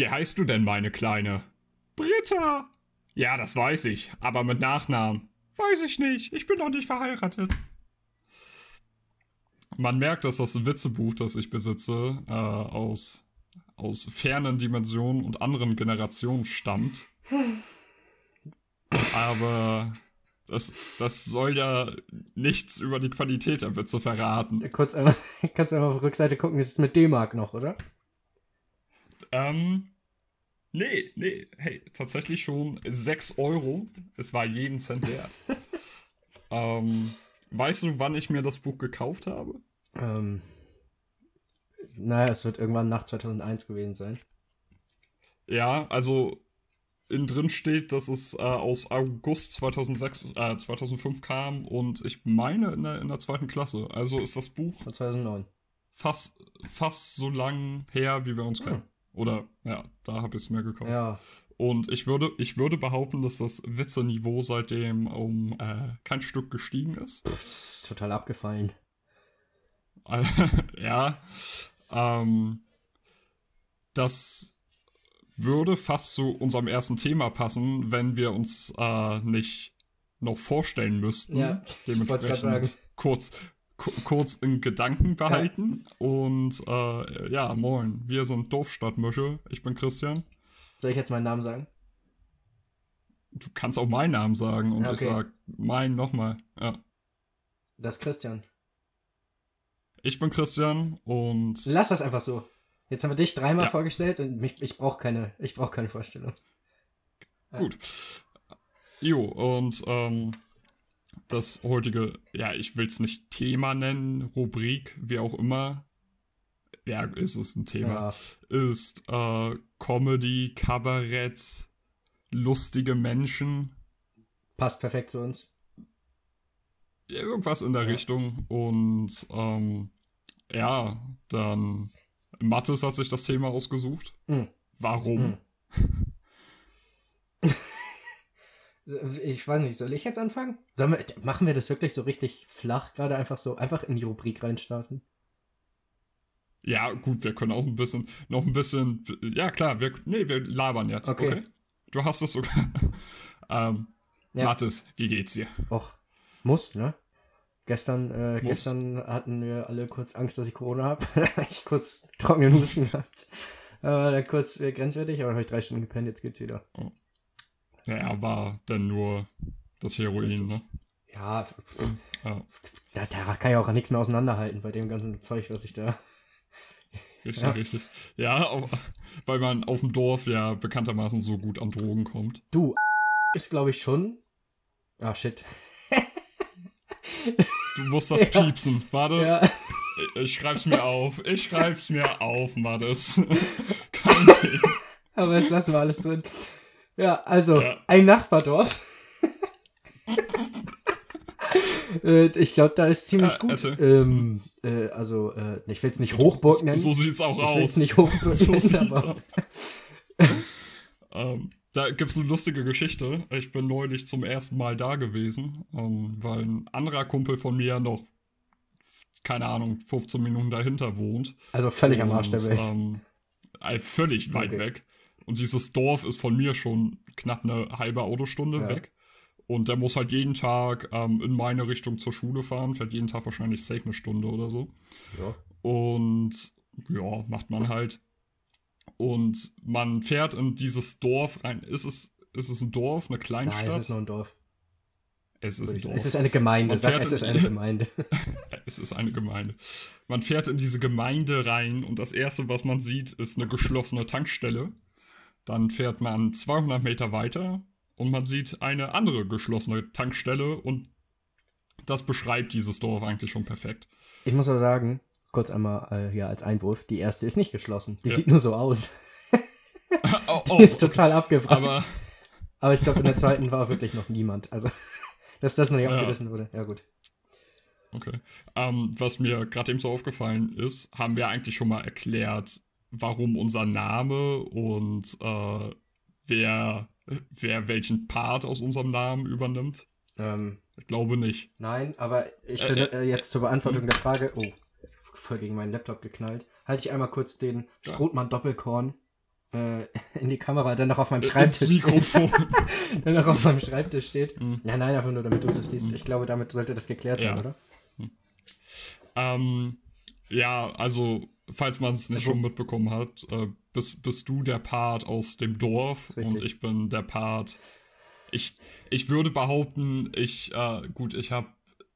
Wie heißt du denn, meine Kleine? Britta! Ja, das weiß ich, aber mit Nachnamen. Weiß ich nicht, ich bin noch nicht verheiratet. Man merkt, dass das Witzebuch, das ich besitze, äh, aus, aus fernen Dimensionen und anderen Generationen stammt. Aber das, das soll ja nichts über die Qualität der Witze verraten. Kurz einmal, kannst du einmal auf die Rückseite gucken, ist es mit D-Mark noch, oder? Ähm, nee, nee, hey, tatsächlich schon 6 Euro. Es war jeden Cent wert. ähm, weißt du, wann ich mir das Buch gekauft habe? Ähm, naja, es wird irgendwann nach 2001 gewesen sein. Ja, also innen drin steht, dass es äh, aus August 2006, äh, 2005 kam und ich meine in der, in der zweiten Klasse. Also ist das Buch Von 2009. fast, fast so lang her, wie wir uns Hm. Oder, ja, da habe ich es mir gekauft. Ja, Und ich würde, ich würde behaupten, dass das Witzeniveau seitdem um äh, kein Stück gestiegen ist. pff, total abgefallen. ja. Ähm, das würde fast zu unserem ersten Thema passen, wenn wir uns äh, nicht noch vorstellen müssten. Ja, sagen. kurz, ku- kurz in Gedanken behalten. Und äh, ja, moin, wir sind Dorfstadtmische. Ich bin Christian. Soll ich jetzt meinen Namen sagen? Du kannst auch meinen Namen sagen und Ja, ich okay. sag meinen nochmal. Ja. Das ist Christian. Ich bin Christian und Lass das einfach so. Jetzt haben wir dich dreimal Ja. vorgestellt und mich, ich brauche keine, ich brauch keine Vorstellung. gut. Jo, und ähm, das heutige, ja, ich will es nicht Thema nennen, Rubrik, wie auch immer. Ja, ist es ein Thema. Ja, Ist äh, Comedy, Kabarett, lustige Menschen, passt perfekt zu uns. ja, irgendwas in der Ja. Richtung. Und ähm, ja, dann Mathis hat sich das Thema ausgesucht. Hm. Warum? Ich weiß nicht, soll ich jetzt anfangen? Sollen wir, machen wir das wirklich so richtig flach, gerade einfach so, einfach in die Rubrik reinstarten? Ja, gut, wir können auch ein bisschen, noch ein bisschen, ja klar, wir, nee, wir labern jetzt, okay? Okay. Du hast es sogar. ähm, Ja. Mathis, wie geht's dir? Och, muss, ne? Gestern, äh, gestern hatten wir alle kurz Angst, dass ich Corona habe. ich kurz trockenen Husten gehabt. Dann kurz äh, grenzwertig, aber habe ich drei Stunden gepennt, jetzt geht's wieder. Ja, war denn nur das Heroin, ne? Ja, Ja, da, da kann ich auch nichts mehr auseinanderhalten bei dem ganzen Zeug, was ich da. richtig, Ja. richtig. Ja, auf, weil man auf dem Dorf ja bekanntermaßen so gut an Drogen kommt. Du, ist glaube ich schon. Ah, shit. Du musst das Ja. piepsen. Warte, Ja, ich, ich schreib's mir auf. Ich schreib's mir auf, Mathis. Kein Ding. aber jetzt lassen wir alles drin. Ja, also, Ja. ein Nachbardorf. äh, ich glaube, da ist ziemlich Ja, gut. erzähl. Ähm, äh, also, äh, ich will es nicht Hochburg nennen. So, so sieht's auch ich will es aus. nicht Hochburg So nennen, aber. ähm, da gibt's eine lustige Geschichte. Ich bin neulich zum ersten Mal da gewesen, ähm, weil ein anderer Kumpel von mir noch, keine Ahnung, 15 Minuten dahinter wohnt. Also völlig am Arsch der Und, Welt. Ähm, äh, völlig weit Okay. weg. Und dieses Dorf ist von mir schon knapp eine halbe Autostunde Ja. weg. Und der muss halt jeden Tag ähm, in meine Richtung zur Schule fahren, fährt jeden Tag wahrscheinlich safe eine Stunde oder so. Ja. Und ja, macht man halt. Und man fährt in dieses Dorf rein. Ist es, ist es ein Dorf, eine Nein, Kleinstadt? es ist nur ein Dorf. es ist ein Dorf. Es ist eine Gemeinde. Sag, es ist in- eine Gemeinde. Es ist eine Gemeinde. Man fährt in diese Gemeinde rein und das erste, was man sieht, ist eine geschlossene Tankstelle. Dann fährt man 200 Meter weiter und man sieht eine andere geschlossene Tankstelle und das beschreibt dieses Dorf eigentlich schon perfekt. Ich muss aber sagen, kurz einmal äh, hier als Einwurf, die erste ist nicht geschlossen. Die Ja. sieht nur so aus. Oh, Die ist total abgewrackt. aber Aber ich glaube, in der zweiten war wirklich noch niemand. Also, dass das noch nicht Ja. abgerissen wurde. Ja, gut. Okay. Ähm, was mir gerade eben so aufgefallen ist, haben wir eigentlich schon mal erklärt, warum unser Name und äh, wer, wer welchen Part aus unserem Namen übernimmt? Ähm, Ich glaube nicht. nein, aber ich Äh, bin äh, äh, jetzt zur Beantwortung der Frage. Oh, voll gegen meinen Laptop geknallt. Halte ich einmal kurz den. Strothmann Doppelkorn äh, in die Kamera, dann noch auf meinem Schreibtisch Mikrofon. dann noch auf meinem Schreibtisch steht. Mhm. Ja, nein, einfach nur, damit du das siehst. Ich glaube, damit sollte das geklärt sein, Ja. oder? Ähm, ja, also, falls man es nicht Also- schon mitbekommen hat, äh, bist, bist du der Part aus dem Dorf und ich bin der Part. Ich, ich würde behaupten, ich, äh, gut, ich habe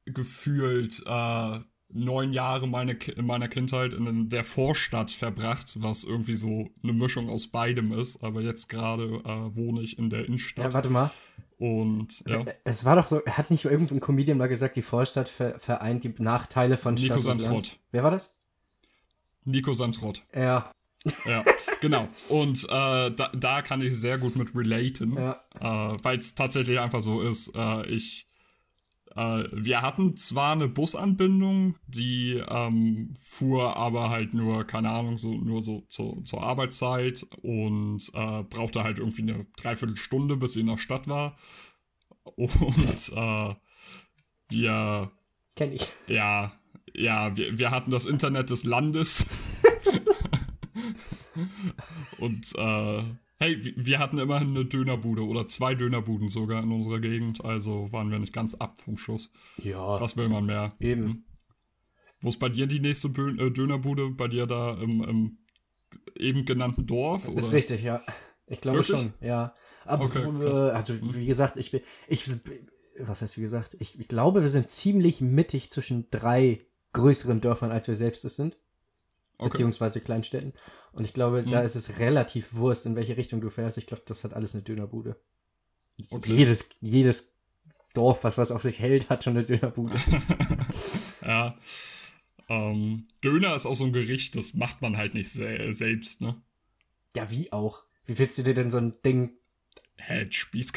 gefühlt äh, neun Jahre meine, in meiner Kindheit in der Vorstadt verbracht, was irgendwie so eine Mischung aus beidem ist. Aber jetzt gerade äh, wohne ich in der Ja, Innenstadt. warte mal. und ja, Äh, Es war doch so, hat nicht irgendein Comedian mal gesagt, die Vorstadt ver vereint die Nachteile von Nico Stadt Land? Samsrott. Wer war das? Nico Samsrott. Ja, Ja, genau. Und äh, da, da kann ich sehr gut mit relaten, ja. äh, weil es tatsächlich einfach so ist. Äh, ich, äh, wir hatten zwar eine Busanbindung, die ähm, fuhr aber halt nur, keine Ahnung, so nur so zur, zur Arbeitszeit und äh, brauchte halt irgendwie eine Dreiviertelstunde, bis sie in der Stadt war. Und äh, wir Kenn ich. ja, ja, wir, wir hatten das Internet des Landes. Und äh, hey, wir- hatten immerhin eine Dönerbude oder zwei Dönerbuden sogar in unserer Gegend, also waren wir nicht ganz ab vom Schuss. Ja, Was will man mehr? eben. Wo ist bei dir die nächste Bö äh, Dönerbude? Bei dir da im, im eben genannten Dorf? Ist oder? richtig, ja. Ich glaube Wirklich? schon, ja. Aber, Okay, äh, also, wie gesagt, ich bin, ich, was heißt wie gesagt, ich, ich glaube, wir sind ziemlich mittig zwischen drei größeren Dörfern, als wir selbst es sind, Okay. beziehungsweise Kleinstädten. Und ich glaube, da Hm. ist es relativ Wurst, in welche Richtung du fährst. Ich glaube, das hat alles eine Dönerbude. Okay. Jedes, jedes Dorf, was was auf sich hält, hat schon eine Dönerbude. ja. Ähm, Döner ist auch so ein Gericht, das macht man halt nicht se selbst, ne? ja, wie auch. Wie willst du dir denn so ein Ding Hä, Spieß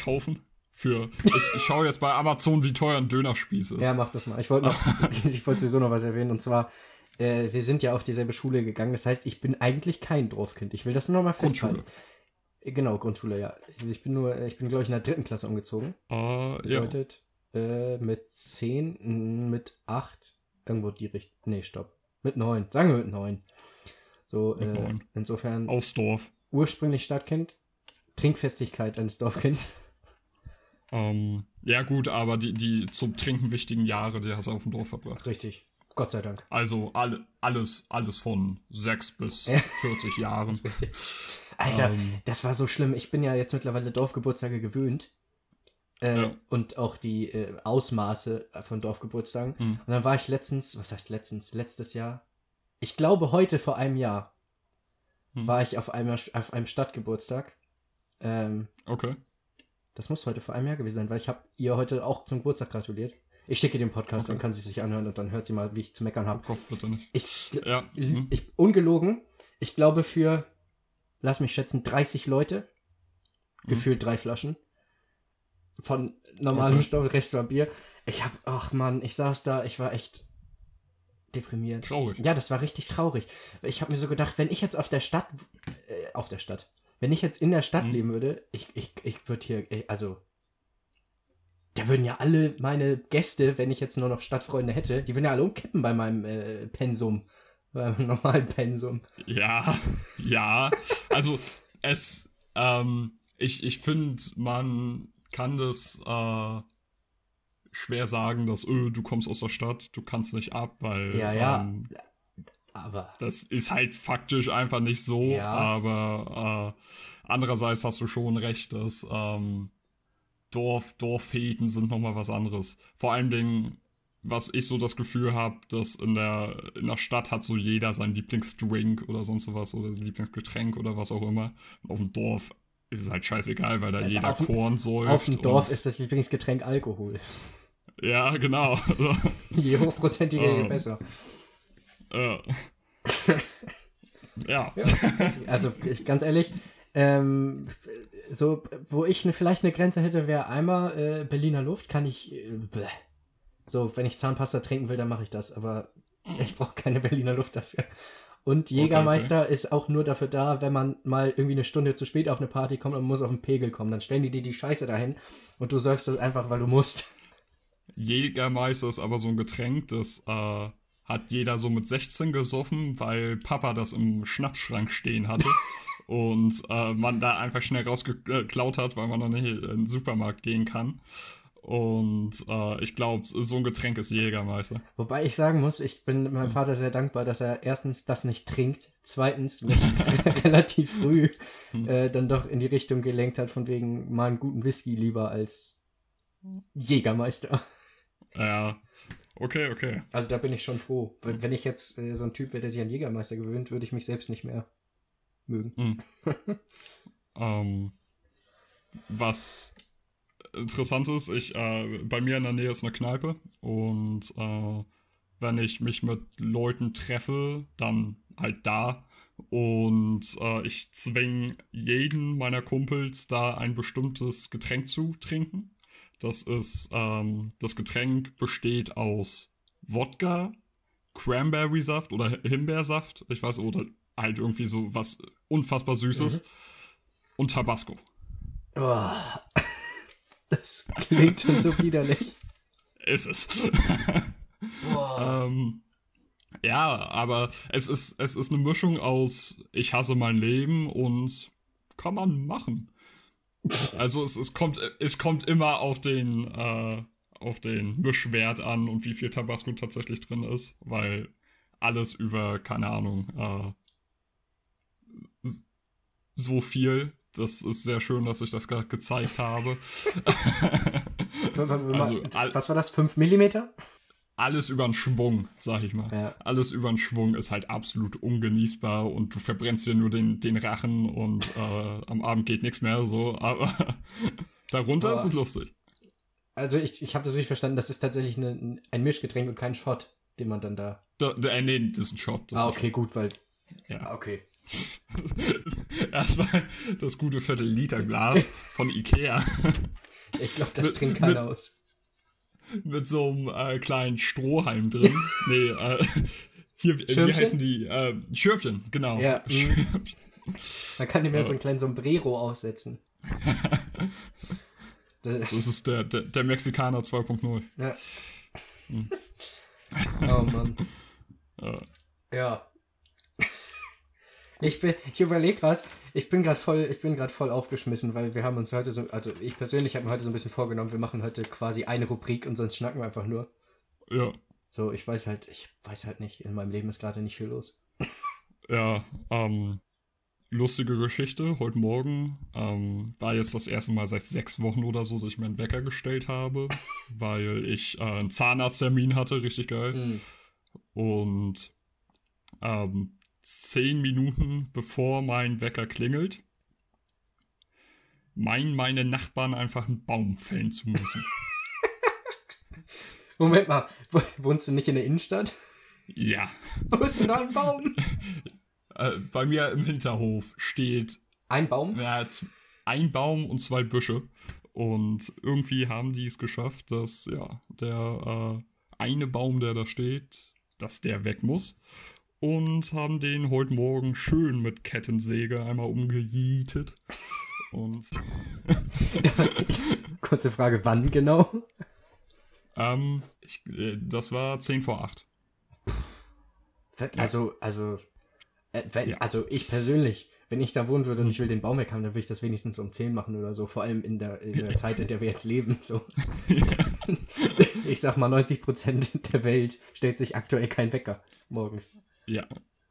Für. Ich, ich schaue jetzt bei Amazon, wie teuer ein Dönerspieß ist. Ja, mach das mal. Ich wollte wollte sowieso noch was erwähnen. Und zwar, äh, wir sind ja auf dieselbe Schule gegangen. Das heißt, ich bin eigentlich kein Dorfkind. Ich will das nur noch mal festhalten. Grundschule. Genau, Grundschule, ja. Ich bin nur, ich bin, glaube ich, in der dritten Klasse umgezogen. Ja. Bedeutet, äh, mit zehn, mit acht, irgendwo die Richtung. Nee, stopp. Mit neun. Sagen wir mit neun. So, Mit äh, neun. insofern Aus Dorf. ursprünglich Stadtkind, Trinkfestigkeit eines Dorfkinds. Ähm, ja, gut, aber die, die zum Trinken wichtigen Jahre, die hast du auf dem Dorf verbracht. Richtig. Gott sei Dank. Also alle, alles, alles von 6 bis Ja. 40 Jahren. Alter, Ähm. das war so schlimm. Ich bin ja jetzt mittlerweile Dorfgeburtstage gewöhnt. Äh, Ja. Und auch die äh, Ausmaße von Dorfgeburtstagen. Hm. Und dann war ich letztens, was heißt letztens? Letztes Jahr? Ich glaube, heute vor einem Jahr Hm. war ich auf, einem, auf einem Stadtgeburtstag. Ähm, Okay. Das muss heute vor einem Jahr gewesen sein, weil ich habe ihr heute auch zum Geburtstag gratuliert. Ich schicke den Podcast, Okay. dann kann sie sich anhören und dann hört sie mal, wie ich zu meckern Oh habe. Gott, bitte nicht. Ich, Ja. hm. ich, ungelogen, ich glaube für, lass mich schätzen, 30 Leute, Mhm. gefühlt drei Flaschen von normalem Okay. Stoff, Rest war Bier. Ich hab, ach man, ich saß da, ich war echt deprimiert. Traurig. Ja, das war richtig traurig. Ich habe mir so gedacht, wenn ich jetzt auf der Stadt, äh, auf der Stadt, wenn ich jetzt in der Stadt Mhm. leben würde, ich, ich, ich würde hier, also, da würden ja alle meine Gäste, wenn ich jetzt nur noch Stadtfreunde hätte, die würden ja alle umkippen bei meinem äh, Pensum, beim normalen Pensum. Ja, ja. Also es, ähm, ich, ich finde, man kann das äh, schwer sagen, dass öh, du kommst aus der Stadt, du kannst nicht ab, weil Ja, ja. Ähm, Aber, das ist halt faktisch einfach nicht so. Ja. Aber äh, andererseits hast du schon recht, dass ähm, Dorf, Dorffäten sind nochmal was anderes. Vor allen Dingen, was ich so das Gefühl habe, dass in der, in der Stadt hat so jeder sein Lieblingsdrink oder sonst was oder sein Lieblingsgetränk oder was auch immer. Und auf dem Dorf ist es halt scheißegal, weil da Ja, jeder auf Korn säuft. auf dem Dorf ist das Lieblingsgetränk Alkohol. Ja, genau. Je hochprozentiger, je Ähm. besser. ja. ja. Ja, also ich, ganz ehrlich, ähm, so, wo ich ne, vielleicht eine Grenze hätte, wäre einmal äh, Berliner Luft, kann ich, äh, so, wenn ich Zahnpasta trinken will, dann mache ich das, aber ich brauche keine Berliner Luft dafür. Und Jägermeister ist auch nur dafür da, wenn man mal irgendwie eine Stunde zu spät auf eine Party kommt und muss auf den Pegel kommen. Dann stellen die dir die Scheiße dahin und du säufst das einfach, weil du musst. Jägermeister ist aber so ein Getränk, das äh, hat jeder so mit 16 gesoffen, weil Papa das im Schnapsschrank stehen hatte. und äh, man da einfach schnell rausgeklaut hat, weil man noch nicht in den Supermarkt gehen kann. Und äh, ich glaube, so ein Getränk ist Jägermeister. Wobei ich sagen muss, ich bin meinem Vater sehr dankbar, dass er erstens das nicht trinkt, zweitens relativ früh hm. äh, dann doch in die Richtung gelenkt hat, von wegen mal einen guten Whisky lieber als Jägermeister. Ja, okay, okay. Also da bin ich schon froh. Wenn ich jetzt äh, so ein Typ wäre, der sich an Jägermeister gewöhnt, würde ich mich selbst nicht mehr mögen. Hm. ähm, was interessant ist, ich, äh, bei mir in der Nähe ist eine Kneipe und äh, wenn ich mich mit Leuten treffe, dann halt da. Und äh, ich zwinge jeden meiner Kumpels da ein bestimmtes Getränk zu trinken. Das ist, ähm, das Getränk besteht aus Wodka, Cranberry-Saft oder Himbeersaft, ich weiß, oder halt irgendwie so was unfassbar Süßes mhm. und Tabasco. Oh. Das klingt schon so widerlich. Ist es. ähm, ja, aber es ist, es ist eine Mischung aus Ich hasse mein Leben und kann man machen. Also es, es, kommt, es kommt immer auf den, äh, auf den Mischwert an und wie viel Tabasco tatsächlich drin ist, weil alles über, keine Ahnung, äh, so das ist sehr schön, dass ich das gerade gezeigt habe. also, Was war das? 5 mm? Alles über den Schwung, sag ich mal. Ja. Alles über den Schwung ist halt absolut ungenießbar und du verbrennst dir nur den, den Rachen und äh, am Abend geht nichts mehr so. Aber darunter aber, ist es lustig. Also ich, ich habe das richtig verstanden, das ist tatsächlich eine, ein Mischgetränk und kein Shot, den man dann da. da, da äh, nee, das ist ein Shot. ah, okay, gut, weil. Ja. Ah, okay. Erstmal das gute Viertel-Liter-Glas von Ikea. Ich glaube, das trinkt keiner mit, aus. Mit so einem äh, kleinen Strohhalm drin. nee, äh, hier, wie heißen die? Äh, Schürfchen, genau. Ja. Mhm. Schürfchen. Man kann dem ja so einen kleinen Sombrero aufsetzen. das ist der, der, der Mexikaner 2.0. Ja. Hm. Oh Mann. Ja. ja. Ich, ich überlege gerade, ich bin gerade voll, ich bin gerade voll aufgeschmissen, weil wir haben uns heute so, also ich persönlich habe mir heute so ein bisschen vorgenommen, wir machen heute quasi eine Rubrik und sonst schnacken wir einfach nur. Ja. So, ich weiß halt, ich weiß halt nicht, in meinem Leben ist gerade nicht viel los. Ja, ähm, lustige Geschichte. Heute Morgen ähm, war jetzt das erste Mal seit sechs Wochen oder so, dass ich mir einen Wecker gestellt habe, weil ich äh, einen Zahnarzttermin hatte, richtig geil. Mhm. Und ähm, zehn Minuten bevor mein Wecker klingelt, meinen meine Nachbarn einfach einen Baum fällen zu müssen. Moment mal, wohnst du nicht in der Innenstadt? Ja. Wo ist denn da ein Baum? Äh, bei mir im Hinterhof steht. Ein Baum? Ja, ein Baum und zwei Büsche. Und irgendwie haben die es geschafft, dass ja der äh, eine Baum, der da steht, dass der weg muss und haben den heute Morgen schön mit Kettensäge einmal umgejietet. Und. Kurze Frage, wann genau? Ähm, ich, äh, das war 10 vor 8. Also, also, äh, wenn, ja. also ich persönlich, wenn ich da wohnen würde und ich will den Baum weg haben, dann würde ich das wenigstens um 10 machen oder so. Vor allem in der, in der Zeit, in der wir jetzt leben. So. Ja. Ich sag mal, 90% der Welt stellt sich aktuell kein Wecker morgens. Ja.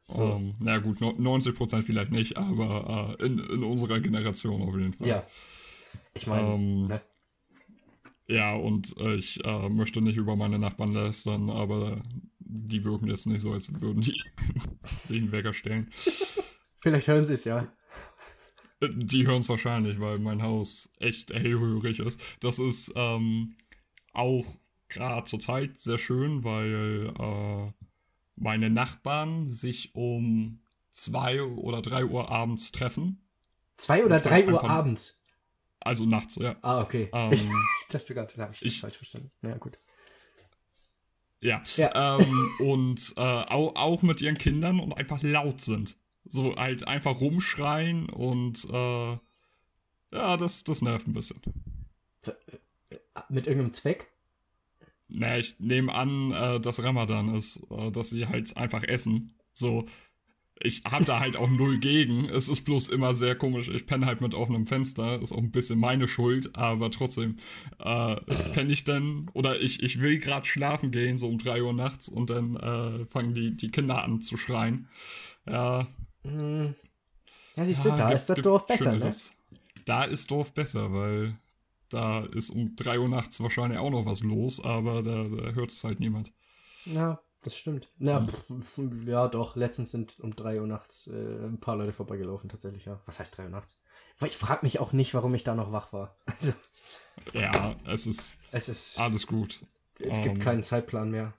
Um, ähm, na gut, 90% vielleicht nicht, aber uh, in, in unserer Generation auf jeden Fall. Ja. Ich meine. Um, ähm, ne? Ja, und äh, ich äh, möchte nicht über meine Nachbarn lästern, aber die wirken jetzt nicht so, als würden die sich einen Wecker stellen. Vielleicht hören sie es ja. Die hören es wahrscheinlich, weil mein Haus echt hellhörig ist. Das ist ähm, auch gerade zur Zeit sehr schön, weil äh, meine Nachbarn sich um zwei oder drei Uhr abends treffen. Zwei oder drei Uhr abends? Also nachts, ja. Ah, okay. Ähm, ich dachte gerade, da habe ich, ich falsch verstanden. Ja, gut. Ja. ja. Ähm, und äh, auch, auch mit ihren Kindern und einfach laut sind. So halt einfach rumschreien und äh, ja, das, das nervt ein bisschen. Mit irgendeinem Zweck? Na, ich nehme an, äh, dass Ramadan ist, äh, dass sie halt einfach essen. So, ich habe da halt auch null gegen. Es ist bloß immer sehr komisch. Ich penne halt mit offenem Fenster. Ist auch ein bisschen meine Schuld, aber trotzdem äh, penne ich dann oder ich, ich will gerade schlafen gehen, so um 3 Uhr nachts und dann äh, fangen die, die Kinder an zu schreien. Ja. Hm. Ja, siehst du, ja, da gibt, ist das Dorf besser, ne? Da ist Dorf besser, weil da ist um 3 Uhr nachts wahrscheinlich auch noch was los, aber da, da hört es halt niemand. Ja, das stimmt. Ja, hm. ja, doch. Letztens sind um 3 Uhr nachts äh, ein paar Leute vorbeigelaufen, tatsächlich, ja. Was heißt 3 Uhr nachts? Weil ich frage mich auch nicht, warum ich da noch wach war. Also, ja, es ist, es ist alles gut. Es um, gibt ähm, keinen Zeitplan mehr.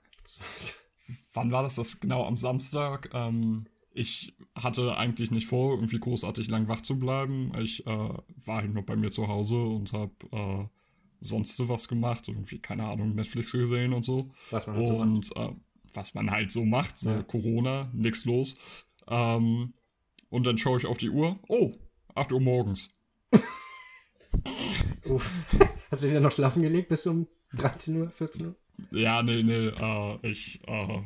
Wann war das? Das genau am Samstag. Ähm, ich hatte eigentlich nicht vor, irgendwie großartig lang wach zu bleiben. Ich äh, war halt nur bei mir zu Hause und habe äh, sonst was gemacht, irgendwie, keine Ahnung, Netflix gesehen und so. Was man halt und, so macht. Äh, was man halt so macht, so ja. Corona, nix los. Ähm, und dann schaue ich auf die Uhr. Oh, 8 Uhr morgens. Uff. Hast du wieder noch schlafen gelegt bis um 13 Uhr, 14 Uhr? Ja, nee, nee, äh, ich äh,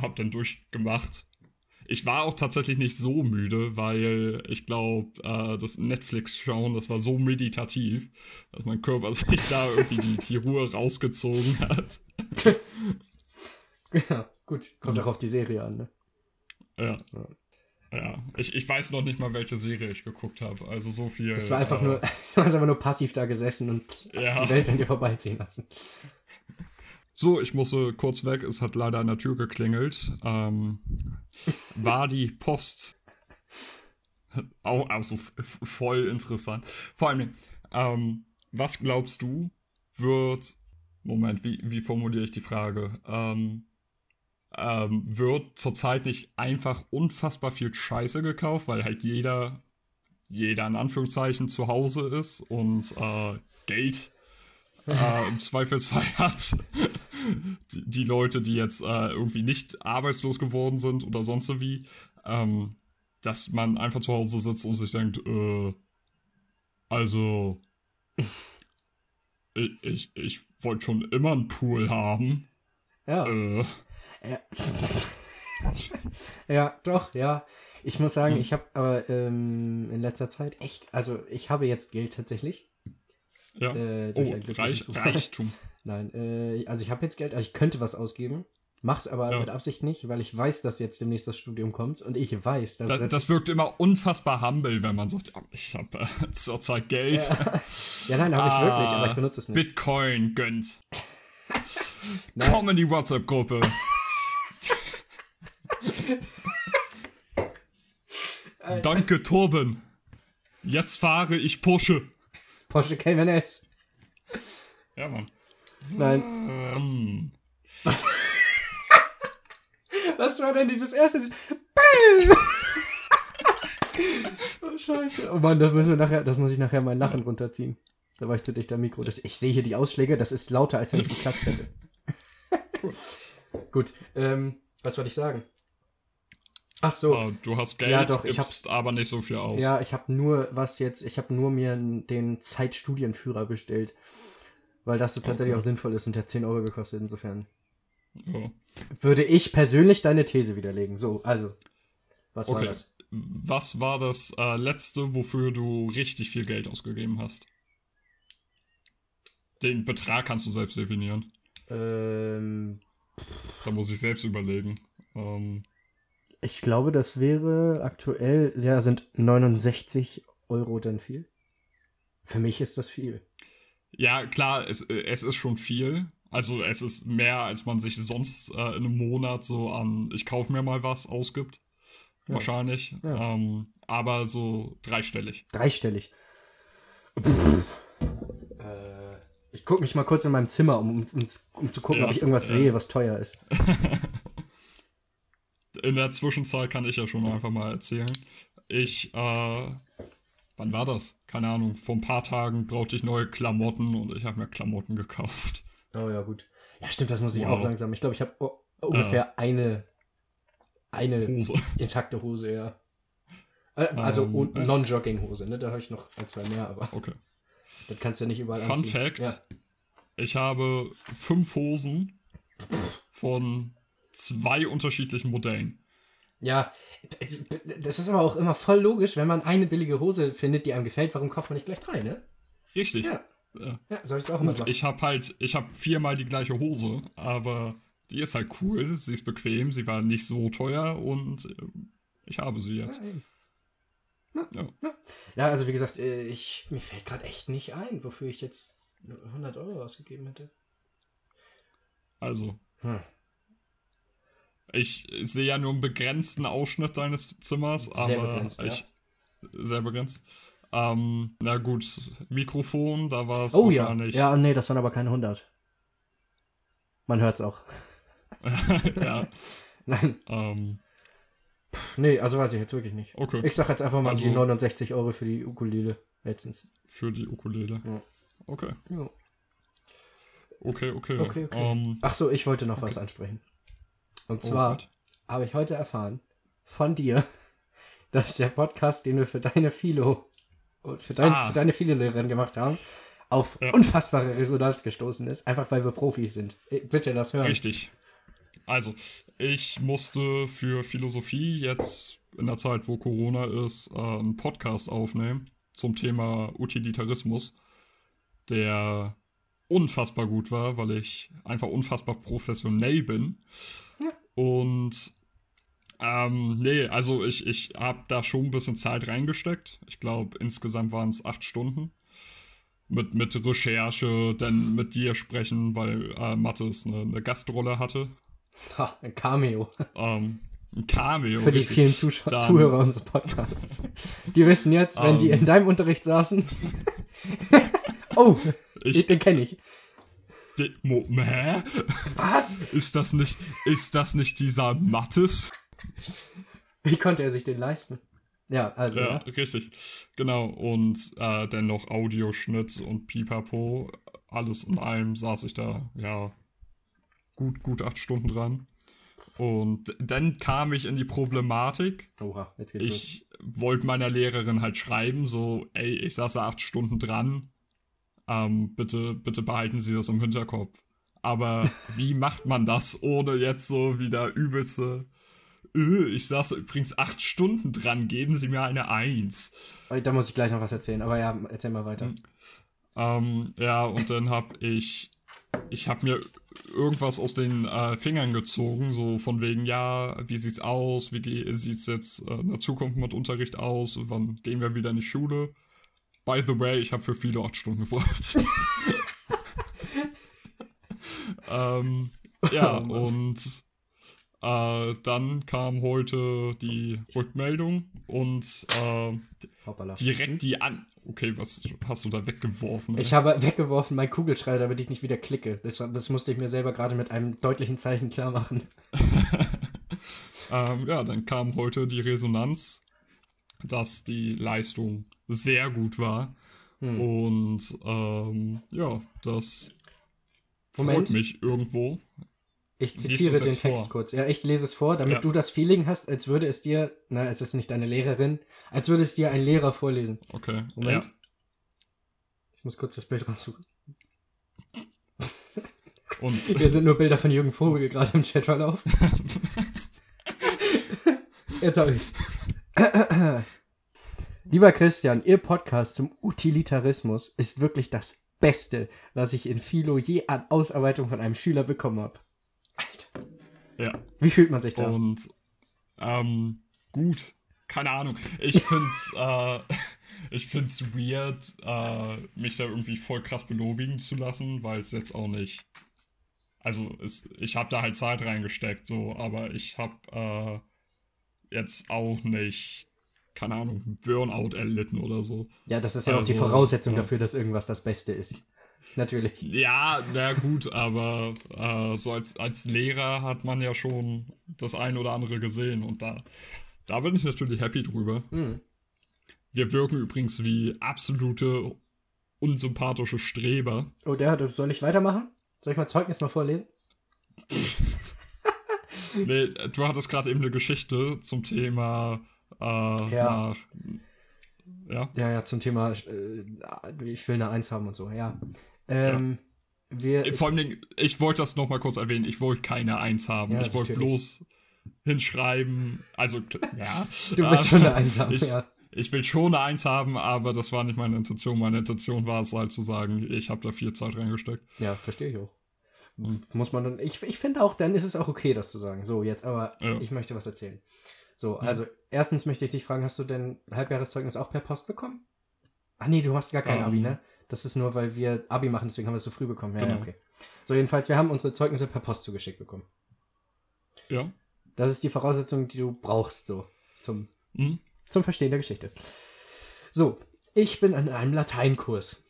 hab dann durchgemacht. Ich war auch tatsächlich nicht so müde, weil ich glaube, äh, das Netflix-Schauen, das war so meditativ, dass mein Körper sich da irgendwie die, die Ruhe rausgezogen hat. Ja, gut. Kommt auch auf die Serie an, ne? Ja. ja. Ja, ich, ich weiß noch nicht mal, welche Serie ich geguckt habe. Also so viel. Das war einfach äh, nur, du hast einfach nur passiv da gesessen und ja. die Welt an dir vorbeiziehen lassen. So, ich musste kurz weg. Es hat leider an der Tür geklingelt. Ähm, war die Post. Auch also voll interessant. Vor allem, ähm, was glaubst du, wird. Moment, wie, wie formuliere ich die Frage? Ähm, ähm, wird zurzeit nicht einfach unfassbar viel Scheiße gekauft, weil halt jeder, jeder in Anführungszeichen zu Hause ist und äh, Geld äh, im Zweifelsfall hat. die, die, Leute, die jetzt äh, irgendwie nicht arbeitslos geworden sind oder sonst wie, ähm, dass man einfach zu Hause sitzt und sich denkt, äh, also ich, ich, ich wollte schon immer einen Pool haben. Ja. Äh, ja. ja, doch, ja. Ich muss sagen, hm. ich habe aber ähm, in letzter Zeit echt, also ich habe jetzt Geld tatsächlich. Ja. Äh, oh, Reich, Reichtum. Nein, äh, also ich habe jetzt Geld, also ich könnte was ausgeben. Mach's aber ja. mit Absicht nicht, weil ich weiß, dass jetzt demnächst das Studium kommt und ich weiß, dass da, das wirkt immer unfassbar humble, wenn man sagt, oh, ich habe äh, zurzeit Geld. Ja, ja nein, habe ich ah, wirklich, aber ich benutze es nicht. Bitcoin gönnt. Komm in die WhatsApp-Gruppe. Danke, Torben. Jetzt fahre ich Porsche. Porsche Cayman S. Ja, Mann. Nein. Ähm. Was war denn dieses erste? oh, scheiße. Oh Mann, das, müssen wir nachher, das muss ich nachher mein Lachen runterziehen. Da war ich zu dicht am Mikro. Das, ich sehe hier die Ausschläge, das ist lauter, als wenn ich geklatscht hätte. Gut, ähm, was wollte ich sagen? Ach so. Uh, du hast Geld, ja, doch, ich hab's, aber nicht so viel aus. Ja, ich habe nur was jetzt, ich habe nur mir den Zeitstudienführer bestellt. Weil das so tatsächlich okay. auch sinnvoll ist und der 10 Euro gekostet, insofern. Ja. Würde ich persönlich deine These widerlegen. So, also. Was okay. war das? Was war das äh, letzte, wofür du richtig viel Geld ausgegeben hast? Den Betrag kannst du selbst definieren. Ähm. Da muss ich selbst überlegen. Ähm, ich glaube, das wäre aktuell, ja, sind 69 Euro denn viel? Für mich ist das viel. Ja, klar, es, es ist schon viel. Also es ist mehr, als man sich sonst äh, in einem Monat so an, ich kaufe mir mal was ausgibt. Ja. Wahrscheinlich. Ja. Ähm, aber so dreistellig. Dreistellig. äh, ich gucke mich mal kurz in meinem Zimmer, um, um, um zu gucken, ja, ob ich irgendwas sehe, was teuer ist. in der Zwischenzeit kann ich ja schon einfach mal erzählen. Ich, äh, wann war das? Keine Ahnung, vor ein paar Tagen brauchte ich neue Klamotten und ich habe mir Klamotten gekauft. Oh ja, gut. Ja, stimmt, das muss ich wow. auch langsam. Ich glaube, ich habe oh, ungefähr äh, eine, eine Hose. intakte Hose, ja. Äh, also ähm, Non-Jogging-Hose, ne? Da habe ich noch ein, zwei mehr, aber. Okay. Das kannst du ja nicht überall Fun anziehen. Fact: ja. Ich habe fünf Hosen von zwei unterschiedlichen Modellen. Ja, das ist aber auch immer voll logisch, wenn man eine billige Hose findet, die einem gefällt, warum kauft man nicht gleich drei, ne? Richtig. Ja. Ja. Ja, soll ich es auch Gut, machen? ich habe halt, ich habe viermal die gleiche Hose, aber die ist halt cool, sie ist bequem, sie war nicht so teuer und äh, ich habe sie jetzt. Ja, eben. Ja. Ja, also wie gesagt, äh, ich, mir fällt gerade echt nicht ein, wofür ich jetzt 100 Euro ausgegeben hätte. Also, Hm. Ich sehe ja nur einen begrenzten Ausschnitt deines Zimmers, Sehr aber begrenzt, ja. ich sehr begrenzt. Ähm, na gut, Mikrofon, da war es Oh ja. wahrscheinlich. Ja, nee, das waren aber keine 100. Man hört's auch. ja, Nein, ähm, nee, also weiß ich jetzt wirklich nicht. okay. Ich sag jetzt einfach mal Also- die 69 Euro für die Ukulele letztens. Für die Ukulele. Ja. Okay, Jo. okay, okay. Okay, okay. Ähm, Ach so, ich wollte noch was ansprechen. Und zwar oh Gott. habe ich heute erfahren von dir, dass der Podcast, den wir für deine Philo, für, dein, Ah. für deine Philo-Lehrerin gemacht haben, auf Ja. unfassbare Resonanz gestoßen ist, einfach weil wir Profis sind. Äh, Bitte lass hören. Richtig. Also, ich musste für Philosophie jetzt in der Zeit, wo Corona ist, äh, einen Podcast aufnehmen zum Thema Utilitarismus, der unfassbar gut war, weil ich einfach unfassbar professionell bin. Und ähm, nee, also ich, ich habe da schon ein bisschen Zeit reingesteckt. Ich glaube, insgesamt waren es acht Stunden. Mit, mit Recherche, dann mit dir sprechen, weil äh, Mathis eine, eine Gastrolle hatte. Ha, ein Cameo. Ähm, ein Cameo. Für die vielen Zuschauer, Dann- Zuhörer unseres Podcasts. Die wissen jetzt, wenn die Ähm. in deinem Unterricht saßen. oh, Ich, den kenne ich. Hä? Was? Ist das nicht, ist das nicht dieser Mathis? Wie konnte er sich den leisten? Ja, also, Ja, ja. richtig. Genau. Und äh, dann noch Audioschnitt und Pipapo. Alles in allem saß ich da, ja, gut, gut acht Stunden dran. Und dann kam ich in die Problematik. Oha, jetzt geht's. Ich wollte meiner Lehrerin halt schreiben, so, ey, ich saß da acht Stunden dran. Ähm, bitte, bitte behalten Sie das im Hinterkopf. Aber wie macht man das, ohne jetzt so wieder übelste. Äh, ich saß übrigens acht Stunden dran, geben Sie mir eine Eins. Da muss ich gleich noch was erzählen, aber ja, erzähl mal weiter. Hm. Ähm, ja, und dann hab ich, ich hab mir irgendwas aus den äh, Fingern gezogen, so von wegen, ja, wie sieht's aus, wie sieht's jetzt äh, in der Zukunft mit Unterricht aus, wann gehen wir wieder in die Schule? By the way, ich habe für viele acht Stunden gebraucht. ähm, ja, Oh und äh, dann kam heute die Rückmeldung und äh, direkt die an. Okay, was hast du da weggeworfen? Ich ey? habe weggeworfen meinen Kugelschreiber, damit ich nicht wieder klicke. Das, das musste ich mir selber gerade mit einem deutlichen Zeichen klar machen. ähm, ja, dann kam heute die Resonanz, dass die Leistung sehr gut war. Hm. Und ähm, ja, das Moment. freut mich irgendwo. Ich zitiere den Text vor? kurz. Ja, ich lese es vor, damit Ja. du das Feeling hast, als würde es dir, na, es ist nicht deine Lehrerin, als würde es dir ein Lehrer vorlesen. Okay. Moment. Ja. Ich muss kurz das Bild raussuchen. Und Hier sind nur Bilder von Jürgen Vogel gerade im Chatverlauf. Jetzt habe ich's. Lieber Christian, Ihr Podcast zum Utilitarismus ist wirklich das Beste, was ich in Philo je an Ausarbeitung von einem Schüler bekommen habe. Alter, ja. wie fühlt man sich da? Und ähm, gut, keine Ahnung. Ich find's, äh, ich find's weird, äh, mich da irgendwie voll krass belobigen zu lassen, weil es jetzt auch nicht. Also es, ich habe da halt Zeit reingesteckt, so, aber ich habe äh, jetzt auch nicht, keine Ahnung, Burnout erlitten oder so. Ja, das ist ja auch die Also, Voraussetzung ja. dafür, dass irgendwas das Beste ist. Natürlich. Ja, na gut, aber äh, so als, als Lehrer hat man ja schon das ein oder andere gesehen und da, da bin ich natürlich happy drüber. Hm. Wir wirken übrigens wie absolute unsympathische Streber. Oh, der hat, soll ich weitermachen? Soll ich mal Zeugnis mal vorlesen? Nee, du hattest gerade eben eine Geschichte zum Thema äh, Ja. nach. Ja, Ja, ja, zum Thema, äh, ich will eine Eins haben und so, ja. Ähm, wir, vor allem, Dingen, ich wollte das nochmal kurz erwähnen, ich wollte keine Eins haben. Ja, ich wollte bloß hinschreiben. Also, ja. Du willst schon eine Eins haben, ich, ja. Ich will schon eine Eins haben, aber das war nicht meine Intention. Meine Intention war es halt zu sagen, ich habe da viel Zeit reingesteckt. Ja, verstehe ich auch. Muss man dann. Ich, ich finde auch, dann ist es auch okay, das zu sagen. So, jetzt aber, Ja. ich möchte was erzählen. So, also, erstens möchte ich dich fragen, hast du denn Halbjahreszeugnis auch per Post bekommen? Ach nee, du hast gar kein Ähm. Abi, ne? Das ist nur, weil wir Abi machen, deswegen haben wir es so früh bekommen. Ja, ja, Genau. okay. So, jedenfalls, wir haben unsere Zeugnisse per Post zugeschickt bekommen. Ja. Das ist die Voraussetzung, die du brauchst, so, zum, Hm? zum Verstehen der Geschichte. So, ich bin an einem Lateinkurs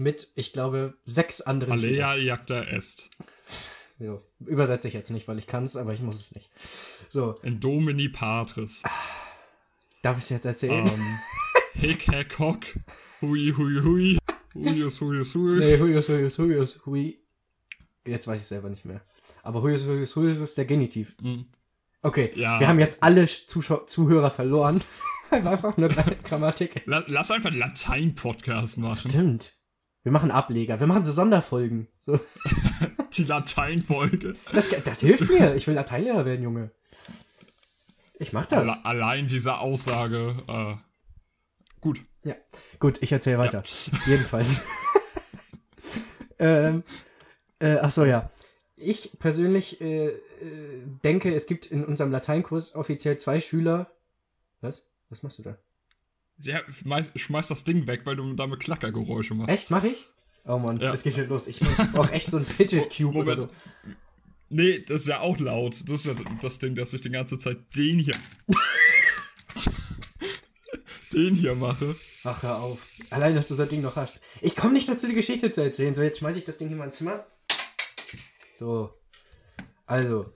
mit, ich glaube, sechs anderen Schülern. Alea jacta est. So, übersetze ich jetzt nicht, weil ich kann es, aber ich muss es nicht. So, In Domini Patris. darf ich es jetzt erzählen? ähm, Hick, Hack, Hock. Hui, hui, hui. Huius, huius, huius. nee, Huius, Huius, Huius, Hui. Jetzt weiß ich selber nicht mehr. Aber Huius, Huius, Huius ist der Genitiv. Hm. Okay, Ja. wir haben jetzt alle Zuschau Zuhörer verloren. einfach nur Grammatik. La lass einfach einen Latein-Podcast machen. Stimmt. Wir machen Ableger, wir machen so Sonderfolgen. So, Die Latein-Folge. das, das hilft mir. Ich will Lateinlehrer werden, Junge. Ich mach das. Alle allein diese Aussage. Äh, gut. Ja, gut, ich erzähle weiter. Jedenfalls. ähm, äh, ach so, ja. Ich persönlich äh, äh, denke, es gibt in unserem Lateinkurs offiziell zwei Schüler. Was? Was machst du da? Ja, schmeiß, schmeiß das Ding weg, weil du damit Klackergeräusche machst. Echt, mach ich? Oh Mann, Ja. es geht schon los. Ich brauche echt so ein Fidget Cube Moment. oder so. Nee, das ist ja auch laut. Das ist ja das Ding, dass ich die ganze Zeit den hier. den hier mache. Ach, hör auf. Allein, dass du so ein Ding noch hast. Ich komme nicht dazu, die Geschichte zu erzählen. So, jetzt schmeiße ich das Ding in mein Zimmer. So. Also.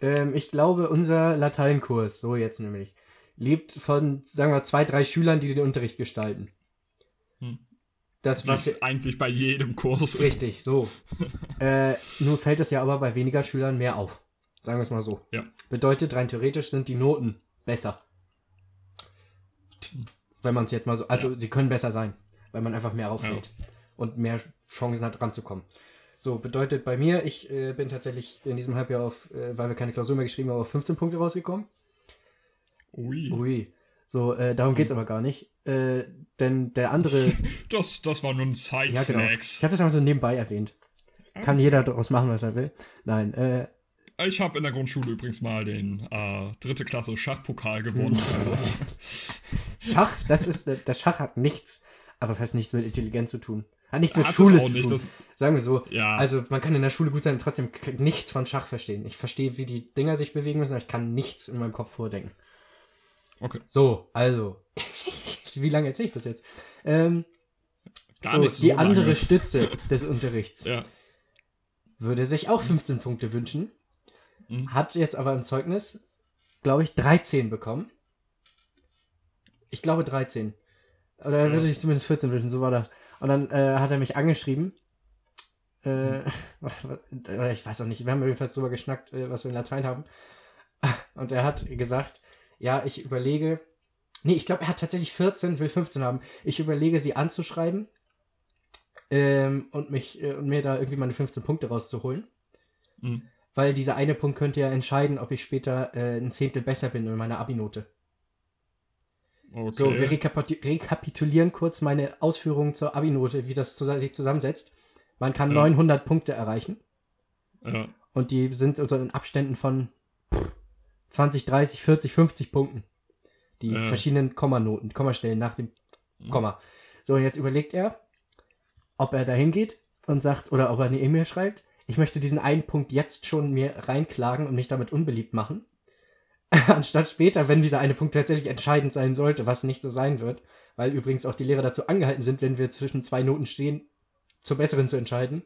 Ähm, ich glaube, unser Lateinkurs, so jetzt nämlich, lebt von, sagen wir, zwei, drei Schülern, die den Unterricht gestalten. Hm. Das, Was eigentlich bei jedem Kurs. Richtig, so. äh, nur fällt es ja aber bei weniger Schülern mehr auf. Sagen wir es mal so. Ja. Bedeutet, rein theoretisch sind die Noten besser. Wenn man es jetzt mal so. Also, sie können besser sein, weil man einfach mehr auffällt und mehr Chancen hat, ranzukommen. So, bedeutet bei mir, ich äh, bin tatsächlich in diesem Halbjahr auf, äh, weil wir keine Klausur mehr geschrieben haben, auf 15 Punkte rausgekommen. Ui. Ui. So, äh, darum geht's aber gar nicht. Äh, denn der andere. Das, das war nur ein ja, genau. Ich hatte es einfach so nebenbei erwähnt. Kann jeder daraus machen, was er will. Nein, äh, Ich habe in der Grundschule übrigens mal den äh, dritte Klasse Schachpokal gewonnen. Schach, das ist, das Schach hat nichts, aber das heißt nichts mit Intelligenz zu tun. Hat nichts mit Hat Schule zu nicht, tun. das- Sagen wir so. Ja. Also man kann in der Schule gut sein und trotzdem nichts von Schach verstehen. Ich verstehe, wie die Dinger sich bewegen müssen, aber ich kann nichts in meinem Kopf vordenken. Okay. So, also. wie lange erzähle ich das jetzt? Ähm, so, so die andere lange. Stütze des Unterrichts Ja. würde sich auch 15 Punkte wünschen. Mhm. Hat jetzt aber im Zeugnis, glaube ich, 13 bekommen. Ich glaube 13. Oder er würde sich zumindest 14 wünschen, so war das. Und dann äh, hat er mich angeschrieben. Äh, was- oder ich weiß auch nicht, wir haben jedenfalls drüber geschnackt, äh, was wir in Latein haben. Und er hat gesagt, ja, ich überlege. Nee, ich glaube, er hat tatsächlich 14, will 15 haben. Ich überlege, sie anzuschreiben. Ähm, und mich äh, und mir da irgendwie meine 15 Punkte rauszuholen. Mhm. Weil dieser eine Punkt könnte ja entscheiden, ob ich später äh, ein Zehntel besser bin in meiner Abi-Note. Okay. So, wir rekapit rekapitulieren kurz meine Ausführungen zur Abi-Note, wie das zus sich zusammensetzt. Man kann Ja. 900 Punkte erreichen ja. und die sind unter den Abständen von pff, 20, 30, 40, 50 Punkten. Die Ja. verschiedenen Kommanoten, Kommastellen nach dem Mhm. Komma. So, und jetzt überlegt er, ob er da hingeht und sagt, oder ob er eine E-Mail schreibt, ich möchte diesen einen Punkt jetzt schon mir reinklagen und mich damit unbeliebt machen. Anstatt später, wenn dieser eine Punkt tatsächlich entscheidend sein sollte, was nicht so sein wird, weil übrigens auch die Lehrer dazu angehalten sind, wenn wir zwischen zwei Noten stehen, zur besseren zu entscheiden.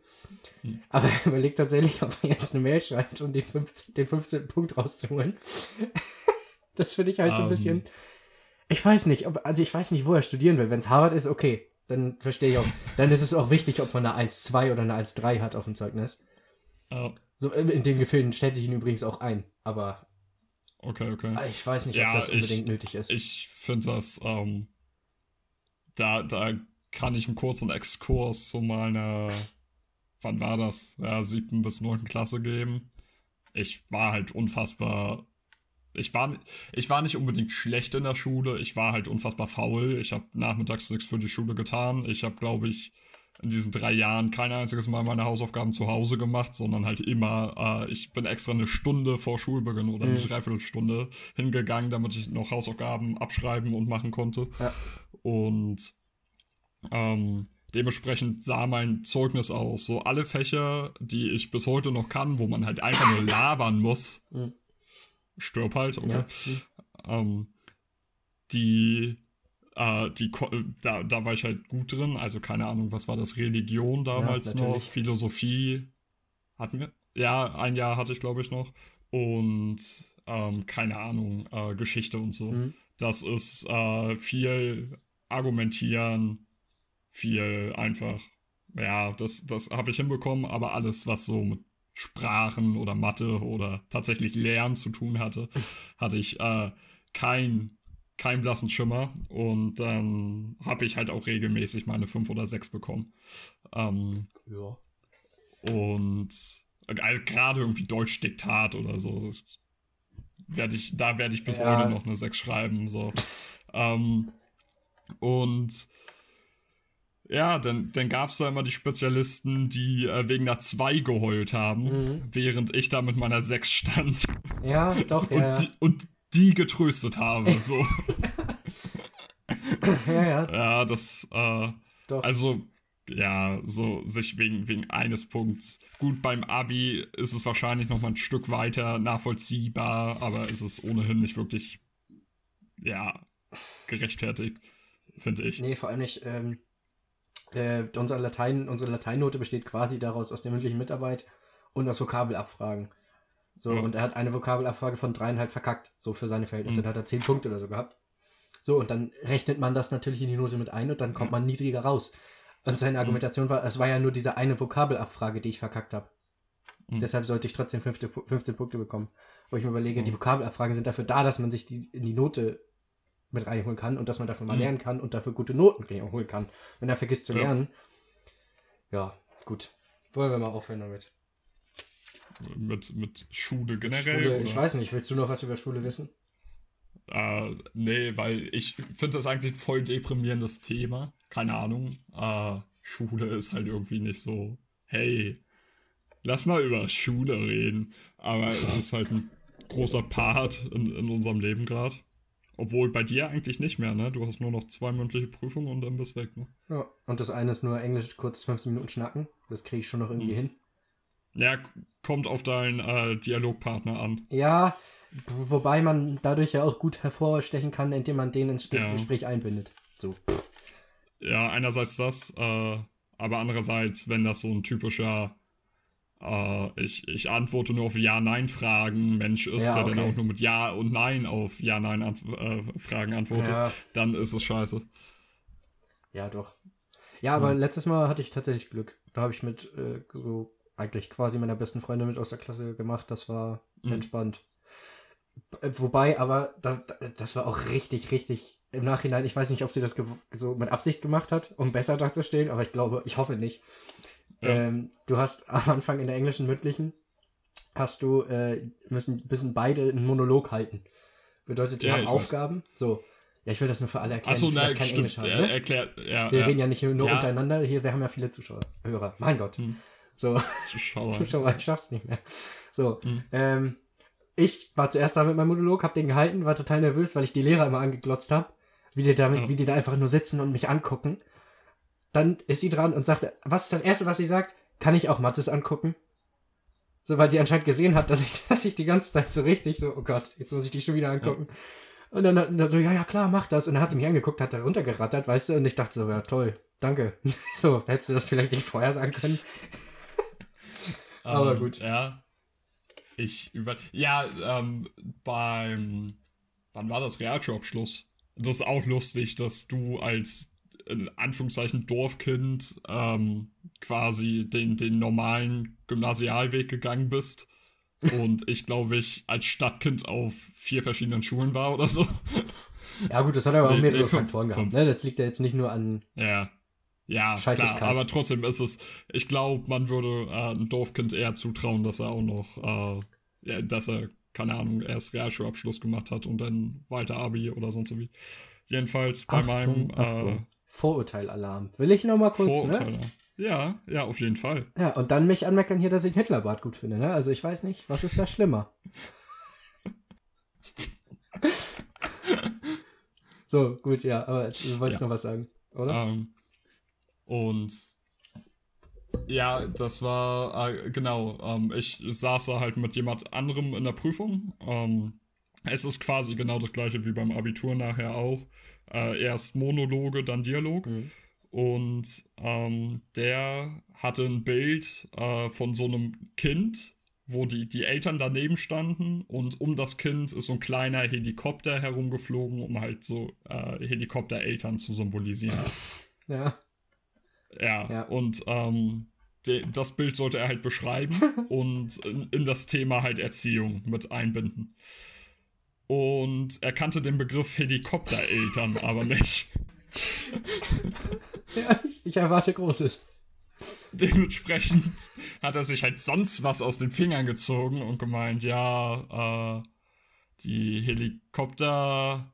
Hm. Aber er überlegt tatsächlich, ob er jetzt eine Mail schreibt, um den 15. Den 15. Punkt rauszuholen. das finde ich halt so ein Ähm. bisschen. Ich weiß nicht, ob, also ich weiß nicht, wo er studieren will. Wenn es Harvard ist, okay, dann verstehe ich auch. Dann ist es auch wichtig, ob man eine 1,2 oder eine 1,3 hat auf dem Zeugnis. Ja. So, in in den Gefilden stellt sich ihn übrigens auch ein. Aber Okay, okay. ich weiß nicht, Ja, ob das ich- unbedingt nötig ist. Ich finde das, ähm, da, da kann ich einen kurzen Exkurs zu meiner, wann war das? Ja, siebten bis neunten Klasse geben. Ich war halt unfassbar ich war, ich war nicht unbedingt schlecht in der Schule, ich war halt unfassbar faul. Ich habe nachmittags nichts für die Schule getan. Ich habe, glaube ich, in diesen drei Jahren kein einziges Mal meine Hausaufgaben zu Hause gemacht, sondern halt immer, äh, ich bin extra eine Stunde vor Schulbeginn oder eine mhm. Dreiviertelstunde hingegangen, damit ich noch Hausaufgaben abschreiben und machen konnte. Ja. Und ähm, dementsprechend sah mein Zeugnis aus. So alle Fächer, die ich bis heute noch kann, wo man halt einfach nur labern muss, mhm. stirb halt, okay. Ja. Ähm, die äh, die, da, da war ich halt gut drin. Also keine Ahnung, was war das? Religion damals ja, noch, Philosophie hatten wir. Ja, ein Jahr hatte ich, glaube ich, noch. Und ähm, keine Ahnung, äh, Geschichte und so. Mhm. Das ist äh, viel argumentieren, viel einfach. Ja, das, das habe ich hinbekommen, aber alles, was so mit Sprachen oder Mathe oder tatsächlich Lernen zu tun hatte, hatte ich äh, kein keinen blassen Schimmer. Und dann ähm, habe ich halt auch regelmäßig meine 5 oder 6 bekommen. Ähm, ja. Und also gerade irgendwie Deutsch-Diktat oder so. Werd ich, da werde ich bis ja. heute noch eine 6 schreiben. So. ähm, und ja, dann, dann gab es da immer die Spezialisten, die äh, wegen einer 2 geheult haben, mhm. während ich da mit meiner 6 stand. Ja, doch, und ja. Die, und die getröstet habe. So. ja, ja. Ja, das, äh, Doch. also, ja, so sich wegen, wegen eines Punkts. Gut, beim Abi ist es wahrscheinlich noch mal ein Stück weiter nachvollziehbar, aber ist es ohnehin nicht wirklich, ja, gerechtfertigt, finde ich. Nee, vor allem nicht, ähm, äh, unser Latein, unsere Lateinnote besteht quasi daraus aus der mündlichen Mitarbeit und aus Vokabelabfragen. So, ja. und er hat eine Vokabelabfrage von dreieinhalb verkackt, so für seine Verhältnisse. Mhm. Dann hat er zehn Punkte oder so gehabt. So, und dann rechnet man das natürlich in die Note mit ein und dann kommt man niedriger raus. Und seine mhm. Argumentation war, es war ja nur diese eine Vokabelabfrage, die ich verkackt habe. Mhm. Deshalb sollte ich trotzdem 15, 15 Punkte bekommen. Wo ich mir überlege, mhm. die Vokabelabfragen sind dafür da, dass man sich die in die Note mit reinholen kann und dass man dafür mal mhm. lernen kann und dafür gute Noten holen kann. Wenn er vergisst zu lernen, ja, gut. Wollen wir mal aufhören damit mit, mit Schule generell? Schule, ich weiß nicht, willst du noch was über Schule wissen? Äh, nee, weil ich finde das eigentlich ein voll deprimierendes Thema. Keine Ahnung. Äh, Schule ist halt irgendwie nicht so, hey, lass mal über Schule reden. Aber es ist halt ein großer Part in, in unserem Leben gerade. Obwohl bei dir eigentlich nicht mehr, ne? Du hast nur noch zwei mündliche Prüfungen und dann bist du weg, ne? Ja, und das eine ist nur Englisch kurz 15 Minuten schnacken. Das kriege ich schon noch irgendwie hm. hin. Ja, kommt auf deinen äh, Dialogpartner an. Ja, wobei man dadurch ja auch gut hervorstechen kann, indem man den ins ja. Gespräch einbindet. So. Ja, einerseits das, äh, aber andererseits, wenn das so ein typischer äh, ich, ich antworte nur auf Ja-Nein-Fragen, Mensch ist, ja, der okay. dann auch nur mit Ja und Nein auf Ja-Nein-Fragen äh, antwortet, ja. dann ist es scheiße. Ja, doch. Ja, aber hm. letztes Mal hatte ich tatsächlich Glück. Da habe ich mit äh, so eigentlich quasi meiner besten Freundin mit aus der Klasse gemacht. Das war mhm. entspannt. Wobei, aber da, das war auch richtig, richtig im Nachhinein. Ich weiß nicht, ob sie das so mit Absicht gemacht hat, um besser dazustehen, aber ich glaube, ich hoffe nicht. Ja. Ähm, du hast am Anfang in der englischen mündlichen hast du äh, müssen müssen beide einen Monolog halten. Bedeutet, die ja, haben Aufgaben. Weiß. So. Ja, ich will das nur für alle erklären, Ach so, nein, kein stimmt. Englisch haben. Ne? Erklärt, ja, wir reden ja nicht nur untereinander. Hier, wir haben ja viele Zuschauer, Hörer. Mein Gott. Hm. So. Zuschauer. Zuschauer, ich schaff's nicht mehr. So. Mhm. Ähm, ich war zuerst da mit meinem Monolog, hab den gehalten, war total nervös, weil ich die Lehrer immer angeglotzt hab, wie die, damit, ja. wie die da einfach nur sitzen und mich angucken. Dann ist sie dran und sagt, was ist das Erste, was sie sagt? Kann ich auch Mattes angucken? So, weil sie anscheinend gesehen hat, dass ich, dass ich die ganze Zeit so richtig so, oh Gott, jetzt muss ich dich schon wieder angucken. Ja. Und dann, dann so, ja, ja, klar, mach das. Und dann hat sie mich angeguckt, hat da runtergerattert, weißt du, und ich dachte so, ja, toll, danke. so, hättest du das vielleicht nicht vorher sagen können? Aber ähm, gut. Ja. Ich über. Ja, ähm, beim. Wann war das Realschulabschluss? Das ist auch lustig, dass du als in Anführungszeichen Dorfkind ähm, quasi den, den normalen Gymnasialweg gegangen bist. Und ich glaube, ich als Stadtkind auf vier verschiedenen Schulen war oder so. Ja, gut, das hat aber auch nee, mehrere nee, Faktoren gehabt. Ne? Das liegt ja jetzt nicht nur an. Ja. Ja, klar, aber trotzdem ist es, ich glaube, man würde äh, ein Dorfkind eher zutrauen, dass er auch noch, äh, ja, dass er keine Ahnung, erst Realschulabschluss gemacht hat und dann weiter Abi oder sonst wie. Jedenfalls bei Achtung, meinem Achtung. äh, Vorurteilalarm. Will ich noch mal kurz, ne? Vorurteile. Ja, ja, auf jeden Fall. Ja, und dann mich anmeckern hier, dass ich Hitlerbart gut finde, ne? Also ich weiß nicht, was ist da schlimmer? so, gut, ja, aber du wolltest Ja. noch was sagen, oder? Ähm, und ja, das war äh, genau. Ähm, ich saß da halt mit jemand anderem in der Prüfung. Ähm, es ist quasi genau das gleiche wie beim Abitur nachher auch. Äh, erst Monologe, dann Dialog. Mhm. Und ähm, der hatte ein Bild äh, von so einem Kind, wo die, die Eltern daneben standen und um das Kind ist so ein kleiner Helikopter herumgeflogen, um halt so äh, Helikoptereltern zu symbolisieren. Ja. Ja, Ja. und ähm, de, das Bild sollte er halt beschreiben und in, in das Thema halt Erziehung mit einbinden. Und er kannte den Begriff Helikoptereltern aber nicht. ja ich, ich erwarte Großes. Dementsprechend hat er sich halt sonst was aus den Fingern gezogen und gemeint, ja, äh, die Helikopter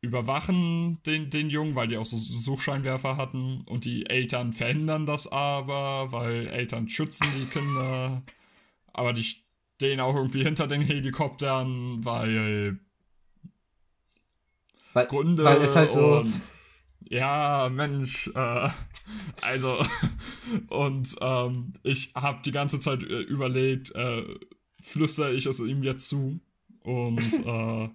überwachen den, den Jungen, weil die auch so Suchscheinwerfer hatten und die Eltern verhindern das aber, weil Eltern schützen die Kinder, aber die stehen auch irgendwie hinter den Helikoptern, weil Weil, Gründe weil es halt so. und ja, Mensch, äh, also und ähm, ich habe die ganze Zeit äh, überlegt, äh, flüstere ich es ihm jetzt zu und äh,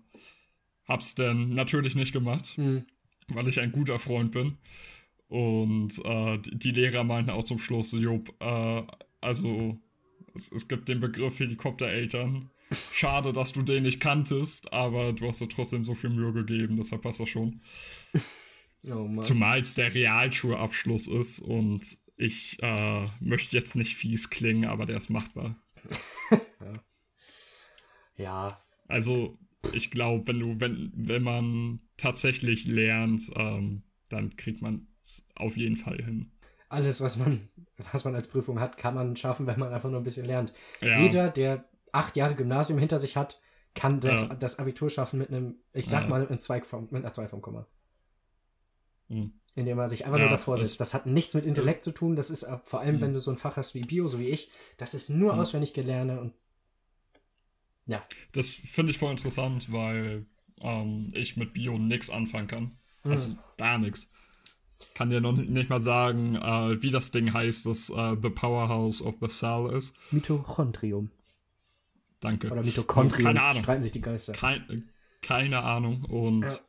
hab's dann natürlich nicht gemacht, Hm. weil ich ein guter Freund bin. Und äh, die, die Lehrer meinten auch zum Schluss, Job, äh, also es, es gibt den Begriff Helikoptereltern. Schade, dass du den nicht kanntest, aber du hast dir trotzdem so viel Mühe gegeben, deshalb passt das schon. Oh. Zumal es der Realschulabschluss ist und ich äh, möchte jetzt nicht fies klingen, aber der ist machbar. ja, Also ich glaube, wenn du, wenn, wenn man tatsächlich lernt, ähm, dann kriegt man es auf jeden Fall hin. Alles, was man, was man als Prüfung hat, kann man schaffen, wenn man einfach nur ein bisschen lernt. Ja, Jeder, der acht Jahre Gymnasium hinter sich hat, kann das, Ja. das Abitur schaffen mit einem, ich sag Ja. mal, einem Zweig vom, mit einer 2 vom Komma. Hm. Indem man sich einfach Ja, nur davor das- sitzt. Das hat nichts mit Intellekt zu tun. Das ist äh, vor allem, Hm. wenn du so ein Fach hast wie Bio, so wie ich, das ist nur Hm. auswendig gelerne und Das finde ich voll interessant, weil ähm, ich mit Bio nichts anfangen kann. hm, Also gar nichts. Kann dir noch nicht mal sagen, äh, wie das Ding heißt, das äh, The Powerhouse of the Cell ist. Mitochondrium. Danke. Oder Mitochondrium. keine Ahnung. Streiten sich die Geister. Kein, keine Ahnung. Und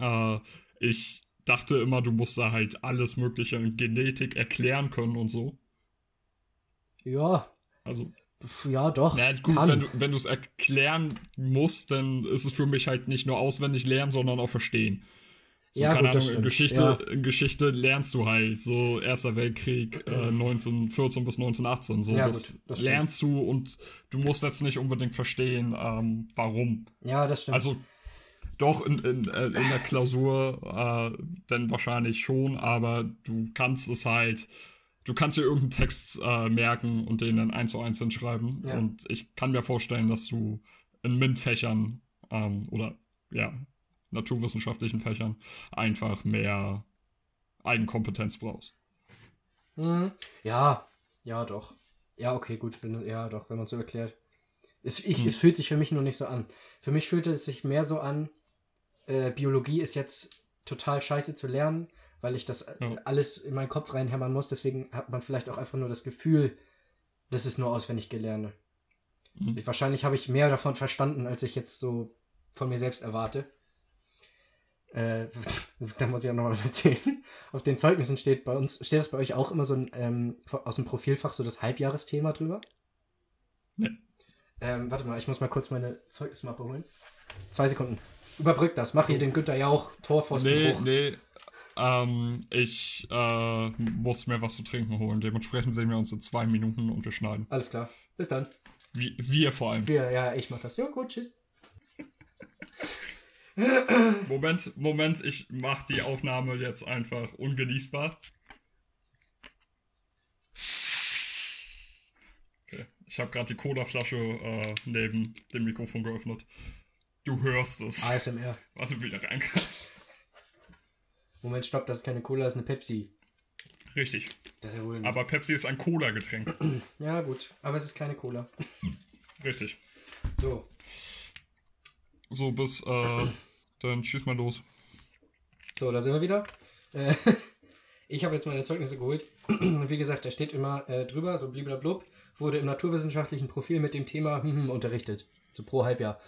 äh, ich dachte immer, du musst da halt alles Mögliche in Genetik erklären können und so. Ja, Also, ja, doch. na gut, kann. wenn du es erklären musst, dann ist es für mich halt nicht nur auswendig lernen, sondern auch verstehen. So, Ja, keine gut, Ahnung. Geschichte, Ja. Geschichte lernst du halt so Erster Weltkrieg äh, 1914 bis 1918. So, Ja, das, gut, das lernst du und du musst jetzt nicht unbedingt verstehen, ähm, warum. ja, das stimmt. Also doch in, in, äh, in der Klausur äh, dann wahrscheinlich schon, aber du kannst es halt, du kannst dir irgendeinen Text äh, merken und den dann eins zu eins hinschreiben. Ja. Und ich kann mir vorstellen, dass du in MINT-Fächern ähm, oder ja, naturwissenschaftlichen Fächern einfach mehr Eigenkompetenz brauchst. Mhm. Ja, ja, doch. Ja, okay, gut. Wenn, ja, doch, wenn man so erklärt. Es, ich, Hm. es fühlt sich für mich nur nicht so an. Für mich fühlte es sich mehr so an, äh, Biologie ist jetzt total scheiße zu lernen, weil ich das äh, Ja. alles in meinen Kopf reinhämmern muss. Deswegen hat man vielleicht auch einfach nur das Gefühl, das ist nur auswendig gelerne. Mhm. Wahrscheinlich habe ich mehr davon verstanden, als ich jetzt so von mir selbst erwarte. Äh, da muss ich auch noch was erzählen. Auf den Zeugnissen steht bei uns, steht das bei euch auch immer so ein, ähm, aus dem Profilfach so das Halbjahresthema drüber? Nee. Ähm, warte mal, ich muss mal kurz meine Zeugnismappe holen. Zwei Sekunden. Überbrück das. Mach hier den Günter Jauch Nee, Torpfostenbruch. nee. Ähm, ich äh, muss mir was zu trinken holen. Dementsprechend sehen wir uns in zwei Minuten und wir schneiden. Alles klar. Bis dann. Wie, wir vor allem. Wir, ja, ich mach das. Ja, gut, tschüss. Moment, Moment, ich mach die Aufnahme jetzt einfach ungenießbar. Okay, Ich habe gerade die Cola-Flasche äh, neben dem Mikrofon geöffnet. Du hörst es. ASMR. Warte, wie du rein kannst. Moment, stopp, das ist keine Cola, das ist eine Pepsi. Richtig. Das ist ja wohl. Aber Pepsi ist ein Cola-Getränk. ja, gut. Aber es ist keine Cola. Richtig. So. So, bis, äh, dann schieß mal los. So, da sind wir wieder. Äh, ich habe jetzt meine Zeugnisse geholt. Wie gesagt, da steht immer äh, drüber, so bliblablub, wurde im naturwissenschaftlichen Profil mit dem Thema hm, hm, unterrichtet. So pro Halbjahr.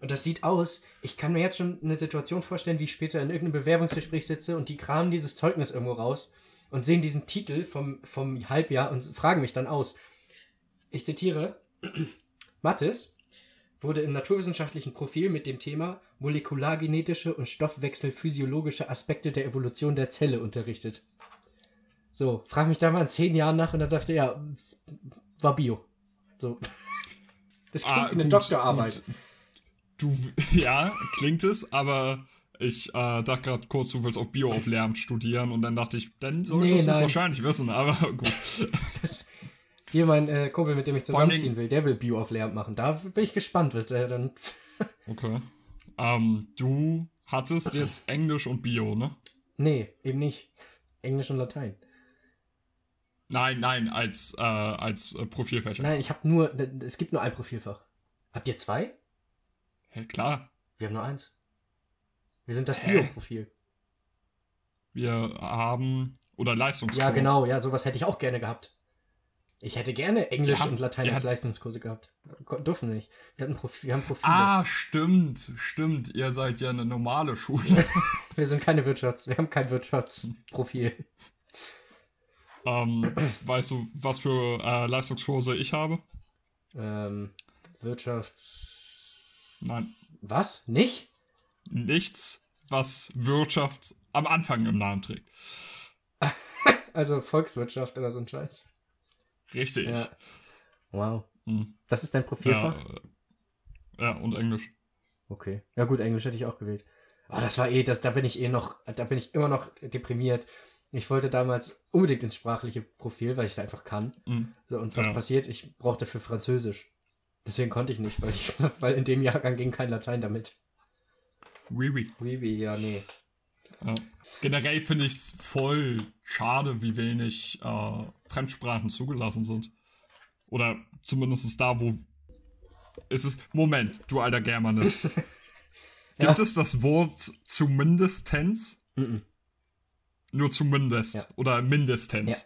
Und das sieht aus, ich kann mir jetzt schon eine Situation vorstellen, wie ich später in irgendeinem Bewerbungsgespräch sitze und die kramen dieses Zeugnis irgendwo raus und sehen diesen Titel vom, vom Halbjahr und fragen mich dann aus. Ich zitiere, Mathis wurde im naturwissenschaftlichen Profil mit dem Thema molekulargenetische und stoffwechselphysiologische Aspekte der Evolution der Zelle unterrichtet. So, frag mich da mal in zehn Jahren nach und dann sagte er, ja, war Bio. So. Das klingt Ah, wie eine gut, Doktorarbeit. gut. Du, ja, klingt es, aber ich äh, dachte gerade kurz, du willst auch Bio auf Lehramt studieren und dann dachte ich, dann solltest Nee, du es wahrscheinlich wissen, aber gut. Das, hier mein äh, Kumpel, mit dem ich zusammenziehen will, der will Bio auf Lehramt machen. Da bin ich gespannt, wird er dann. Okay. Ähm, du hattest jetzt Englisch und Bio, ne? Nee, eben nicht. Englisch und Latein. Nein, nein, als, äh, als äh, Profilfächer. Nein, ich habe nur. Es gibt nur ein Profilfach. Habt ihr zwei? Hä, klar. Wir haben nur eins. Wir sind das? Bio-Profil. Wir haben, oder Leistungskurs. Ja, genau, ja, sowas hätte ich auch gerne gehabt. Ich hätte gerne Englisch Ja, und Latein als Leistungskurse gehabt. Dürfen wir nicht. Wir, hatten Profi wir haben Profile. Ah, stimmt, stimmt. Ihr seid ja eine normale Schule. Wir sind keine Wirtschafts-, wir haben kein Wirtschaftsprofil. ähm, weißt du, was für äh, Leistungskurse ich habe? ähm, Wirtschafts. Nein. Was? Nicht? Nichts, was Wirtschaft am Anfang im Namen trägt. Also Volkswirtschaft oder so ein Scheiß. Richtig. Ja. Wow. Hm. Das ist dein Profilfach? Ja, ja, und Englisch. Okay. Ja gut, Englisch hätte ich auch gewählt. Aber das war eh, das, da bin ich eh noch, da bin ich immer noch deprimiert. Ich wollte damals unbedingt ins sprachliche Profil, weil ich es einfach kann. Hm. So, und was Ja. passiert? Ich brauchte für Französisch. Deswegen konnte ich nicht, weil, ich, weil in dem Jahrgang ging kein Latein damit. Oui, oui. Oui, oui, ja, nee. Ja. Generell finde ich es voll schade, wie wenig äh, Fremdsprachen zugelassen sind. Oder zumindest da, wo. Ist es. Moment, du alter Germanist. Ja. Gibt es das Wort zumindestens? Mhm. Nur zumindest. Ja. Oder mindestens. Ja.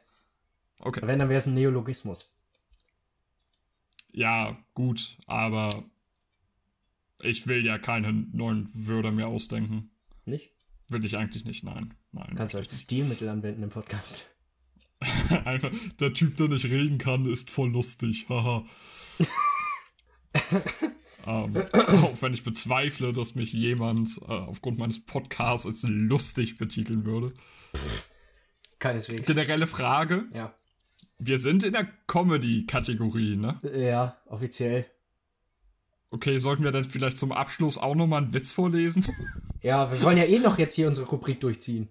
Okay. Wenn, dann wäre es ein Neologismus. Ja, gut, aber ich will ja keine neuen Wörter mehr ausdenken. Nicht? Will ich eigentlich nicht, nein. Nein. Kannst du als Stilmittel anwenden im Podcast. Einfach, der Typ, der nicht reden kann, ist voll lustig. Haha. ähm, auch wenn ich bezweifle, dass mich jemand äh, aufgrund meines Podcasts als lustig betiteln würde. Keineswegs. Generelle Frage: Ja. Wir sind in der Comedy-Kategorie, ne? Ja, offiziell. Okay, sollten wir dann vielleicht zum Abschluss auch nochmal einen Witz vorlesen? Ja, wir wollen ja eh noch jetzt hier unsere Rubrik durchziehen.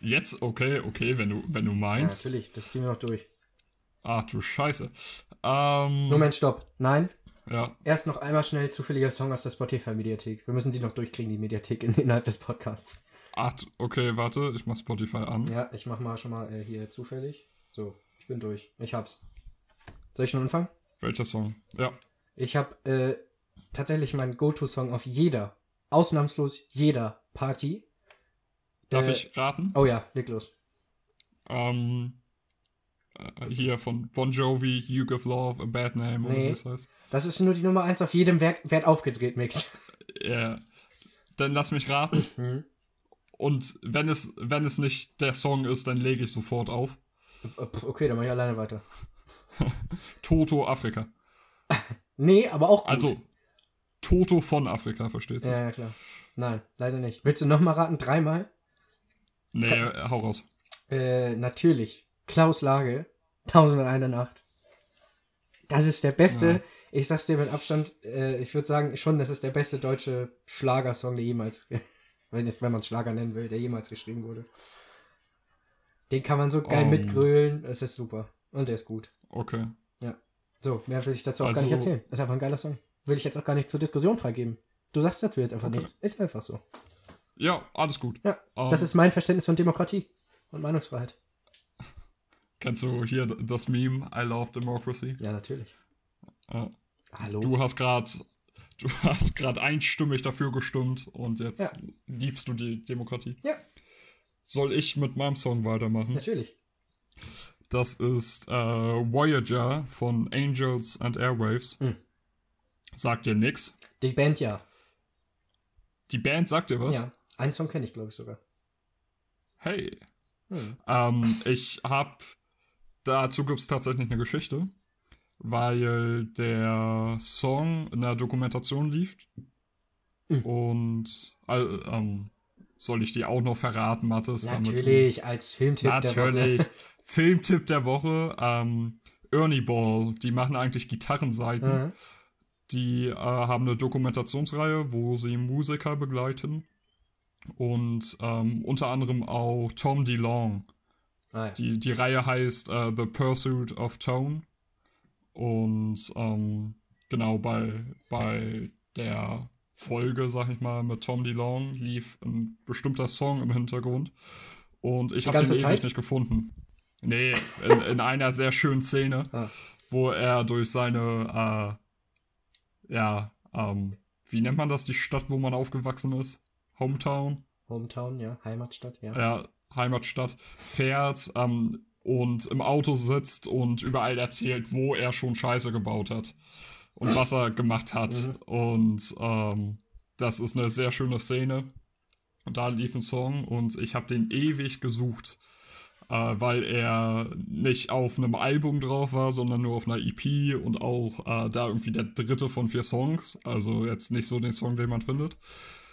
Jetzt? Okay, okay, wenn du, wenn du Ja, meinst. natürlich, das ziehen wir noch durch. Ach du Scheiße. Ähm, Moment, stopp. Nein, ja, erst noch einmal schnell zufälliger Song aus der Spotify-Mediathek. Wir müssen die noch durchkriegen, die Mediathek in, innerhalb des Podcasts. ach, okay, warte, ich mach Spotify an. Ja, ich mach mal schon mal äh, hier zufällig. So, ich bin durch. Ich hab's. Soll ich schon anfangen? Welcher Song? Ja. Ich hab äh, tatsächlich meinen Go-To-Song auf jeder, ausnahmslos jeder Party. Darf Äh, ich raten? Oh ja, leg los. Ähm, äh, hier von Bon Jovi, You Give Love, A Bad Name, oder Nee. wie es heißt. Das ist nur die Nummer 1 auf jedem Wert, Wert aufgedreht, Mix. Ja. Dann lass mich raten. Mhm. Und wenn es, wenn es nicht der Song ist, dann lege ich sofort auf. Okay, dann mach ich alleine weiter. Toto Afrika. Nee, aber auch gut. Also, Toto von Afrika, versteht sich? Ja, ja, klar. Nein, leider nicht. Willst du nochmal raten? Dreimal? Nee, äh, hau raus. Äh, natürlich. Klaus Lage. 1001 Nacht. Das ist der beste, Ja. ich sag's dir mit Abstand, äh, ich würde sagen schon, das ist der beste deutsche Schlagersong, der jemals, wenn, es- wenn man es Schlager nennen will, der jemals geschrieben wurde. Den kann man so geil Oh. mitgrölen, es ist super. Und der ist gut. Okay. So, mehr will ich dazu auch Also- gar nicht erzählen. Ist einfach ein geiler Song. Will ich jetzt auch gar nicht zur Diskussion freigeben. Du sagst dazu jetzt einfach Okay. nichts. Ist einfach so. Ja, alles gut. Ja, Ähm, das ist mein Verständnis von Demokratie und Meinungsfreiheit. Kennst du hier das Meme I love democracy? Ja, natürlich. Ja. Hallo? Du hast gerade du hast gerade einstimmig dafür gestimmt und jetzt Ja. liebst du die Demokratie. Ja. Soll ich mit meinem Song weitermachen? Natürlich. Das ist äh, Voyager von Angels and Airwaves. Hm. Sagt dir nix. Die Band ja. Die Band sagt dir was? Ja. Einen Song kenne ich, glaube ich, sogar. Hey. Hm. Ähm, ich hab. Dazu gibt es tatsächlich eine Geschichte, weil der Song in der Dokumentation lief. Hm. Und äh, ähm, soll ich die auch noch verraten, Mathis? Natürlich, als Filmtipp Natürlich. Filmtipp der Woche. Ähm, Ernie Ball, die machen eigentlich Gitarrenseiten. Mhm. Die äh, haben eine Dokumentationsreihe, wo sie Musiker begleiten. Und ähm, unter anderem auch Tom DeLong. Ah, ja. Die, die Reihe heißt äh, The Pursuit of Tone. Und ähm, genau bei, bei der Folge, sag ich mal, mit Tom DeLong lief ein bestimmter Song im Hintergrund. Und ich habe den ganze ewig Zeit? nicht gefunden. Nee, in, in einer sehr schönen Szene, Ah. wo er durch seine, äh, ja, ähm, wie nennt man das, die Stadt, wo man aufgewachsen ist? Hometown? Hometown, ja. Heimatstadt, ja. ja, Heimatstadt, fährt ähm, und im Auto sitzt und überall erzählt, wo er schon Scheiße gebaut hat und was er gemacht hat. Mhm. Und ähm, das ist eine sehr schöne Szene. Und da lief ein Song und ich habe den ewig gesucht, äh, weil er nicht auf einem Album drauf war, sondern nur auf einer EP und auch äh, da irgendwie der dritte von vier Songs. Also jetzt nicht so den Song, den man findet.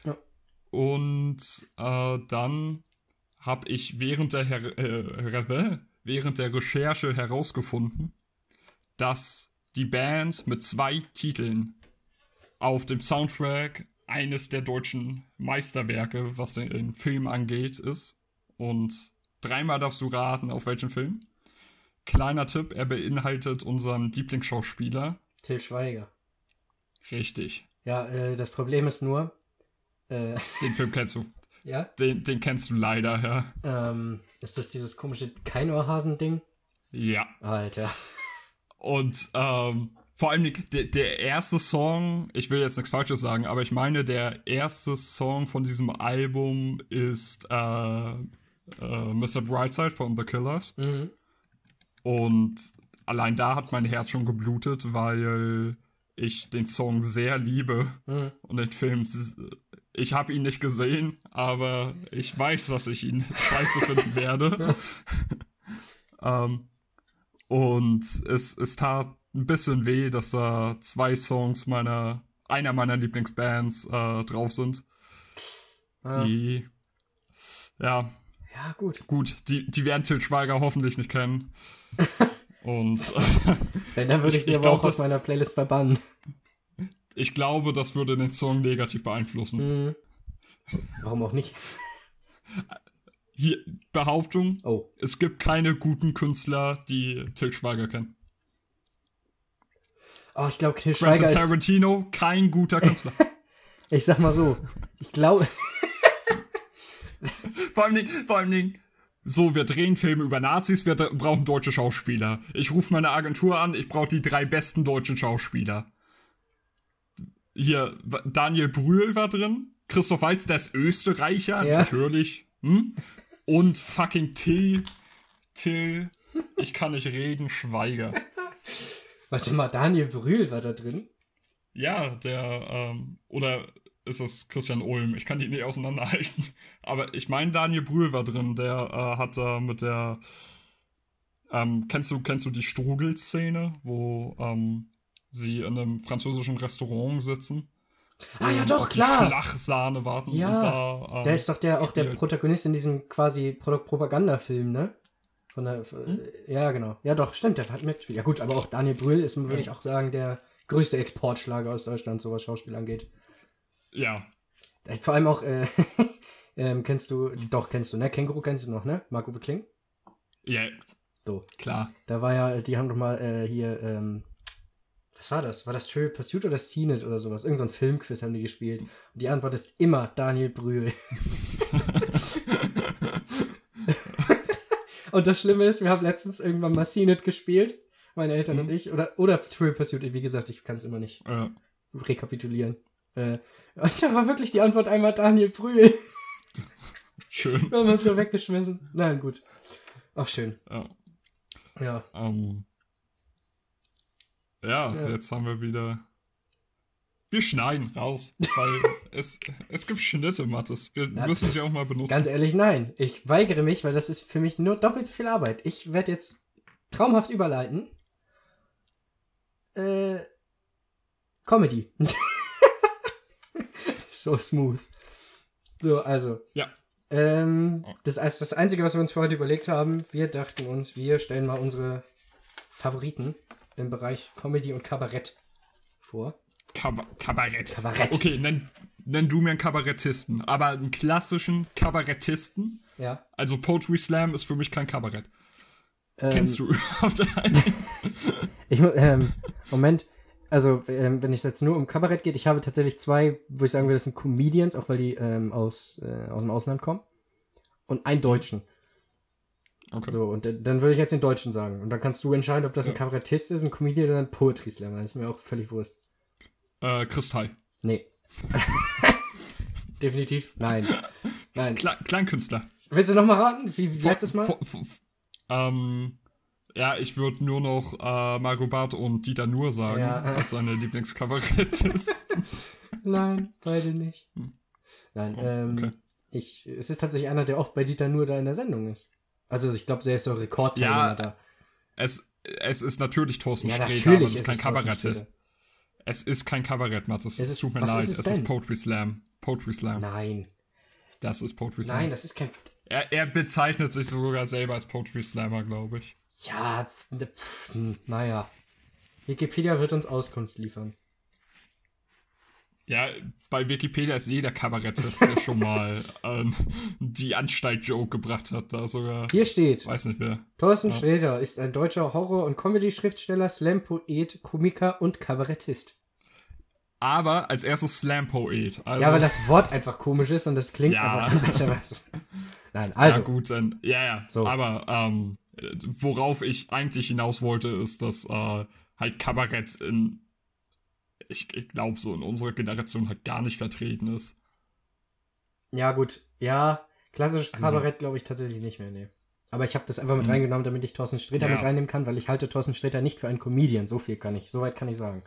Ja. Und äh, dann habe ich während der, Her äh, Re- während der Recherche herausgefunden, dass die Band mit zwei Titeln auf dem Soundtrack eines der deutschen Meisterwerke, was den, den Film angeht, ist. Und dreimal darfst du raten, auf welchen Film. Kleiner Tipp, er beinhaltet unseren Lieblingsschauspieler. Till Schweiger. Richtig. Ja, äh, das Problem ist nur, äh, Den Film kennst du. ja, Den, den kennst du leider, ja. ähm, ist das dieses komische Keinohrhasen-Ding? Ja. Alter. Und ähm, vor allem der, der erste Song, ich will jetzt nichts Falsches sagen, aber ich meine, der erste Song von diesem Album ist äh, äh, Mr. Brightside von The Killers. Mhm. Und allein da hat mein Herz schon geblutet, weil ich den Song sehr liebe Mhm. und den Film. Ich habe ihn nicht gesehen, aber ich weiß, dass ich ihn scheiße finden werde. ähm, und es, es tat ein bisschen weh, dass da zwei Songs meiner, einer meiner Lieblingsbands äh, drauf sind. Ah, Die, ja, ja, gut. gut, die, die werden Til Schweiger hoffentlich nicht kennen. Und Wenn, dann würde Ich- ich, sie aber glaub, auch aus das- meiner Playlist verbannen. ich glaube, das würde den Song negativ beeinflussen. Mhm. Warum auch nicht? Hier, Behauptung, Oh, es gibt keine guten Künstler, die Til Schweiger kennen. oh ich glaube, Quentin Schweiger ist. Tarantino, kein guter Künstler. Ich sag mal so. Ich glaube. vor allen Dingen, vor allen Dingen, so, wir drehen Filme über Nazis, wir brauchen deutsche Schauspieler. Ich rufe meine Agentur an, ich brauche die drei besten deutschen Schauspieler. Hier, Daniel Brühl war drin, Christoph Waltz, der ist Österreicher, Ja. natürlich. Hm? Und fucking Till, Till, ich kann nicht reden, Schweiger. Warte mal, Daniel Brühl war da drin. Ja, der, ähm, oder ist es Christian Ulm? Ich kann die nicht auseinanderhalten. Aber ich meine, Daniel Brühl war drin, der äh, hat da mit der, ähm, kennst du, kennst du die Strudel-Szene, wo ähm, sie in einem französischen Restaurant sitzen? Ah ja, doch, klar. Schlagsahne warten Ja, und da, ähm, Der ist doch der, auch der. Protagonist in diesem quasi Pro Propagandafilm, ne? Von der, Hm? äh, Ja, genau. Ja, doch, stimmt, der hat mitgespielt. Ja, gut, aber auch Daniel Brühl ist, würde ich auch sagen, der größte Exportschlager aus Deutschland, so was Schauspiel angeht. Ja, Vor allem auch, äh, ähm, kennst du, Hm. doch, kennst du, ne? Känguru kennst du noch, ne? Marco Kling? ja, So. klar. Da war ja, die haben doch mal äh, hier, ähm, Was war das? War das Trivial Pursuit oder CNET oder sowas? Irgend so ein Filmquiz haben die gespielt. Und die Antwort ist immer Daniel Brühl. und das Schlimme ist, wir haben letztens irgendwann mal CNET gespielt, meine Eltern Mhm. und ich. Oder, oder Trivial Pursuit. Wie gesagt, ich kann es immer nicht Ja. rekapitulieren. Äh, und da war wirklich die Antwort einmal Daniel Brühl. Schön. Wir haben uns so weggeschmissen. Nein, gut. Ach, schön. Ja. Ja. Ähm, ja, Ja. jetzt haben wir wieder. Wir schneiden raus, weil es, es gibt Schnitte, Mathis. Wir Na, müssen sie auch mal benutzen. Ganz ehrlich, nein. Ich weigere mich, weil das ist für mich nur doppelt so viel Arbeit. Ich werde jetzt traumhaft überleiten. Äh, Comedy. So smooth. So, also. Ja. Ähm, das heißt, das Einzige, was wir uns für heute überlegt haben, wir dachten uns, wir stellen mal unsere Favoriten im Bereich Comedy und Kabarett vor. Kaba Kabarett. Kabarett. Okay, nenn, nenn du mir einen Kabarettisten. Aber einen klassischen Kabarettisten. Ja. Also Poetry Slam ist für mich kein Kabarett. Ähm, Kennst du? Ich ähm, Moment. Also, ähm, wenn es jetzt nur um Kabarett geht, ich habe tatsächlich zwei, wo ich sagen würde, das sind Comedians, auch weil die ähm, aus, äh, aus dem Ausland kommen. Und einen Deutschen. Okay. So, und dann würde ich jetzt den Deutschen sagen. Und dann kannst du entscheiden, ob das ein Ja. Kabarettist ist, ein Comedian oder ein Poetry Slammer. Das ist mir auch völlig wurscht. Äh, Kristall. Nee. Definitiv nein. Nein. Kle Kleinkünstler. Willst du noch mal raten, wie, wie Vor- letztes Mal? vor- vor- ähm, ja, ich würde nur noch äh, Mario Barth und Dieter Nuhr sagen, Ja, als seine Lieblingskabarettisten. Nein, beide nicht. Hm. Nein, Oh, ähm, okay. ich, es ist tatsächlich einer, der oft bei Dieter nur da in der Sendung ist. Also ich glaube, der ist so Rekordteilnehmer Ja, da. Es, es ist natürlich Thorsten Ja, natürlich aber es ist kein Kabarettist. Es ist kein Kabarett, Mats. Es, Es ist- tut mir leid. ist Es, es ist? Poetry Slam. Poetry Slam. Nein, Das ist Poetry Slam. nein, das ist kein. Er, er bezeichnet sich sogar selber als Poetry Slammer, glaube ich. Ja, pf, ne, pf, naja. Wikipedia wird uns Auskunft liefern. Ja, bei Wikipedia ist jeder Kabarettist, der schon mal ähm, die Anstalt-Joke gebracht hat. Da sogar, Hier steht: weiß nicht wer. Thorsten Ja. Sträter ist ein deutscher Horror- und Comedy-Schriftsteller, Slam-Poet, Komiker und Kabarettist. Aber als erstes Slam-Poet. Also, ja, weil das Wort einfach komisch ist und das klingt Ja. einfach besser. Nein, also. ja, gut, dann. Ja, ja. So. Aber ähm, worauf ich eigentlich hinaus wollte, ist, dass äh, halt Kabarett in. Ich, ich glaube, so in unserer Generation halt gar nicht vertreten ist. Ja, gut. Ja, klassisches Also- Kabarett glaube ich tatsächlich nicht mehr, nee. Aber ich habe das einfach mit Mhm. reingenommen, damit ich Thorsten Sträter Ja. mit reinnehmen kann, weil ich halte Thorsten Sträter nicht für einen Comedian. So viel kann ich, so weit kann ich sagen.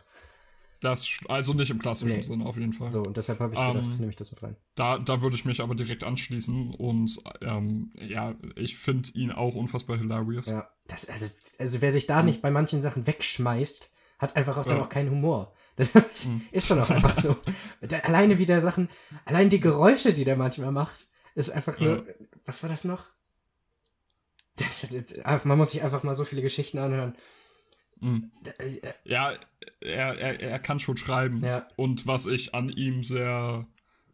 Das, also nicht im klassischen Nee. Sinne auf jeden Fall. So, und deshalb habe ich Ähm, gedacht, nehme ich das mit rein. Da, da würde ich mich aber direkt anschließen und ähm, ja, ich finde ihn auch unfassbar hilarious. Ja, das, also, also wer sich da nicht bei manchen Sachen wegschmeißt, hat einfach auch dann Ja. auch keinen Humor. Das Mhm. ist schon auch einfach so. Der, alleine wie der Sachen, allein die Geräusche, die der manchmal macht, ist einfach nur. Was war das noch? Man muss sich einfach mal so viele Geschichten anhören. Mhm. Äh, Ja, er, er, er kann schon schreiben. Ja. Und was ich an ihm sehr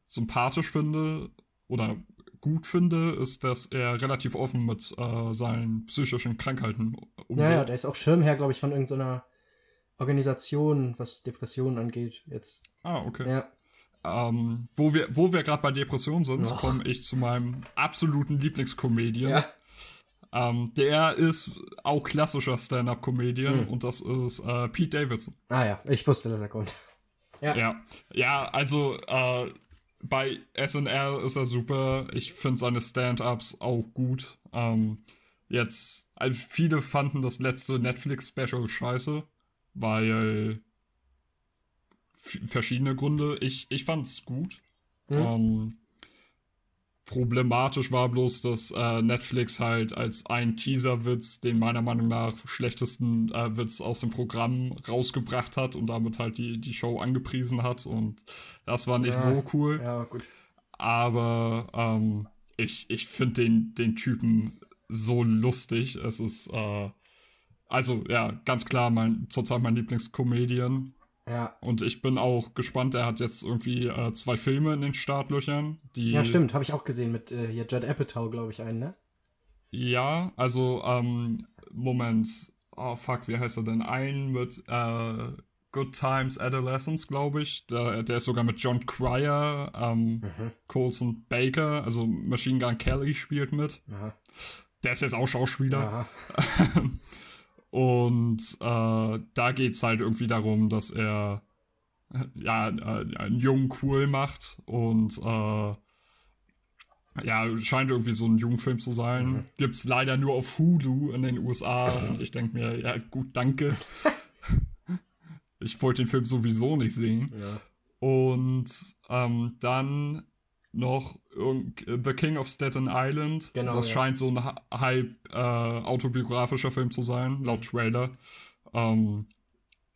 sympathisch finde oder gut finde, ist, dass er relativ offen mit äh, seinen psychischen Krankheiten umgeht. Ja, ja, der ist auch Schirmherr, glaube ich, von irgendeiner Organisation, was Depressionen angeht. Jetzt. ah, okay. Ja. Ähm, wo wir, wo wir gerade bei Depressionen sind, komme ich zu meinem absoluten Lieblingscomedian. Ja. Ähm, der ist auch klassischer Stand-Up-Comedian Mhm. und das ist äh, Pete Davidson. Ah ja, ich wusste, dass er kommt. Ja. Ja, ja also äh, bei SNL ist er super. Ich finde seine Stand-Ups auch gut. Ähm, jetzt, also viele fanden das letzte Netflix-Special scheiße, weil verschiedene Gründe. Ich, ich fand's gut. Hm? Ähm, problematisch war bloß, dass äh, Netflix halt als ein Teaser-Witz den meiner Meinung nach schlechtesten äh, Witz aus dem Programm rausgebracht hat und damit halt die, die Show angepriesen hat und das war nicht Ja. so cool. Ja, gut. Aber ähm, ich, ich finde den, den Typen so lustig. Es ist, äh, also ja, ganz klar mein, zurzeit mein Lieblingscomedian. Ja. Und ich bin auch gespannt, er hat jetzt irgendwie äh, zwei Filme in den Startlöchern. Die, Ja, stimmt, habe ich auch gesehen mit äh, hier Judd Apatow, glaube ich, einen, ne? Ja, also, ähm, Moment. Oh, fuck, wie heißt er denn? Einen mit, äh, Good Times Adolescence, glaube ich. Der, der ist sogar mit John Cryer, ähm, Mhm. Colson Baker, also Machine Gun Kelly spielt mit. Aha. Der ist jetzt auch Schauspieler. Und äh, da geht es halt irgendwie darum, dass er äh, ja äh, einen Jungen cool macht und äh, ja, scheint irgendwie so ein Jugendfilm zu sein. Mhm. Gibt's leider nur auf Hulu in den USA und ich denke mir, ja gut, danke. ich wollte den Film sowieso nicht sehen. Ja. Und ähm, dann noch irgend- The King of Staten Island. Genau, das ja. scheint so ein ha- halb äh, autobiografischer Film zu sein, laut Trailer. Ähm,